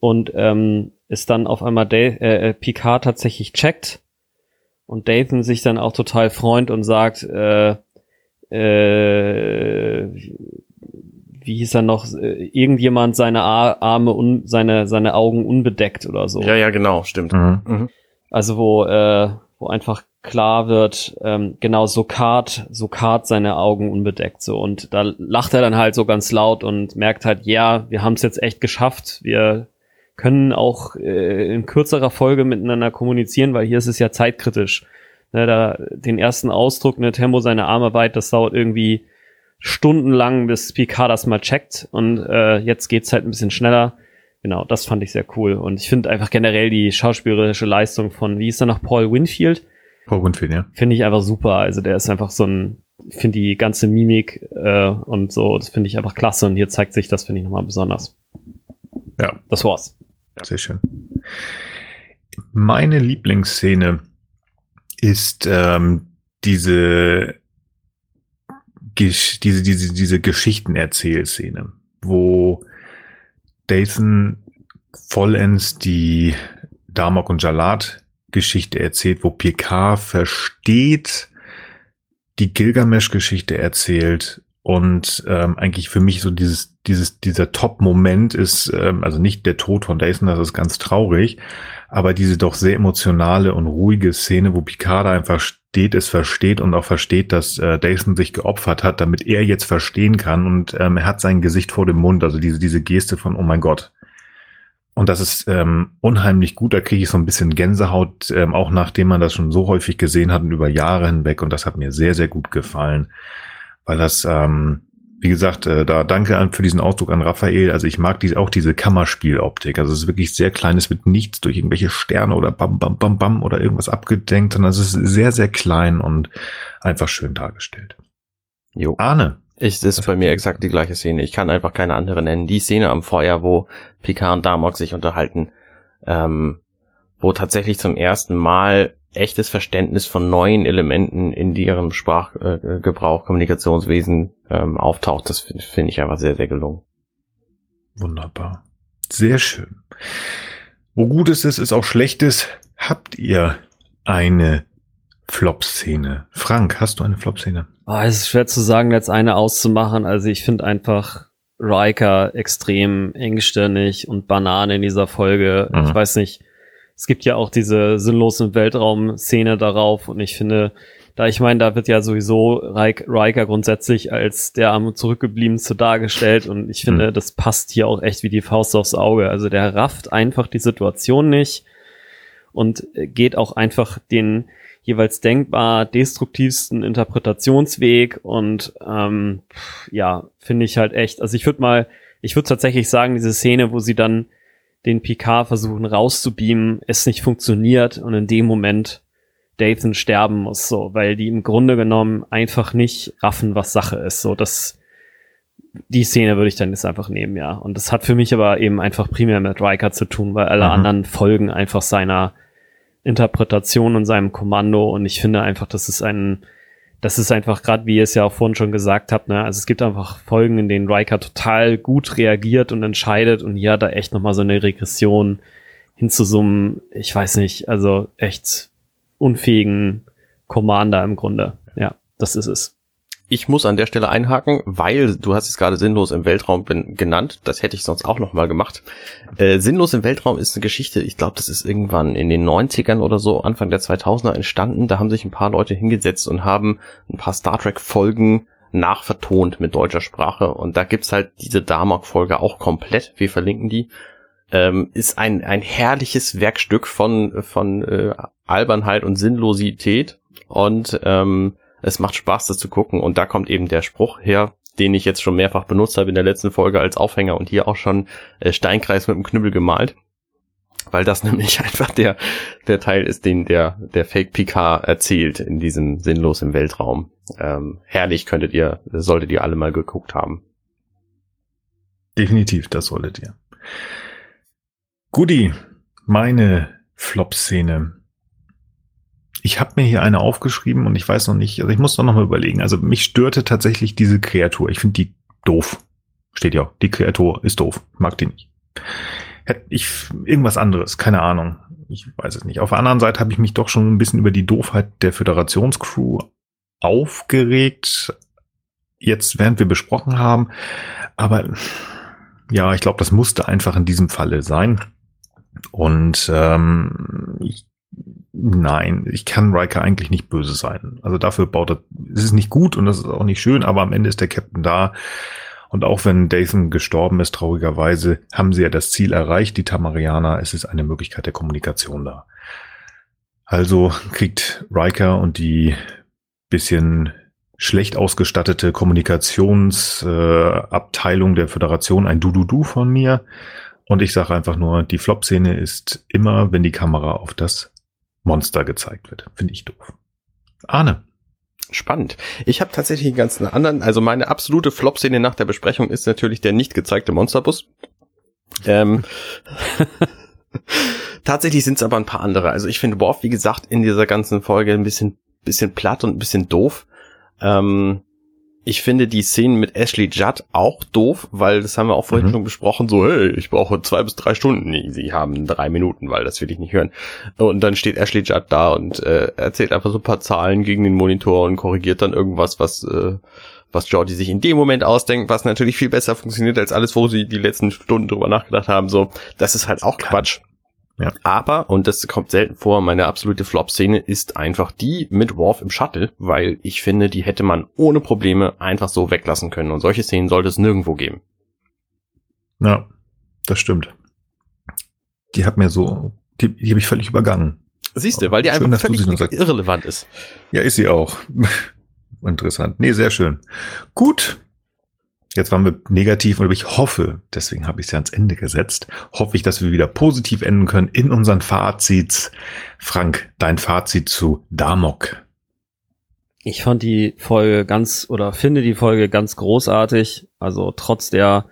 und ähm, es dann auf einmal da äh, Picard tatsächlich checkt und Dathan sich dann auch total freut und sagt, äh, äh, wie hieß er noch, äh, irgendjemand seine Arme und seine, seine Augen unbedeckt oder so. Ja, ja, genau, stimmt. Mhm. Mhm. Also wo, äh, wo einfach klar wird, ähm, genau, Sokart, Sokart seine Augen unbedeckt so und da lacht er dann halt so ganz laut und merkt halt, ja, wir haben es jetzt echt geschafft, wir können auch äh, in kürzerer Folge miteinander kommunizieren, weil hier ist es ja zeitkritisch. Ne, da den ersten Ausdruck, ne, Tempo seine Arme weit, das dauert irgendwie stundenlang, bis Picard das mal checkt und äh, jetzt geht's halt ein bisschen schneller. Genau, das fand ich sehr cool und ich finde einfach generell die schauspielerische Leistung von, wie ist da noch Paul Winfield? Paul Winfield, ja. Finde ich einfach super. Also der ist einfach so ein, finde die ganze Mimik äh, und so, das finde ich einfach klasse. Und hier zeigt sich das, finde ich nochmal besonders. Ja. Das war's. Sehr schön. Meine Lieblingsszene ist ähm, diese, diese, diese, diese Geschichtenerzählszene, wo Dathan vollends die Damok und Jalat Geschichte erzählt, wo Picard versteht, die Gilgamesch-Geschichte erzählt und ähm, eigentlich für mich so dieses, dieses, dieser Top-Moment ist, ähm, also nicht der Tod von Dyson, das ist ganz traurig, aber diese doch sehr emotionale und ruhige Szene, wo Picard einfach steht, es versteht und auch versteht, dass äh, Dyson sich geopfert hat, damit er jetzt verstehen kann und ähm, er hat sein Gesicht vor dem Mund, also diese, diese Geste von, oh mein Gott, und das ist ähm, unheimlich gut. Da kriege ich so ein bisschen Gänsehaut, ähm, auch nachdem man das schon so häufig gesehen hat und über Jahre hinweg. Und das hat mir sehr, sehr gut gefallen, weil das, ähm, wie gesagt, äh, da danke an, für diesen Ausdruck an Raphael. Also ich mag die, auch diese Kammerspieloptik. Also es ist wirklich sehr klein. Es wird nichts durch irgendwelche Sterne oder bam, bam, bam, bam oder irgendwas abgedenkt, sondern es ist sehr, sehr klein und einfach schön dargestellt. Jo. Arne, ich, das ist bei mir exakt die gleiche Szene. Ich kann einfach keine andere nennen. Die Szene am Feuer, wo Picard und Damok sich unterhalten, ähm, wo tatsächlich zum ersten Mal echtes Verständnis von neuen Elementen in deren Sprachgebrauch, äh, Kommunikationswesen ähm, auftaucht. Das finde find ich einfach sehr, sehr gelungen. Wunderbar. Sehr schön. Wo Gutes ist, ist auch Schlechtes. Habt ihr eine Flop-Szene? Frank, hast du eine Flop-Szene? Oh, es ist schwer zu sagen, jetzt eine auszumachen. Also ich finde einfach Riker extrem engstirnig und Banane in dieser Folge. Mhm. Ich weiß nicht, es gibt ja auch diese sinnlosen Weltraum-Szene darauf und ich finde, da ich meine, da wird ja sowieso Riker grundsätzlich als der am zurückgebliebenste dargestellt und ich finde, mhm. das passt hier auch echt wie die Faust aufs Auge. Also der rafft einfach die Situation nicht und geht auch einfach den jeweils denkbar destruktivsten Interpretationsweg und ähm, ja, finde ich halt echt, also ich würde mal, ich würde tatsächlich sagen, diese Szene, wo sie dann den Picard versuchen rauszubeamen, es nicht funktioniert und in dem Moment Dathan sterben muss, so, weil die im Grunde genommen einfach nicht raffen, was Sache ist. So, das, die Szene würde ich dann jetzt einfach nehmen, ja. Und das hat für mich aber eben einfach primär mit Riker zu tun, weil alle mhm. anderen folgen einfach seiner Interpretation und seinem Kommando und ich finde einfach, das ist ein, das ist einfach gerade, wie ihr es ja auch vorhin schon gesagt habt, ne, also es gibt einfach Folgen, in denen Riker total gut reagiert und entscheidet und hier hat er echt nochmal so eine Regression hin zu so einem, ich weiß nicht, also echt unfähigen Commander im Grunde. Ja, das ist es. Ich muss an der Stelle einhaken, weil du hast es gerade sinnlos im Weltraum genannt. Das hätte ich sonst auch noch mal gemacht. Äh, sinnlos im Weltraum ist eine Geschichte. Ich glaube, das ist irgendwann in den 90ern oder so, Anfang der 2000er entstanden. Da haben sich ein paar Leute hingesetzt und haben ein paar Star Trek Folgen nachvertont mit deutscher Sprache. Und da gibt's halt diese Darmok Folge auch komplett. Wir verlinken die. Ähm, ist ein, ein herrliches Werkstück von, von äh, Albernheit und Sinnlosität. Und ähm, es macht Spaß, das zu gucken. Und da kommt eben der Spruch her, den ich jetzt schon mehrfach benutzt habe in der letzten Folge als Aufhänger und hier auch schon äh, Steinkreis mit dem Knüppel gemalt. Weil das nämlich einfach der, der Teil ist, den der, der Fake Picard erzählt in diesem Sinnlos im Weltraum. Ähm, herrlich könntet ihr, solltet ihr alle mal geguckt haben. Definitiv, das solltet ihr. Goodie, meine Flop-Szene ich habe mir hier eine aufgeschrieben und ich weiß noch nicht, also ich muss noch mal überlegen. Also mich störte tatsächlich diese Kreatur. Ich finde die doof. Steht ja, die Kreatur ist doof. Mag die nicht. Hätte ich irgendwas anderes, keine Ahnung. Ich weiß es nicht. Auf der anderen Seite habe ich mich doch schon ein bisschen über die Doofheit der Föderationscrew aufgeregt. Jetzt, während wir besprochen haben. Aber ja, ich glaube, das musste einfach in diesem Falle sein. Und ähm, ich Nein, ich kann Riker eigentlich nicht böse sein. Also dafür baut er, es ist nicht gut und das ist auch nicht schön, aber am Ende ist der Captain da. Und auch wenn Dathan gestorben ist, traurigerweise, haben sie ja das Ziel erreicht, die Tamarianer. Es ist eine Möglichkeit der Kommunikation da. Also kriegt Riker und die bisschen schlecht ausgestattete Kommunikationsabteilung äh, der Föderation ein Du-Du-Du von mir. Und ich sage einfach nur, die Flop-Szene ist immer, wenn die Kamera auf das Monster gezeigt wird. Finde ich doof. Arne. Spannend. Ich habe tatsächlich einen ganz anderen, also meine absolute Flop-Szene nach der Besprechung ist natürlich der nicht gezeigte Monsterbus. Ähm, tatsächlich sind es aber ein paar andere. Also ich finde Worf, wie gesagt, in dieser ganzen Folge ein bisschen, bisschen platt und ein bisschen doof. Ähm, ich finde die Szenen mit Ashley Judd auch doof, weil das haben wir auch vorhin mhm. schon besprochen, so, hey, ich brauche zwei bis drei Stunden. Nee, sie haben drei Minuten, weil das will ich nicht hören. Und dann steht Ashley Judd da und äh, erzählt einfach so ein paar Zahlen gegen den Monitor und korrigiert dann irgendwas, was, äh, was Jordi sich in dem Moment ausdenkt, was natürlich viel besser funktioniert als alles, wo sie die letzten Stunden drüber nachgedacht haben. So, das ist halt auch Quatsch. Ja. Aber, und das kommt selten vor, meine absolute Flop-Szene ist einfach die mit Worf im Shuttle, weil ich finde, die hätte man ohne Probleme einfach so weglassen können. Und solche Szenen sollte es nirgendwo geben. Ja, das stimmt. Die hat mir so, die, die habe ich völlig übergangen. Siehst du, weil die schön, einfach völlig irrelevant ist. Ja, ist sie auch. Interessant. Nee, sehr schön. Gut, Jetzt waren wir negativ und ich hoffe, deswegen habe ich es ja ans Ende gesetzt, hoffe ich, dass wir wieder positiv enden können in unseren Fazits. Frank, dein Fazit zu Damok. Ich fand die Folge ganz oder finde die Folge ganz großartig. Also trotz der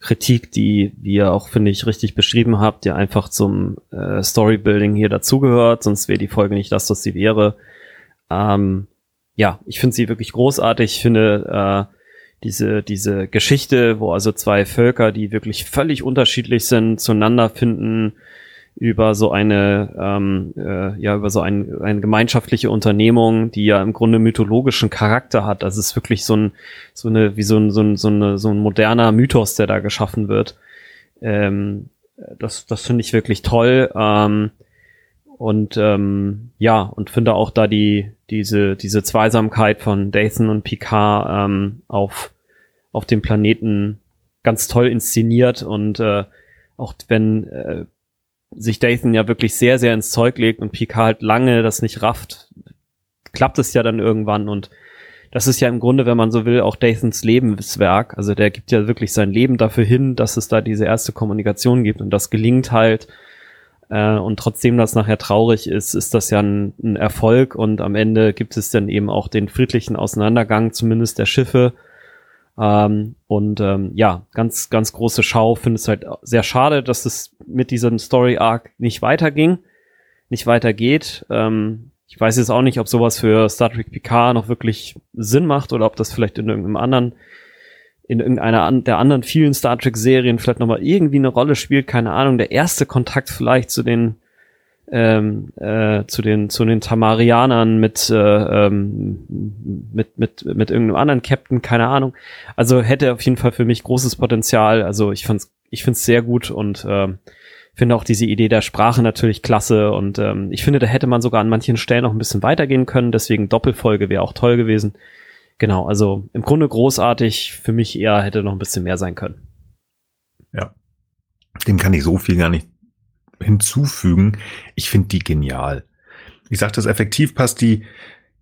Kritik, die, wie ihr auch, finde ich, richtig beschrieben habt, die einfach zum äh, Storybuilding hier dazugehört, sonst wäre die Folge nicht das, was sie wäre. Ähm, ja, ich finde sie wirklich großartig. Ich finde äh, diese, diese Geschichte, wo also zwei Völker, die wirklich völlig unterschiedlich sind, zueinander finden, über so eine ähm, äh, ja über so ein, eine gemeinschaftliche Unternehmung, die ja im Grunde mythologischen Charakter hat. Also es ist wirklich so ein so eine wie so ein so ein so, eine, so ein moderner Mythos, der da geschaffen wird. Ähm, das das finde ich wirklich toll. Ähm, und ähm, ja und finde auch da die diese diese Zweisamkeit von Dathan und Picard ähm, auf auf dem Planeten ganz toll inszeniert und äh, auch wenn äh, sich Dathan ja wirklich sehr, sehr ins Zeug legt und Picard halt lange das nicht rafft, klappt es ja dann irgendwann und das ist ja im Grunde, wenn man so will, auch Dathans Lebenswerk. Also der gibt ja wirklich sein Leben dafür hin, dass es da diese erste Kommunikation gibt und das gelingt halt. Äh, und trotzdem das nachher traurig ist, ist das ja ein, ein Erfolg und am Ende gibt es dann eben auch den friedlichen Auseinandergang, zumindest der Schiffe. Ähm, und ähm, ja, ganz, ganz große Schau. Finde es halt sehr schade, dass es mit diesem Story Arc nicht weiterging, nicht weitergeht. Ähm, ich weiß jetzt auch nicht, ob sowas für Star Trek Picard noch wirklich Sinn macht oder ob das vielleicht in irgendeinem anderen, in irgendeiner der anderen vielen Star Trek Serien vielleicht nochmal irgendwie eine Rolle spielt. Keine Ahnung. Der erste Kontakt vielleicht zu den ähm, äh, zu den zu den Tamarianern mit äh, ähm, mit mit mit irgendeinem anderen Captain, keine Ahnung. Also hätte auf jeden Fall für mich großes Potenzial. Also ich fand's ich find's sehr gut und ähm, finde auch diese Idee der Sprache natürlich klasse und ähm, ich finde, da hätte man sogar an manchen Stellen noch ein bisschen weitergehen können. Deswegen Doppelfolge wäre auch toll gewesen. Genau, also im Grunde großartig. Für mich eher hätte noch ein bisschen mehr sein können. Ja, dem kann ich so viel gar nicht hinzufügen. Ich finde die genial. Ich sage das effektiv passt die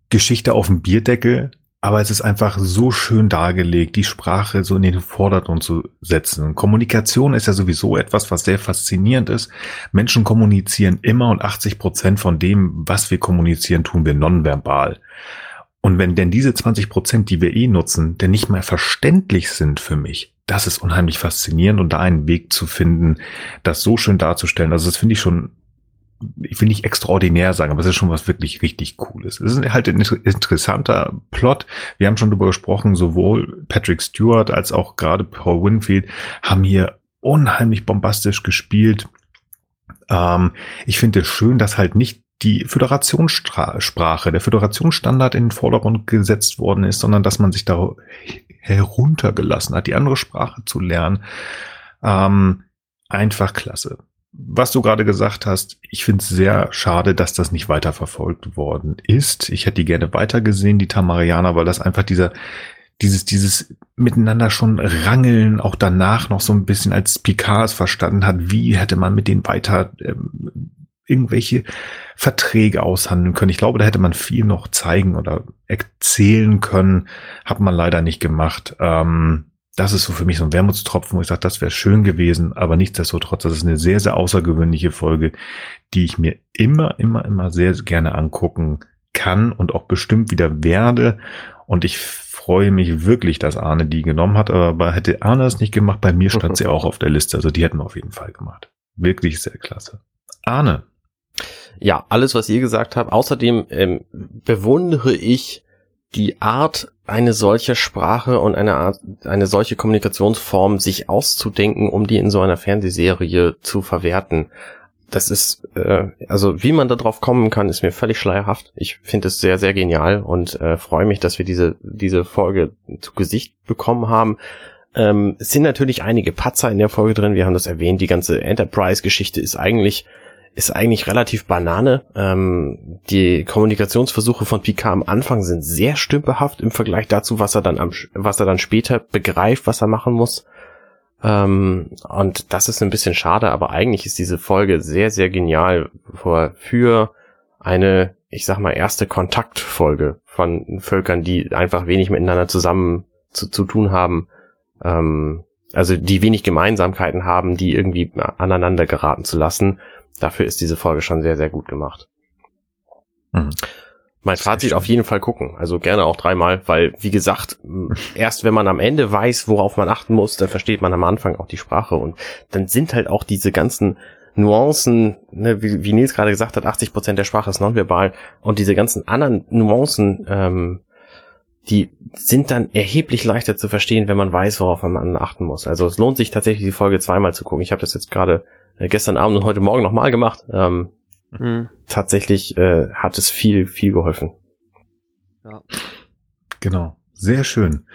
Geschichte auf den Bierdeckel, aber es ist einfach so schön dargelegt, die Sprache so in den Vordergrund zu setzen. Kommunikation ist ja sowieso etwas, was sehr faszinierend ist. Menschen kommunizieren immer und 80 Prozent von dem, was wir kommunizieren, tun wir nonverbal. Und wenn denn diese 20 Prozent, die wir eh nutzen, denn nicht mehr verständlich sind für mich, das ist unheimlich faszinierend und da einen Weg zu finden, das so schön darzustellen. Also das finde ich schon, ich will nicht extraordinär sagen, aber es ist schon was wirklich richtig Cooles. Es ist halt ein interessanter Plot. Wir haben schon darüber gesprochen, sowohl Patrick Stewart als auch gerade Paul Winfield haben hier unheimlich bombastisch gespielt. Ähm, ich finde es schön, dass halt nicht die Föderationssprache, der Föderationsstandard in den Vordergrund gesetzt worden ist, sondern dass man sich da heruntergelassen hat, die andere Sprache zu lernen. Ähm, einfach klasse. Was du gerade gesagt hast, ich finde es sehr schade, dass das nicht weiterverfolgt worden ist. Ich hätte die gerne weitergesehen, die Tamarianer, weil das einfach dieser, dieses, dieses miteinander schon rangeln, auch danach noch so ein bisschen als Picard es verstanden hat, wie hätte man mit denen weiter ähm, irgendwelche Verträge aushandeln können. Ich glaube, da hätte man viel noch zeigen oder erzählen können. Hat man leider nicht gemacht. Ähm, das ist so für mich so ein Wermutstropfen, wo ich sage, das wäre schön gewesen, aber nichtsdestotrotz, das ist eine sehr, sehr außergewöhnliche Folge, die ich mir immer, immer, immer sehr gerne angucken kann und auch bestimmt wieder werde. Und ich freue mich wirklich, dass Arne die genommen hat, aber hätte Arne es nicht gemacht, bei mir stand sie auch auf der Liste. Also die hätten wir auf jeden Fall gemacht. Wirklich sehr klasse. Arne, ja, alles, was ihr gesagt habt. Außerdem ähm, bewundere ich die Art, eine solche Sprache und eine Art, eine solche Kommunikationsform sich auszudenken, um die in so einer Fernsehserie zu verwerten. Das ist, äh, also wie man da drauf kommen kann, ist mir völlig schleierhaft. Ich finde es sehr, sehr genial und äh, freue mich, dass wir diese, diese Folge zu Gesicht bekommen haben. Ähm, es sind natürlich einige Patzer in der Folge drin, wir haben das erwähnt, die ganze Enterprise-Geschichte ist eigentlich ist eigentlich relativ Banane. Ähm, die Kommunikationsversuche von Picard am Anfang sind sehr stümperhaft im Vergleich dazu, was er dann am, was er dann später begreift, was er machen muss. Ähm, und das ist ein bisschen schade, aber eigentlich ist diese Folge sehr, sehr genial für, eine, ich sag mal, erste Kontaktfolge von Völkern, die einfach wenig miteinander zusammen zu, zu tun haben. Ähm, also die wenig Gemeinsamkeiten haben, die irgendwie aneinander geraten zu lassen dafür ist diese Folge schon sehr, sehr gut gemacht. Mhm. Mein Fazit auf jeden Fall gucken. Also gerne auch dreimal, weil, wie gesagt, erst wenn man am Ende weiß, worauf man achten muss, dann versteht man am Anfang auch die Sprache. Und dann sind halt auch diese ganzen Nuancen, ne, wie, wie Nils gerade gesagt hat, 80 Prozent der Sprache ist nonverbal. Und diese ganzen anderen Nuancen, ähm, die sind dann erheblich leichter zu verstehen, wenn man weiß, worauf man achten muss. Also es lohnt sich tatsächlich, die Folge zweimal zu gucken. Ich habe das jetzt gerade äh, gestern Abend und heute Morgen nochmal gemacht. Ähm, Mhm. Tatsächlich äh, hat es viel, viel geholfen. Ja. Genau. Sehr schön.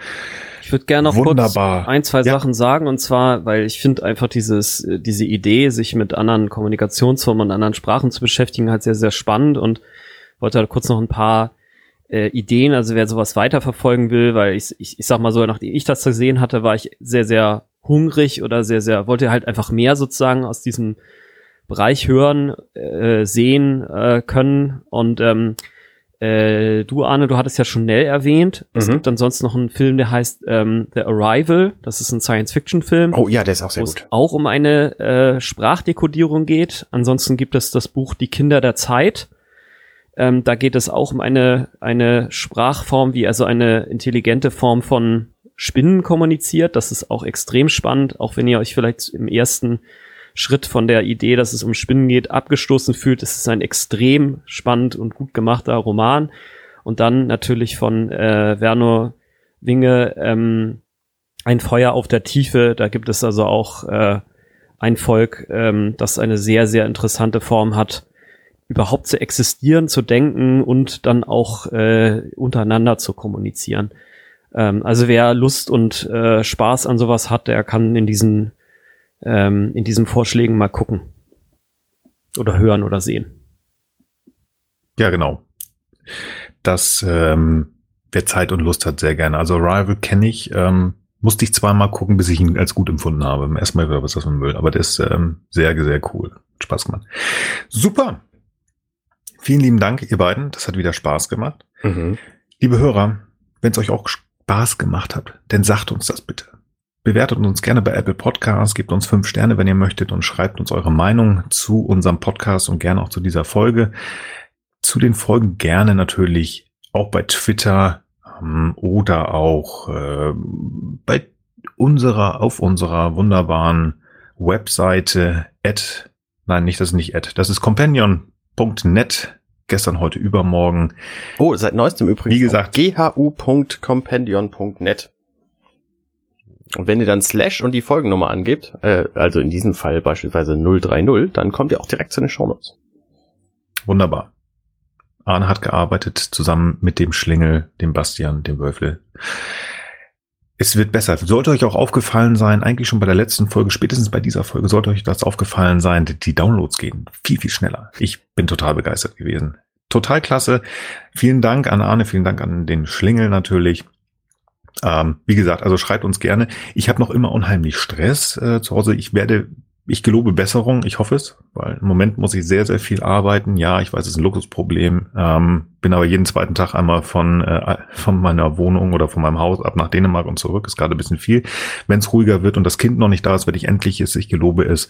Ich würde gerne noch Wunderbar. kurz ein, zwei ja. Sachen sagen und zwar, weil ich finde einfach dieses, äh, diese Idee, sich mit anderen Kommunikationsformen und anderen Sprachen zu beschäftigen, halt sehr, sehr spannend und wollte halt kurz noch ein paar äh, Ideen, also wer sowas weiterverfolgen will, weil ich, ich, ich sag mal so, nachdem ich das gesehen hatte, war ich sehr, sehr hungrig oder sehr, sehr, wollte halt einfach mehr sozusagen aus diesem Bereich hören, äh, sehen äh, können. Und ähm, äh, du, Arne, du hattest ja schon Nell erwähnt. Mhm. Es gibt ansonsten noch einen Film, der heißt ähm, The Arrival. Das ist ein Science-Fiction-Film. Oh ja, der ist auch sehr gut. auch um eine äh, Sprachdekodierung geht. Ansonsten gibt es das Buch Die Kinder der Zeit. Ähm, da geht es auch um eine, eine Sprachform, wie also eine intelligente Form von Spinnen kommuniziert. Das ist auch extrem spannend, auch wenn ihr euch vielleicht im ersten Schritt von der Idee, dass es um Spinnen geht, abgestoßen fühlt. Es ist ein extrem spannend und gut gemachter Roman. Und dann natürlich von äh, Werner Winge ähm, ein Feuer auf der Tiefe. Da gibt es also auch äh, ein Volk, ähm, das eine sehr, sehr interessante Form hat, überhaupt zu existieren, zu denken und dann auch äh, untereinander zu kommunizieren. Ähm, also wer Lust und äh, Spaß an sowas hat, der kann in diesen ähm, in diesen Vorschlägen mal gucken. Oder hören oder sehen. Ja, genau. Das, ähm, wer Zeit und Lust hat, sehr gerne. Also Rival kenne ich, ähm, musste ich zweimal gucken, bis ich ihn als gut empfunden habe. Erstmal wieder was das von Müll, aber der ist ähm, sehr, sehr cool. Spaß gemacht. Super. Vielen lieben Dank, ihr beiden. Das hat wieder Spaß gemacht. Mhm. Liebe Hörer, wenn es euch auch Spaß gemacht hat, dann sagt uns das bitte. Bewertet uns gerne bei Apple Podcasts, gebt uns fünf Sterne, wenn ihr möchtet und schreibt uns eure Meinung zu unserem Podcast und gerne auch zu dieser Folge. Zu den Folgen gerne natürlich auch bei Twitter ähm, oder auch äh, bei unserer, auf unserer wunderbaren Webseite at, nein, nicht, das ist nicht at, das ist companion.net gestern, heute, übermorgen. Oh, seit neuestem übrigens. Wie gesagt. ghu.compendion.net. Und wenn ihr dann Slash und die Folgennummer angebt, äh, also in diesem Fall beispielsweise 030, dann kommt ihr auch direkt zu den Shownotes. Wunderbar. Arne hat gearbeitet zusammen mit dem Schlingel, dem Bastian, dem Wölfle. Es wird besser. Sollte euch auch aufgefallen sein, eigentlich schon bei der letzten Folge, spätestens bei dieser Folge, sollte euch das aufgefallen sein, die Downloads gehen viel, viel schneller. Ich bin total begeistert gewesen. Total klasse. Vielen Dank an Arne, vielen Dank an den Schlingel natürlich. Ähm, wie gesagt, also schreibt uns gerne. Ich habe noch immer unheimlich Stress äh, zu Hause. Ich werde, ich gelobe Besserung, ich hoffe es, weil im Moment muss ich sehr, sehr viel arbeiten. Ja, ich weiß, es ist ein Luxusproblem. Ähm, bin aber jeden zweiten Tag einmal von, äh, von meiner Wohnung oder von meinem Haus ab nach Dänemark und zurück. Ist gerade ein bisschen viel. Wenn es ruhiger wird und das Kind noch nicht da ist, werde ich endlich ist, ich gelobe es,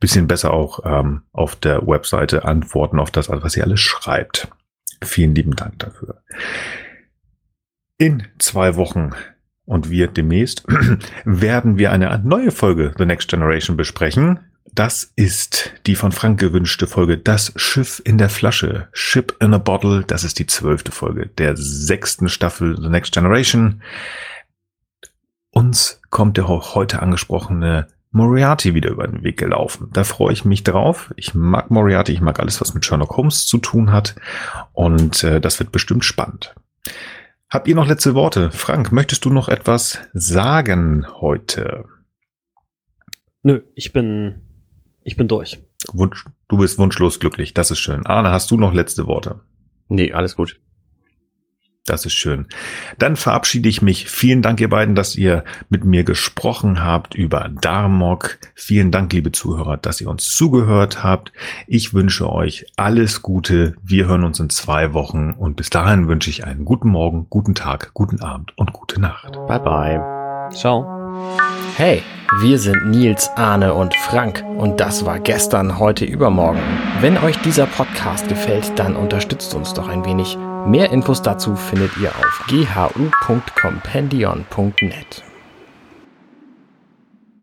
bisschen besser auch ähm, auf der Webseite antworten auf das, was ihr alles schreibt. Vielen lieben Dank dafür. In zwei Wochen und wir demnächst werden wir eine neue Folge The Next Generation besprechen. Das ist die von Frank gewünschte Folge Das Schiff in der Flasche. Ship in a Bottle. Das ist die zwölfte Folge der sechsten Staffel The Next Generation. Uns kommt der heute angesprochene Moriarty wieder über den Weg gelaufen. Da freue ich mich drauf. Ich mag Moriarty, ich mag alles, was mit Sherlock Holmes zu tun hat. Und äh, das wird bestimmt spannend. Habt ihr noch letzte Worte? Frank, möchtest du noch etwas sagen heute? Nö, ich bin, ich bin durch. Wunsch, du bist wunschlos glücklich. Das ist schön. Arne, hast du noch letzte Worte? Nee, alles gut. Das ist schön. Dann verabschiede ich mich. Vielen Dank, ihr beiden, dass ihr mit mir gesprochen habt über Darmok. Vielen Dank, liebe Zuhörer, dass ihr uns zugehört habt. Ich wünsche euch alles Gute. Wir hören uns in zwei Wochen und bis dahin wünsche ich einen guten Morgen, guten Tag, guten Abend und gute Nacht. Bye bye. Ciao. Hey, wir sind Nils, Arne und Frank und das war gestern, heute, übermorgen. Wenn euch dieser Podcast gefällt, dann unterstützt uns doch ein wenig Mehr Infos dazu findet ihr auf ghu.compendion.net.